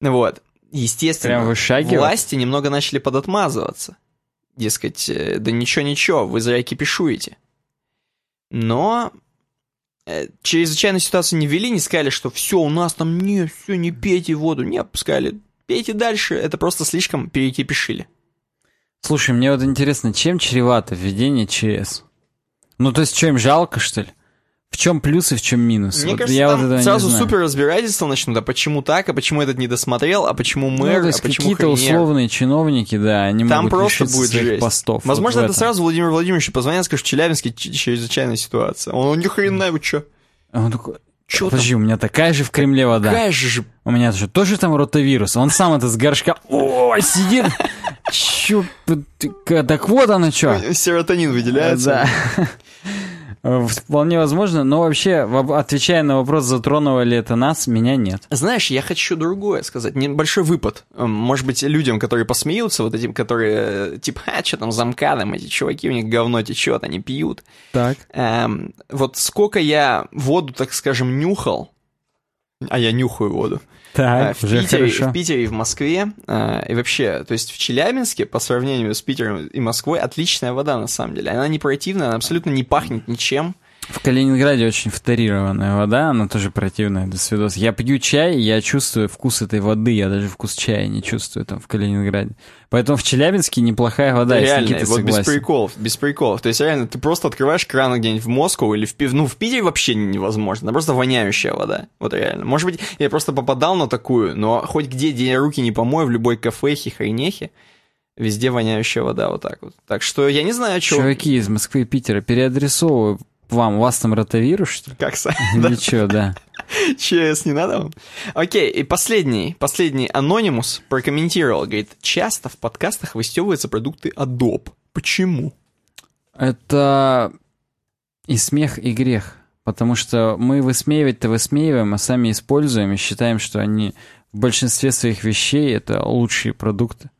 Вот. Естественно, власти немного начали подотмазываться. Дескать, э, да ничего-ничего, вы зря кипишуете. Но э, чрезвычайную ситуацию не ввели, не сказали, что все, у нас там не, все, не пейте воду. Не, сказали, пейте дальше, это просто слишком перекипишили. Слушай, мне вот интересно, чем чревато введение ЧС? Ну, то есть, что им жалко, что ли? В чем плюс и в чем минус? Мне Вот кажется, я там вот сразу не знаю. супер разбирательство начнут, а почему так, а почему этот не досмотрел, а почему Ну, мэр, есть а почему какие-то условные чиновники, да, они Там могут просто будет своих жесть. постов. вот Возможно, в это сразу Владимир Владимирович позвонят, скажет, в Челябинске чрезвычайная ситуация. Он, ни хрена, вы чё? А Он такой, Чё там? подожди, у меня такая же в Кремле вода. Какая же У меня же тоже там ротавирус. Он сам это с горшка, о, сидит. Чё, так вот оно что. серотонин выделяется? Да. Э, Вполне возможно, но вообще, отвечая на вопрос, затронуло ли это нас, меня нет. Знаешь, я хочу другое сказать. Небольшой выпад. Эм, Может быть, людям, которые посмеются, вот этим, которые, э, типа, а, что там за МКАДом, эти чуваки, у них говно течет, они пьют. Так. Эм, вот сколько я воду, так скажем, нюхал, а я нюхаю воду, э, Так, в, уже Питере, хорошо. в Питере и в Москве, э, и вообще, то есть в Челябинске, по сравнению с Питером и Москвой, отличная вода, на самом деле. Она не противная, она абсолютно не пахнет ничем. В Калининграде очень фторированная вода, она тоже противная до свидос. Я пью чай, я чувствую вкус этой воды, я даже вкус чая не чувствую там в Калининграде. Поэтому в Челябинске неплохая вода, я с реально, вот без согласен. приколов, без приколов. То есть реально, ты просто открываешь кран где-нибудь в Москву или в Пи- Ну, в Питере вообще невозможно, просто воняющая вода. Вот реально. Может быть, я просто попадал на такую, но хоть где, где я руки не помою, в любой кафехе, хренехе, везде воняющая вода вот так вот. Так что я не знаю, что... Чуваки из Москвы и Питера, переадресовываю вам. У вас там ротавирус, что ли? Как са- да, Или что, да. ЧС не надо вам? Окей, и последний, последний анонимус прокомментировал, говорит, часто в подкастах выстевываются продукты Adobe. Почему? Это и смех, и грех. Потому что мы высмеивать-то высмеиваем, а сами используем и считаем, что они в большинстве своих вещей это лучшие продукты.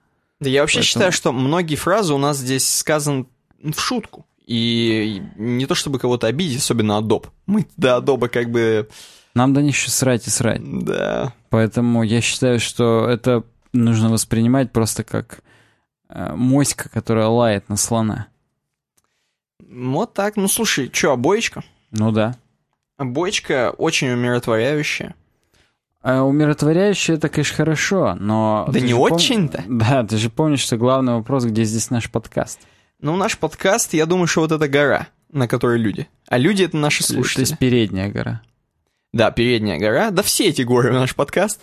Да я вообще Поэтому- считаю, что многие фразы у нас здесь сказаны в шутку. И не то чтобы кого-то обидеть, особенно Adobe. Мы до Adobe как бы... Нам до них еще срать и срать. Да. Поэтому я считаю, что это нужно воспринимать просто как э, моська, которая лает на слона. Вот так. Ну, слушай, что, обоечка? Ну да. Обоечка очень умиротворяющая. А умиротворяющее это, конечно, хорошо, но... Да не же пом- очень-то. Да, ты же помнишь, что главный вопрос, где здесь наш подкаст. Ну, наш подкаст, я думаю, что вот эта гора, на которой люди. А люди — это наши То слушатели. есть передняя гора. Да, передняя гора. Да все эти горы наш подкаст.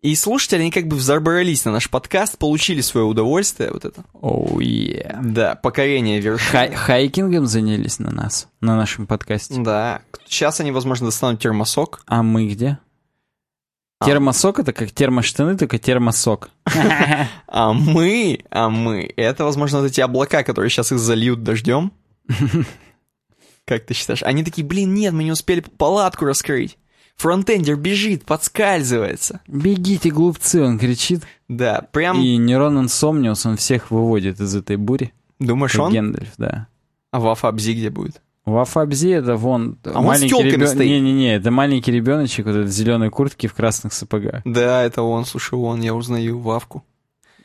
И слушатели, они как бы взобрались на наш подкаст, получили свое удовольствие, вот это. Оу, е. Да, покорение вершин. Хай- хайкингом занялись на нас, на нашем подкасте. Да. Сейчас они, возможно, достанут термосок. А мы где? А. Термосок это как термоштаны, только термосок. А мы, а мы, это, возможно, вот эти облака, которые сейчас их зальют дождем. Как ты считаешь? Они такие, блин, нет, мы не успели палатку раскрыть. Фронтендер бежит, подскальзывается. Бегите, глупцы, он кричит. Да, прям, И Нерон Инсомниус, он всех выводит из этой бури. думаешь, он? Гендальф, да. А в Афабзи где будет? В Афабзе это вон А он с тёлками ребё- стоит. Не-не-не, это маленький ребеночек вот в зеленой куртке в красных сапогах. Да, это он, слушай, он, я узнаю Вавку.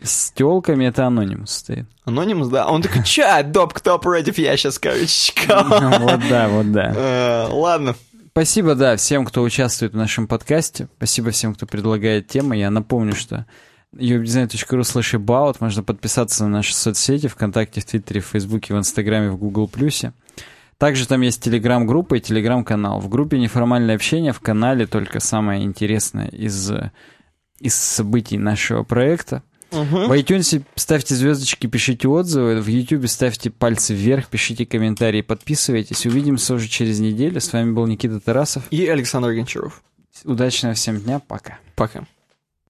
С телками это анонимус стоит. Анонимус, да? Он такой, ча, доп, кто против, я сейчас, короче, Вот да, вот да. Э, Ладно. Спасибо, да, всем, кто участвует в нашем подкасте. Спасибо всем, кто предлагает темы. Я напомню, что uwebdesign.ru slash about можно подписаться на наши соцсети ВКонтакте, в Твиттере, в Фейсбуке, в Инстаграме, в Гугл Плюсе. Также там есть телеграм-группа и телеграм-канал. В группе неформальное общение, в канале только самое интересное из, из событий нашего проекта. В iTunes ставьте звездочки, пишите отзывы. В YouTube ставьте пальцы вверх, пишите комментарии, подписывайтесь. Увидимся уже через неделю. С вами был Никита Тарасов. И Александр Гончаров. Удачного всем дня. Пока. Пока.